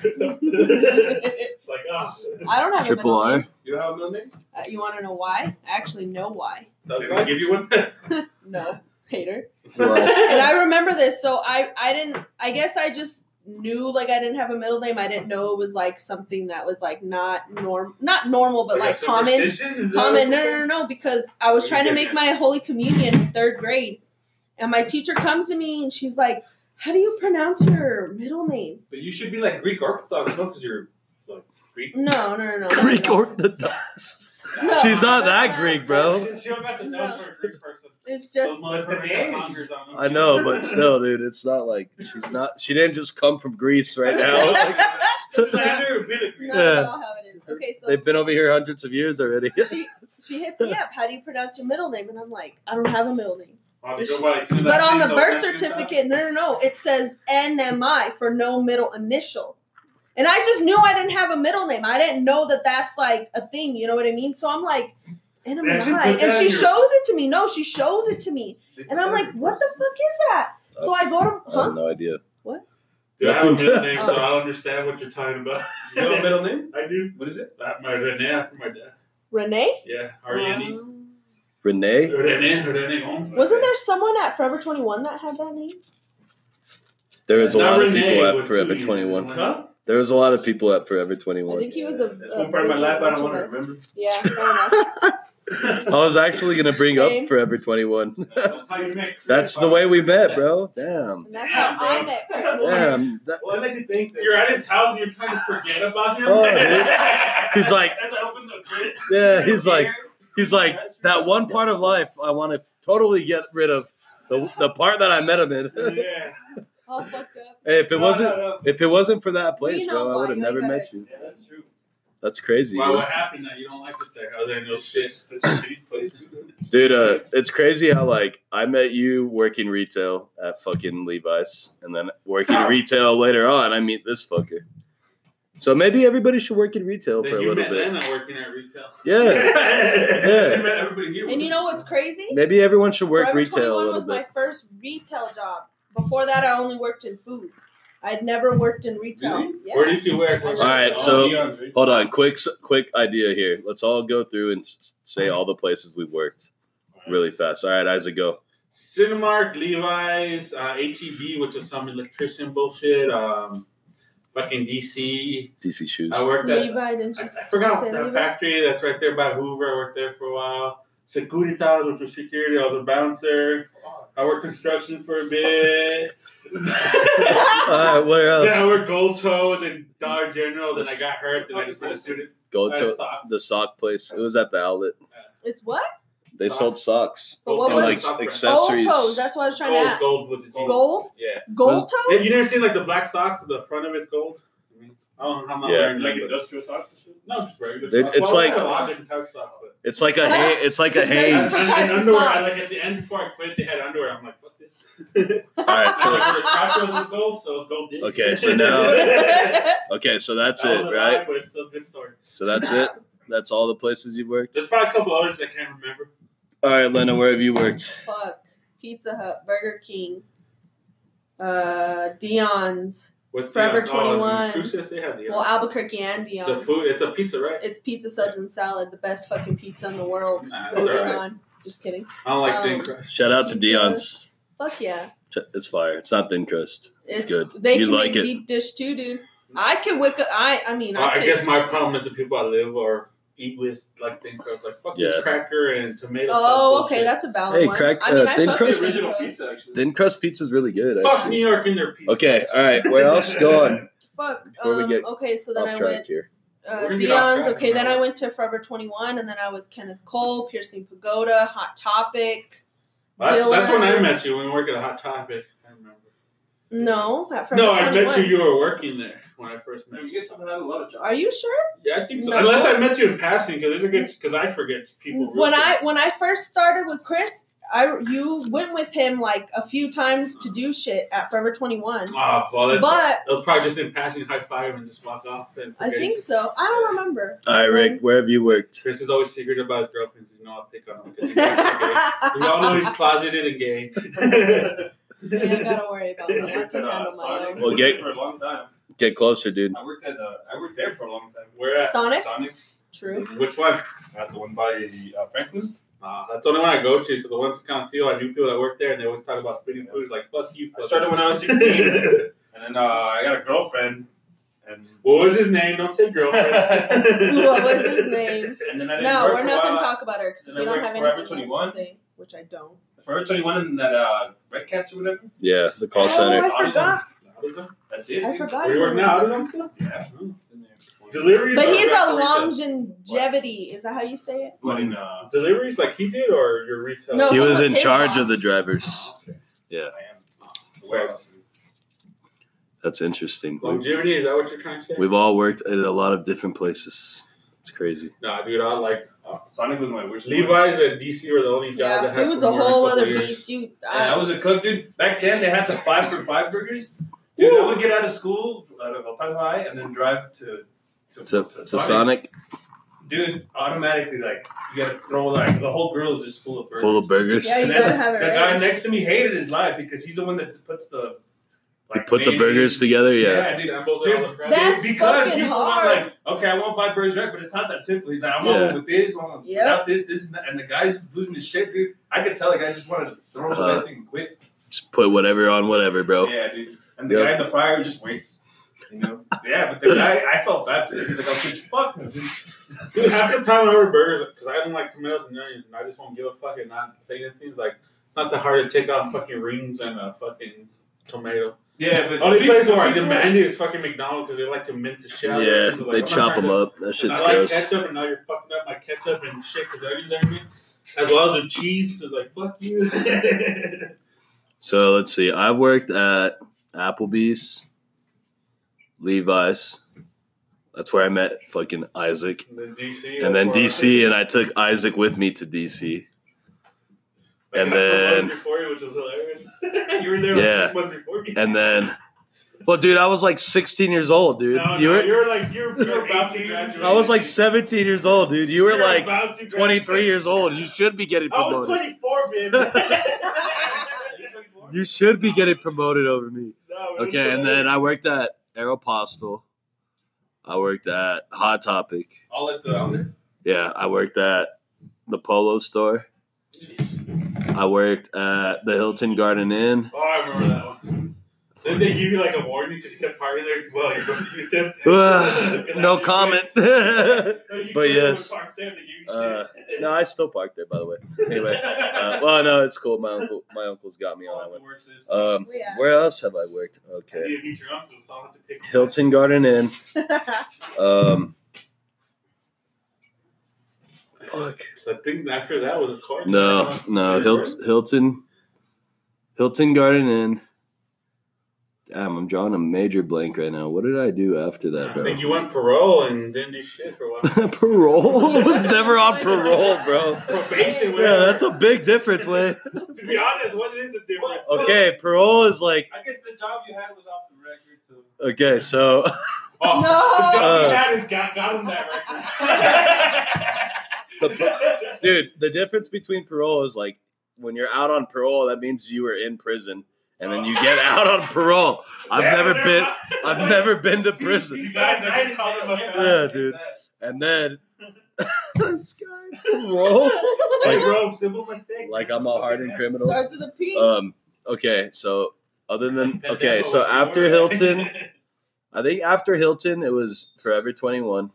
It's like, ah. I don't have a Triple middle name. You don't have a middle name? Uh, you want to know why? I actually know why. Did I give you one? [laughs] No, hater. Well, and I remember this, so I I didn't. I guess I just knew like I didn't have a middle name. I didn't know it was like something that was like not norm, not normal, but like, a common. superstition? Is that Common. No, no, no, no. Because I was trying to make my Holy Communion in third grade, and my teacher comes to me and she's like, "How do you pronounce your middle name?" But you should be like Greek Orthodox, no? Because you're like Greek. No, no, no, no. Greek no. Orthodox. No, She's not that's that Greek, bro. She she don't got the nose for a Greek person. It's just motherfuckers have hungers on them. I know, but still, dude, it's not like she's not. She didn't just come from Greece right now. Like, It's never it's not Yeah. at all how it is. Okay, so they've been over here hundreds of years already. she she hits me up. How do you pronounce your middle name? And I'm like, I don't have a middle name. Oh, they go by like two But on the birth certificate, no, no, no, it says NMI for no middle initial. And I just knew I didn't have a middle name. I didn't know that that's like a thing. You know what I mean? So I'm like, NMI, and she shows it to me. No, she shows it to me, and I'm like, what the fuck is that? So I go to, I have no idea. What? Dude, I have a middle name, so I don't understand what you're talking about. You have a middle name? [laughs] I do. What is it? That- My Renee after my dad. Renee. Yeah, R-E-N-E. Um, Renee. Rene, Rene. oh. wasn't there someone at Forever 21 that had that name? There was a Not lot of Renee, people at with Forever two E's. 21. Huh? There was a lot of people at Forever Twenty One. I 21. think he was a. That's a one part of my life I don't want to remember. Yeah, fair enough. [laughs] [laughs] I was actually gonna bring Same. up Forever 21. That's how you make. [laughs] That's the way we met, bro. Damn. And that's how I met Chris. Damn. That- Well, I like to think that You're at his house and you're trying to forget about him. Oh, dude. He's like, As I open the fridge. yeah, he's like, he's like, that one part of life I want to totally get rid of. The, the part that I met him in. [laughs] Yeah. [laughs] All fucked up. Hey, if it No, wasn't no, no. if it wasn't for that place, We know bro, I would have never met gotta you. Yeah, that's true. That's crazy, Why? What happened that you don't like it there? Other than those shits. [laughs] That's shitty place. dude. Uh, it's crazy how like I met you working retail at fucking Levi's, and then working retail later on. I meet this fucker. So maybe everybody should work in retail Then for a you little met bit. Lena working at retail. Yeah, [laughs] I met. And you know what's crazy? maybe everyone should work Forever retail a 21 little was my first retail job. Before that, I only worked in food. I'd never worked in retail. Really? Yeah. Where did you work? All right, so- Hold on, quick quick idea here. Let's all go through and say all the places we've worked really fast. All right, Isaac, go. Cinemark, Levi's, uh, HEB, which is some electrician bullshit. Um, fucking DC. DC shoes. I worked at. Levi, didn't I, you, I did forgot you that Levi? factory that's right there by Hoover. I worked there for a while. Securitas, which was security. I was a bouncer. I worked construction for a bit. [laughs] All right, where else? Then I worked Gold Toe, and then Dollar General. Then I got hurt. Then I just been a student. Go I to the sock place. It was at the outlet. It's what? They Socks. sold socks But what and like? Sock accessories. Gold toes. That's what I was trying to Gold, ask. gold with the G. Gold? Yeah. Gold toes? You never seen like the black socks? With the front of it's gold. I don't know how much. Yeah. wearing Like industrial socks and shit? No, just regular They- socks. it's well, like- a lot of different types of socks, but. It's like a [laughs] ha- it's like a It's like And, and underwear, I, like at the end before I quit, they had underwear. I'm like, fuck this. [laughs] All right, So [laughs] so the Costco's was gold, so it's gold. Okay, so now- okay, so that's That it, right? lie, but it's a good story. So that's it. That's all the places you've worked. There's probably a couple others I can't remember. All right, Lena, where have you worked? Fuck. Pizza Hut, Burger King, uh, Dion's. What's Forever the, oh, 21. Cruces, they have the, Well, Albuquerque and Dion's. the food. It's a pizza, right? It's pizza subs and salad, the best fucking pizza in the world. Nah, that's Moving alright. on. Just kidding. I don't like Um, thin crust. Shout out to Pizza. Dion's. Fuck yeah. It's fire. It's not thin crust. It's good. They You can like make it. deep dish too, dude. I can wick. A, I. I mean, Uh, I, I guess my problem is the people I live or eat with like thin crust, like fuck this Yeah. cracker and tomato. Oh, sauce okay, bullshit. that's a valid Hey, one. crack- I mean, uh, I thin crust- with Original thin pizza, crust. actually. Thin crust pizza's really good. Fuck Actually. New York and their pizza. Okay, all right. Where else? Go on. Fuck. Before we Um, get okay, so then Off I went here. uh, gonna Dion's. Okay, then. I went to Forever Twenty One, and then I was Kenneth Cole, Piercing Pagoda, Hot Topic. That's, that's when I met you when we worked at a Hot Topic. I remember. No, at Forever No, I 21. met you. You were working there when I first met You you. guys haven't had a lot of jobs. Are you sure? Yeah, I think so. No. Unless I met you in passing, because there's a good because I forget people. when quick. I when I first started with Chris, I you went with him like a few times to do shit at Forever Twenty One. Oh, ah, well, that, But that was probably just in passing, high five, and just walk off. And I think so. I don't remember. All right, Rick. Um, where have you worked? Chris is always secret about his girlfriends. You know, I'll pick on him because he's actually gay. [laughs] We all know he's closeted and gay. [laughs] You ain't gotta worry about me. I worked can at, uh, handle my own. Well, get- there for a long time. Get closer, dude. I worked at uh, I worked there for a long time. Where at? Sonic. Sonic, True. Which one? at the one by uh, Franklin. Uh, that's the only one I go to. Because the ones in Contigo, I knew people that work there, and they always talk about spitting food. Like, fuck you. I started when I was 16, [laughs] and then uh, I got a girlfriend, and What was his name? Don't say girlfriend. [laughs] What was his name? and then I didn't No, work we're not gonna talk about her because we don't worked have Forever anything else 21. to say, which I don't. Forever 21 and that uh, Red Cats or whatever. Yeah, the call Oh, center. I forgot. That's it. I forgot. Where you work now? AutoZone still? Yeah. Deliveries? But he's a longevity. Is that how you say it? But in, uh, Deliveries like he did, or your retail? No, He he was was in charge boss. of the drivers. Yeah, I am. Where? that's interesting. We- Longevity? Is that what you're trying to say? We've all worked at a lot of different places. It's crazy. Nah, dude, I like uh, Sonic was my worst. Levi's and DC were the only jobs Yeah, that had food's for a whole other years. beast. You, And I I, was a cook, dude. Back then, they had the five for five burgers. Dude, I would get out of school out of El Paso High and then drive to to, To, to Sonic, Dude, automatically, like you gotta throw like the whole grill is just full of burgers. full of burgers. Yeah, you And gotta then have it the right. guy next to me hated his life because he's the one that puts the You put the burgers together. Yeah. Yeah, dude. Samples Dude, and all. That's because fucking people hard. want like, okay, I want five burgers, right? But it's not that simple. He's like, I want Yeah. one with this, one Yep. without this, this, and that. And the guy's losing his shit, dude. I could tell the guy just wanted to throw Uh-huh. everything and quit. Just put whatever on whatever, bro. Yeah, dude. And the Yep. guy in the fryer just waits. You know? Yeah, but the guy, I felt bad for him. He's like, "I'll shoot fuck." him." Dude, half the time I order burgers because I don't like tomatoes and onions, and I just won't give a fuck and not say anything. It's like not that hard to take off fucking rings and a fucking tomato. Yeah, but Only to place people- where I demand it is fucking McDonald's because they like to mince the shit. out of it. Yeah, So, like, they I'm chop them to- up. That and shit's I like gross. ketchup, and now you're fucking up my ketchup and shit because onions and everything, as well as the cheese. It's like fuck you. [laughs] So let's see. I've worked at Applebee's, Levi's. That's where I met fucking Isaac. and then DC, And then DC, and I took Isaac with me to DC. I and then- before you, which was hilarious. [laughs] you were there Yeah. like six months before me. And then, well, dude, I was like 16 years old, dude. no, you no, were, you were like you're, you're about to graduate. I was like 17 years old, dude. You were You're like 23 years old. You should be getting promoted. I was promoted. 24, [laughs] man. You should be getting promoted over me. [laughs] No, Okay, and then I worked at Aeropostale. I worked at Hot Topic. All at the outlet. Yeah, I worked at the Polo Store. I worked at the Hilton Garden Inn. Oh, I remember that one. Did they give you like a warning because you kept partying there? Well, you're going to YouTube. Ugh, [laughs] no comment. [laughs] But yes. Uh, Uh, no, I still park there, by the way. [laughs] Anyway, uh, well, no, it's cool. My uncle, my uncle's got me on that one. Um, where else have I worked? Okay, You meet your uncle, so I'll have to pick Hilton Garden Inn. Um, fuck. I think after that was a car. No, no, Hilton, Hilton, Hilton Garden Inn. Damn, I'm drawing a major blank right now. What did I do after that, bro? I think you went parole and didn't do shit for a while. [laughs] parole? [laughs] I was never on [laughs] parole, bro. Probation, Yeah, whatever. that's a big difference, way. To be honest, what is the difference? Okay, parole is like I guess the job you had was off the record, so. okay, so Oh, No. The job Uh, he had is got, got him that The dude, the difference between parole is like when you're out on parole, that means you were in prison, and then you get out on parole. I've Yeah, never been, I've never been to You prison, guys are just calling him a Yeah, dude. and then [laughs] this guy parole, Hey, like, bro, simple mistake. like I'm a hardened criminal. Starts with a P. Um, okay, so other than okay, so after. Hilton, [laughs] I think after Hilton, it was Forever 21,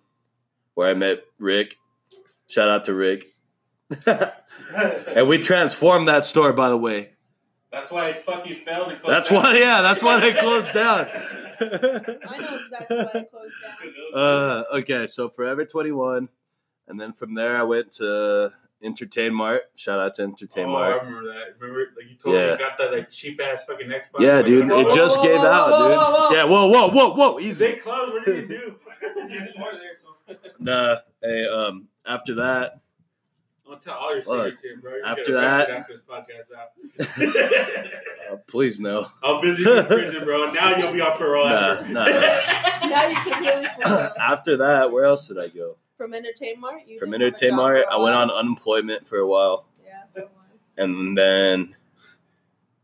where I met Rick. Shout out to Rick. [laughs] and we transformed that store, by the way. That's why it fucking failed. and closed That's down. why, yeah, that's why they closed down. [laughs] I know exactly why it closed down. uh, okay, so Forever 21. And then from there, I went to Entertainmart. Shout out to Entertain oh, Mart. I remember that. Remember, like you told me you got that like cheap ass fucking Xbox. Yeah, Like, dude, whoa, it whoa, just whoa, gave whoa, out, whoa, dude. whoa, whoa. Yeah, whoa, whoa, whoa, whoa, easy. it closed? What did you do? [laughs] There's more there, so. Nah, hey, um, after that, Don't tell all your Fuck. secrets here, bro. You're After that- after this podcast out. [laughs] uh, please no. I'll visit you in prison, bro. Now you'll be on parole. Nah, after. nah. [laughs] Now you can really [clears throat] fulfill. after that, where else did I go? From Entertainment. You From didn't have a job Mart, for a I went while? on unemployment for a while. Yeah, for a while. And then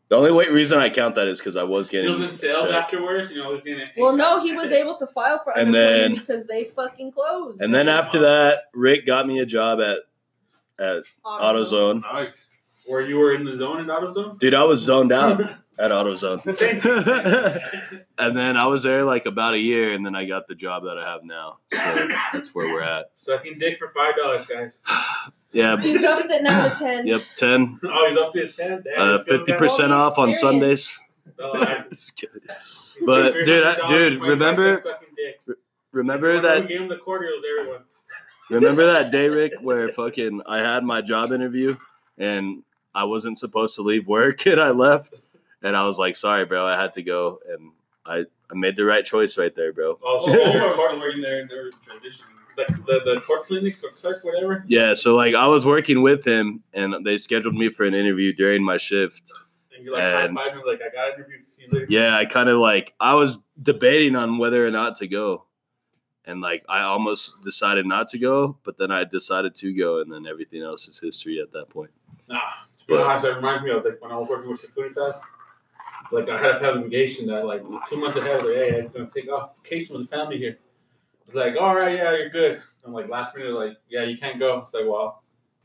the only way, reason I count that is because I was getting. He was in sales checked. afterwards. You know, he was being a Well, no, he was able to file for And unemployment then- because they fucking closed. And then after that, Rick got me a job at at AutoZone. Nice. Where you were in the zone in AutoZone? Dude, I was zoned out [laughs] at AutoZone. [laughs] And then I was there like about a year, and then I got the job that I have now. So that's where we're at. Sucking dick for five dollars, guys. [sighs] [sighs] [sighs] Yeah. [laughs] He's upped it now to 10. Yep, ten. Oh, he's up to his ten. Uh, 50% off on. Sundays. [laughs] Oh, I- [laughs] Just kidding. But, dude, I- dude, remember- cents sucking dick. Remember Remember that we gave him the cordials, everyone. Remember that day, Rick, where fucking I had my job interview and I wasn't supposed to leave work and I left and I was like, sorry, bro, I had to go and I, I made the right choice right there, bro. Oh, so you you were were court- working there and they were transitioning. The, the, the court clinic or clerk, whatever. Yeah, so like I was working with him and they scheduled me for an interview during my shift. And you like high And- five him like I got an interview. Later. Yeah, I kind of like I was debating on whether or not to go. And like I almost decided not to go, but then I decided to go and then everything else is history at that point. Nah, to be But- honest, that reminds me of like when I was working with Securitas. Like I had to have a vacation that like two months ahead. Like, hey, I'm gonna take off vacation with the family here. It's like, all right, yeah, you're good. I'm like last minute, like, yeah, you can't go. It's like, well,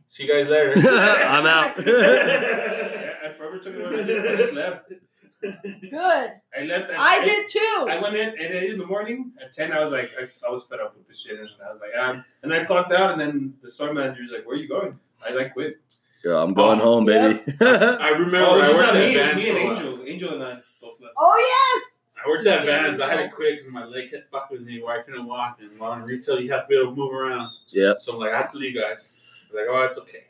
see you guys later. [laughs] I'm out. [laughs] Yeah, at Forever 21, I just, I just left. Good. I left. At I did too. I went in and then in the morning at ten. I was like, I, I was fed up with the shit, and I was like, um, and I clocked out, and then the store manager's like, "Where are you going?" I like quit. Yeah, I'm going Oh, home, baby. I remember Oh, I it's worked not at me, Vans me and. Angel, Angel and I both left. oh yes. I worked at Stupid Vans. I had to quit because my leg kept fucking with me where I couldn't walk. And while in retail, you have to be able to move around. Yeah. So I'm like, I have to leave, guys. They're like, oh, it's okay.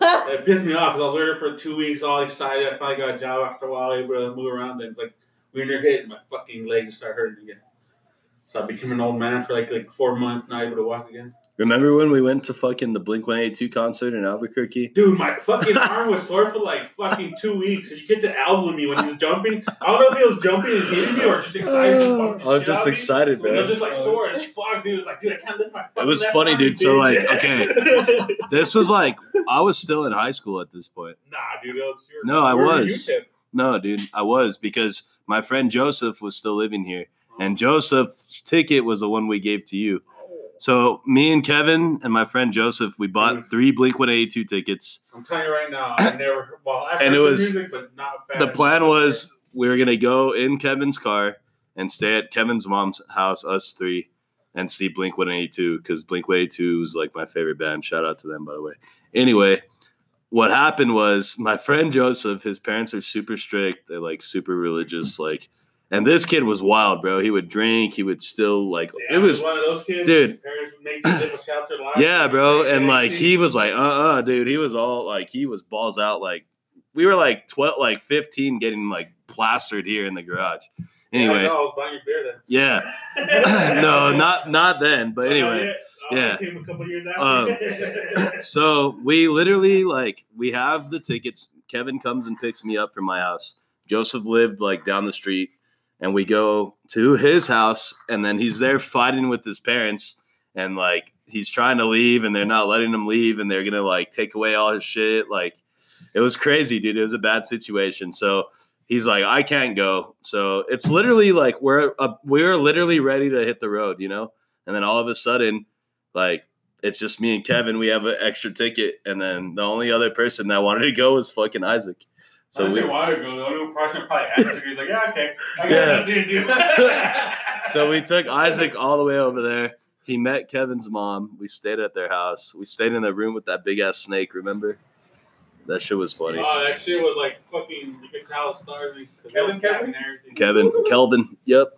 [laughs] It pissed me off because I was there for two weeks, all excited. I finally got a job after a while, able to move around. Then, like, winter hit, and my fucking legs started hurting again. So I became an old man for like like four months, not able to walk again. Remember when we went to fucking the Blink 182 concert in Albuquerque? Dude, my fucking [laughs] arm was sore for like fucking two weeks. Did you get to elbow me when he's jumping. I don't know if he was jumping and hitting me or just excited. [sighs] to I was shit just out me. excited, And it was man. just like sore as fuck, dude. It was like, dude, I can't lift my fucking was left funny, arm, dude. So, bitch. like, okay. [laughs] This was like I was still in high school at this point. nah, dude, that was your, No, I was. No, dude, I was because my friend Joseph was still living here, and oh. Joseph's ticket was the one we gave to you. So me and Kevin and my friend Joseph, we bought mm-hmm. three Blink 182 tickets. I'm telling you right now, I [coughs] never. Well, I And it the was- music, but not The fast. plan was we were gonna go in Kevin's car and stay at Kevin's mom's house, us three, and see Blink 182 because Blink 182 was like my favorite band. Shout out to them, by the way. Anyway, what happened was my friend Joseph, his parents are super strict. They're like super religious, like, and this kid was wild, bro. He would drink. He would still like Yeah, it was. one of those kids. dude. Parents make you live a [clears throat] life. Yeah, bro. And like he was like, uh uh dude. He was all like he was balls out. Like we were like twelve like fifteen getting like plastered here in the garage. Anyway, know, I was buying your beer yeah. [laughs] [laughs] no, not not then, but anyway. Oh, yeah. it Came a couple years Um. [laughs] So we literally like we have the tickets. Kevin comes and picks me up from my house. Joseph lived like down the street, and we go to his house, and then he's there fighting with his parents, and like he's trying to leave, and they're not letting him leave, and they're gonna like take away all his shit. Like it was crazy, dude. It was a bad situation. So he's like, I can't go. So it's literally like we're we're literally ready to hit the road, you know. And then all of a sudden, like it's just me and Kevin. We have an extra ticket, and then the only other person that wanted to go was fucking Isaac. So So we we, while ago, the only person probably answered. He's like, "Yeah, okay, I got Yeah. nothing to do." [laughs] [laughs] so we took Isaac all the way over there. He met Kevin's mom. We stayed at their house. We stayed in the room with that big ass snake. Remember? That shit was funny. Oh, that shit was like fucking. You could tell it started. 'cause Kevin, it was Kevin? and. Kevin, Kelvin. Yep.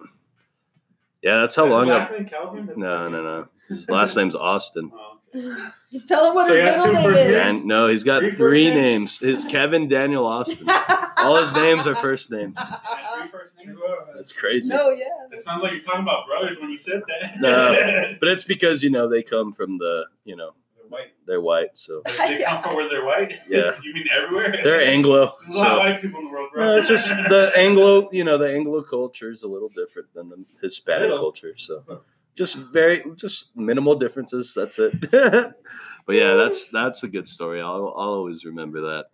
Yeah, that's how Is his long last I. name Calvin? No, no, no. His last [laughs] name's Austin. Oh, [laughs] Tell him what So his middle name is. Dan, no, he's got Three first three names? names. His Kevin Daniel Austin. [laughs] All his names are first names. yeah, three first names. That's crazy. no, yeah. It sounds like you're talking about brothers when you said that. No. [laughs] But it's because you know they come from the you know They're white. they're white, so they come from where they're white. Yeah. you mean everywhere? they're Anglo. There's a lot of So white people in the world, bro. no, it's just the Anglo. You know, the Anglo culture is a little different than the Hispanic culture. So just very just minimal differences. That's it. [laughs] but yeah, that's that's a good story. I'll I'll always remember that.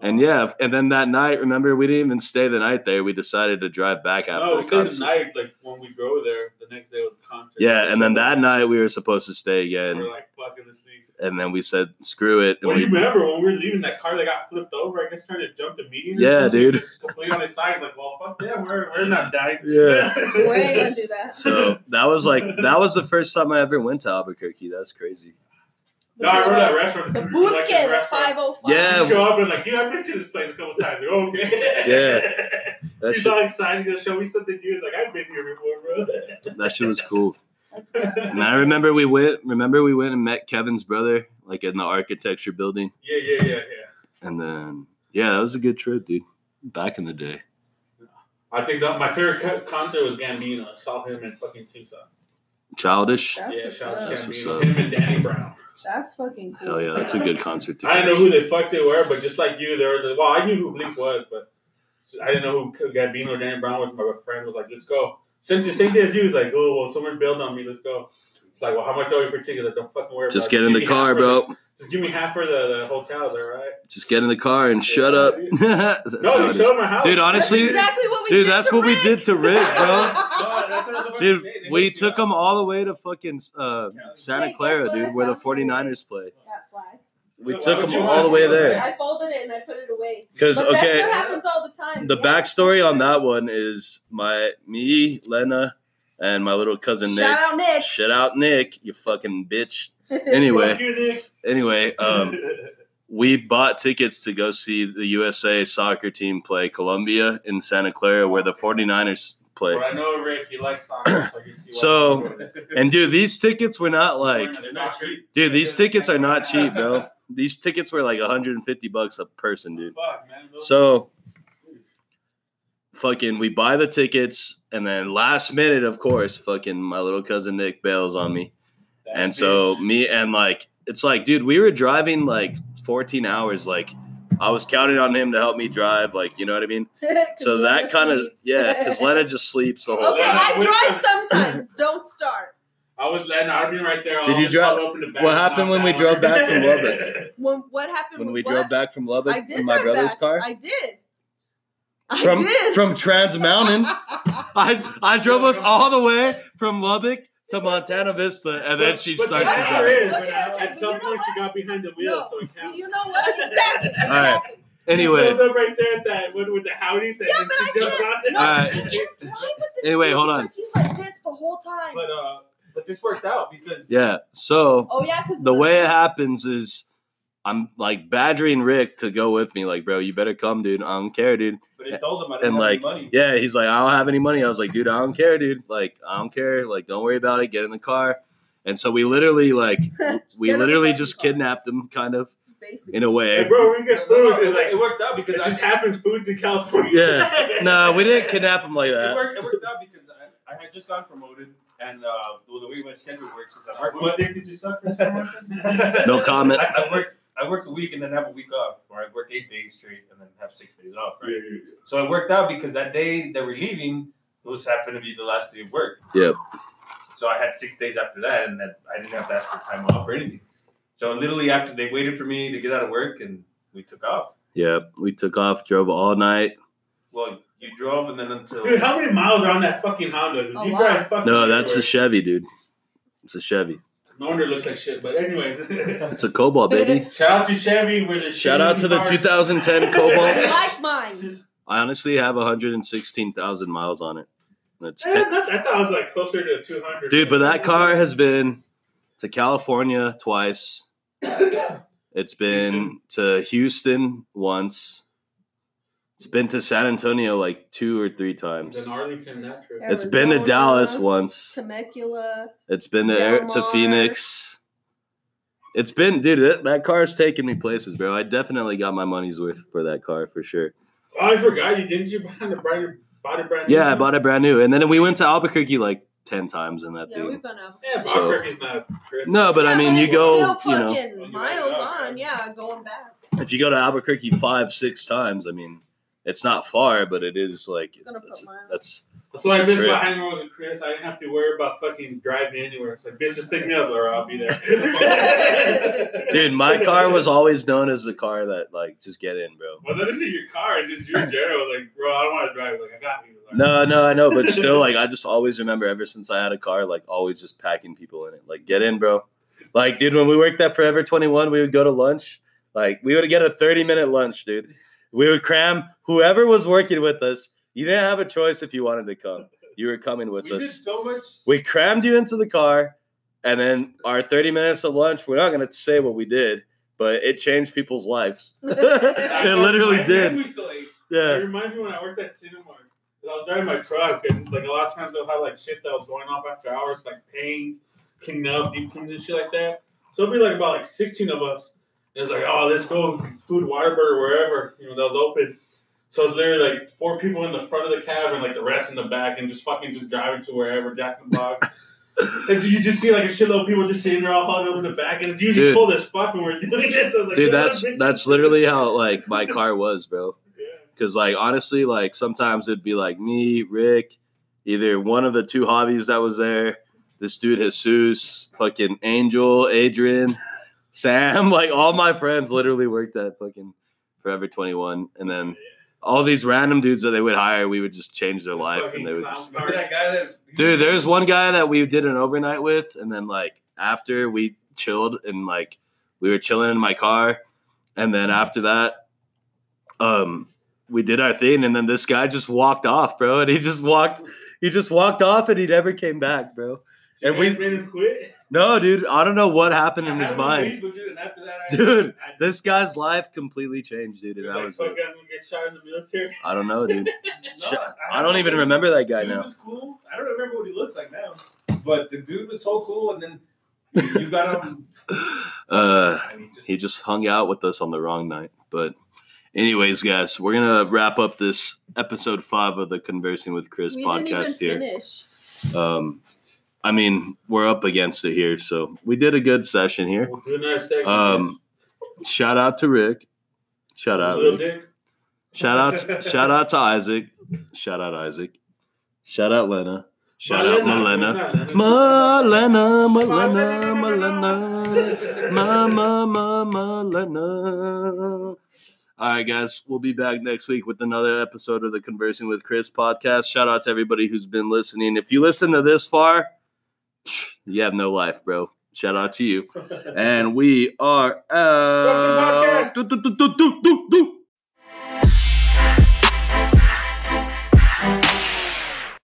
And yeah, and then that night, remember we didn't even stay the night there. We decided to drive back after no, the stayed the night. Like when we drove there, the next day was a concert. Yeah, and then that night we were supposed to stay again, we're like fucking asleep. And then we said screw it. And Well, you we, remember when we were leaving that car that got flipped over? I guess trying to jump the median. Yeah, dude. Just complete on his side. Like, well, fuck them. We're we're not dying. [laughs] Yeah. We ain't gonna do that. so that was like that was the first time I ever went to Albuquerque. That's crazy. No, I remember that restaurant. The We boot like at 505. Yeah. You show up and like, dude, I've been to this place a couple times. Like, okay. [laughs] Yeah. [laughs] That He's shit, all excited to show me something new. He's like, I've been here before, bro. that shit was cool. That's it. [laughs] And I remember we went. Remember we went and met Kevin's brother, like in the architecture building, Yeah, yeah, yeah, yeah. and then yeah, that was a good trip, dude. Back in the day. I think that my favorite concert was Gambino. I saw him in fucking Tucson. Childish. That's yeah, what's shout up. That's what's Gambino. up. Him and Danny Brown. That's fucking cool. Hell yeah, that's a good concert. To I didn't know who the fuck they were, but just like you, they were the, well, I knew who Blink was, but I didn't know who Gambino or Danny Brown was. My friend was like, let's go. Same, same day as you. He's like, oh, well, someone bailed on me. Let's go. It's like, well, how much are you for tickets? Like, don't fucking worry Just about it. get in the car, bro. the- Just give me half for the, the hotel. Is that right? Just get in the car and shut Yeah, up. dude. No, [laughs] you showed my house. Dude, honestly, that's exactly what we dude, did that's to what we did to Rick, bro. [laughs] No, that's what I was about to Dude, we took him all the way to fucking uh, Santa Wait, Clara, dude, where the found for 49ers play. That flag. we Why took them all the way there. I folded it and I put it away. Because okay, that's what happens all the time. the Yeah. backstory on that one is my me, Lena, and my little cousin Nick. Shout out Nick. Shout out Nick, you fucking bitch. [laughs] Anyway, Fuck you, Nick. anyway, um, [laughs] we bought tickets to go see the USA soccer team play Colombia in Santa Clara, where the 49ers play. Well, I know Rick, you like soccer, so I see. So- [laughs] And dude, these tickets were not like, They're not cheap. dude, these tickets are not cheap, bro. [laughs] These tickets were like 150 bucks a person, dude. Fuck, man. Those- So fucking we buy the tickets and then last minute of course fucking my little cousin Nick bails on me. that And so me and like it's like dude, we were driving like 14 hours like I was counting on him to help me drive like, you know what I mean. [laughs] So Lena that kind of yeah, cuz Lena [laughs] just sleeps the whole Okay, time. Okay, I drive sometimes. Don't start. I was letting I'd be right there. Did you drive- follow up in the back what happened when we that drove back from Lubbock? [laughs] When what happened? When we what? drove back from Lubbock I did in my drive brother's back. car I did. I from did. from Trans Mountain. I I drove us all the way from Lubbock to Montana Vista, and then she but starts to drive. is, Okay, at- okay, at some point she got behind the wheel, no, so it counts. you know what? [laughs] Exactly. All right. Anyway, Pulled up right there at that with, with the howdy section. Yeah, but I she jumps can't- No, All right. I can't drive with this Anyway, hold on. because He's like this the whole time. But uh, but this worked out because yeah. So oh yeah, because the way it happens is I'm like badgering Rick to go with me. Like, bro, you better come, dude. I don't care, dude. But it told him I didn't And have like, any money. yeah, he's like, I don't have any money. I was like, dude, I don't care, dude. Like, I don't care. Like, don't worry about it. Get in the car. And so we literally like [laughs] we Get in the literally just car. kidnapped him, kind of basically. in a way. Hey, bro, we get No, no, food. it, like, it worked out because it I just happens. Food's in California. Yeah. [laughs] No, we didn't kidnap him like It that. worked, it worked out because I, I had just gotten promoted, and uh, the, the way my schedule works is I work. What dick did you suck for? No comment. I, I work. I work a week and then have a week off, or I work eight days straight and then have six days off. Right. So it worked out because that day that we're leaving, it was happened to be the last day of work. Yep. So I had six days after that, and then I didn't have to ask for time off or anything. So literally after they waited for me to get out of work, and we took off. Yeah, we took off, drove all night. Well, you drove, and then until Dude, how many miles are on that fucking Honda? A you lot. drive fucking No, that's a. Chevy, dude. It's a Chevy. No wonder it looks like shit. But anyways, [laughs] It's a Cobalt, baby. [laughs] shout out to Chevy. Where the Shout out to the cars- 2010 Cobalts. like mine. I honestly have 116,000 miles on it. That's Eh, 10. that- I thought it was like closer to 200. Dude, but that car has been to California twice. [coughs] It's been to Houston once. It's been to San Antonio like two or three times. Then Arlington, that trip. It's been to Dallas once. Temecula. It's been to, Del to Phoenix. It's been, dude. That, that car's taken me places, bro. I definitely got my money's worth for that car for sure. Oh, I forgot you. Didn't you buy the brand, bought it brand new? Yeah, I bought it brand new, and then we went to Albuquerque like ten times in that Yeah, thing. we've gone out. Yeah, So- Albuquerque's not trip. No, but I Yeah, mean, you it's go, still you know, fucking oh, When you miles went out, on. Yeah, going back. if you go to Albuquerque five, six times, I mean, it's not far, but it is like It's gonna it's- put that's That's why I It's a miss trip. about hanging out with Chris. I didn't have to worry about fucking driving anywhere. It's like, bitch, just pick me up or I'll be there. [laughs] dude. My car was always known as the car that like just get in, bro. Well, that isn't your car. It's just you in general. Like, bro, I don't want to drive. Like, I got you. Like, No, no, I know, but still, like I just always remember ever since I had a car, like always just packing people in it. Like, get in, bro. Like, dude, when we worked at Forever Twenty One, we would go to lunch. Like, we would get a thirty minute lunch, dude. We would cram whoever was working with us. You didn't have a choice if you wanted to come. You were coming with we did us. so much. We crammed you into the car, and then our 30 minutes of lunch, we're not going to say what we did, but it changed people's lives. [laughs] [laughs] it literally My did. family's still. It reminds me when I worked at Cinemark. I was driving my truck, and like a lot of times they'll have like shit that was going off after hours, like paint, cleaning up, deep cleans and shit like that. So it'll be like about like 16 of us. It's like, oh, let's go food Whataburger wherever you know that was open. So it's literally like four people in the front of the cab and like the rest in the back, and just fucking just driving to wherever Jack in the Box. [laughs] And so you just see like a shitload of people just sitting there all huddled in the back, and it's usually Dude. cold as fuck when we're doing it. [laughs] So like, Dude, that's that's literally how like my [laughs] car was, bro. Yeah. Cause like honestly, like sometimes it'd be like me, Rick, either one of the two hobbies that was there, this dude Jesus, fucking Angel, Adrian, Sam, [laughs] like all my friends literally worked at fucking Forever 21. And then all these random dudes that they would hire, we would just change their life and they would just Remember that guy that [laughs] Dude, there's one guy that we did an overnight with, and then like after we chilled and like We were chilling in my car, and then after that, um, we did our thing, and then this guy just walked off, bro. And he just walked, he just walked off, and he never came back, bro. And we- made him quit. No, dude, I don't know what happened in his have him on mind. Facebook, dude, after that, I- Dude, I, This guy's life completely changed, dude. And was I like, was "Fuck, like, I'm gonna get shot in the military." I don't know, dude. [laughs] No, Sh- I have don't even remember that guy dude now. was cool. I don't remember what he looks like now, but the dude was so cool. And then you got him. [laughs] Uh, and he just, he just hung out with us on the wrong night. But, anyways, guys, we're gonna wrap up this episode five of the Conversing with Chris we didn't even podcast here. finish. Um, I mean, we're up against it here, so we did a good session here. We'll. Um, shout out to Rick. Shout out, Rick. dick. Shout out, [laughs] shout out to Isaac. Shout out Isaac. Shout out Lena. Shout out Malena. Malena, Malena, Malena, [laughs] ma, ma, ma, Malena. All right, guys, we'll be back next week with another episode of the Conversing with Chris podcast. Shout out to everybody who's been listening. If you listen to this far, you have no life, bro. Shout out to you. And we are out.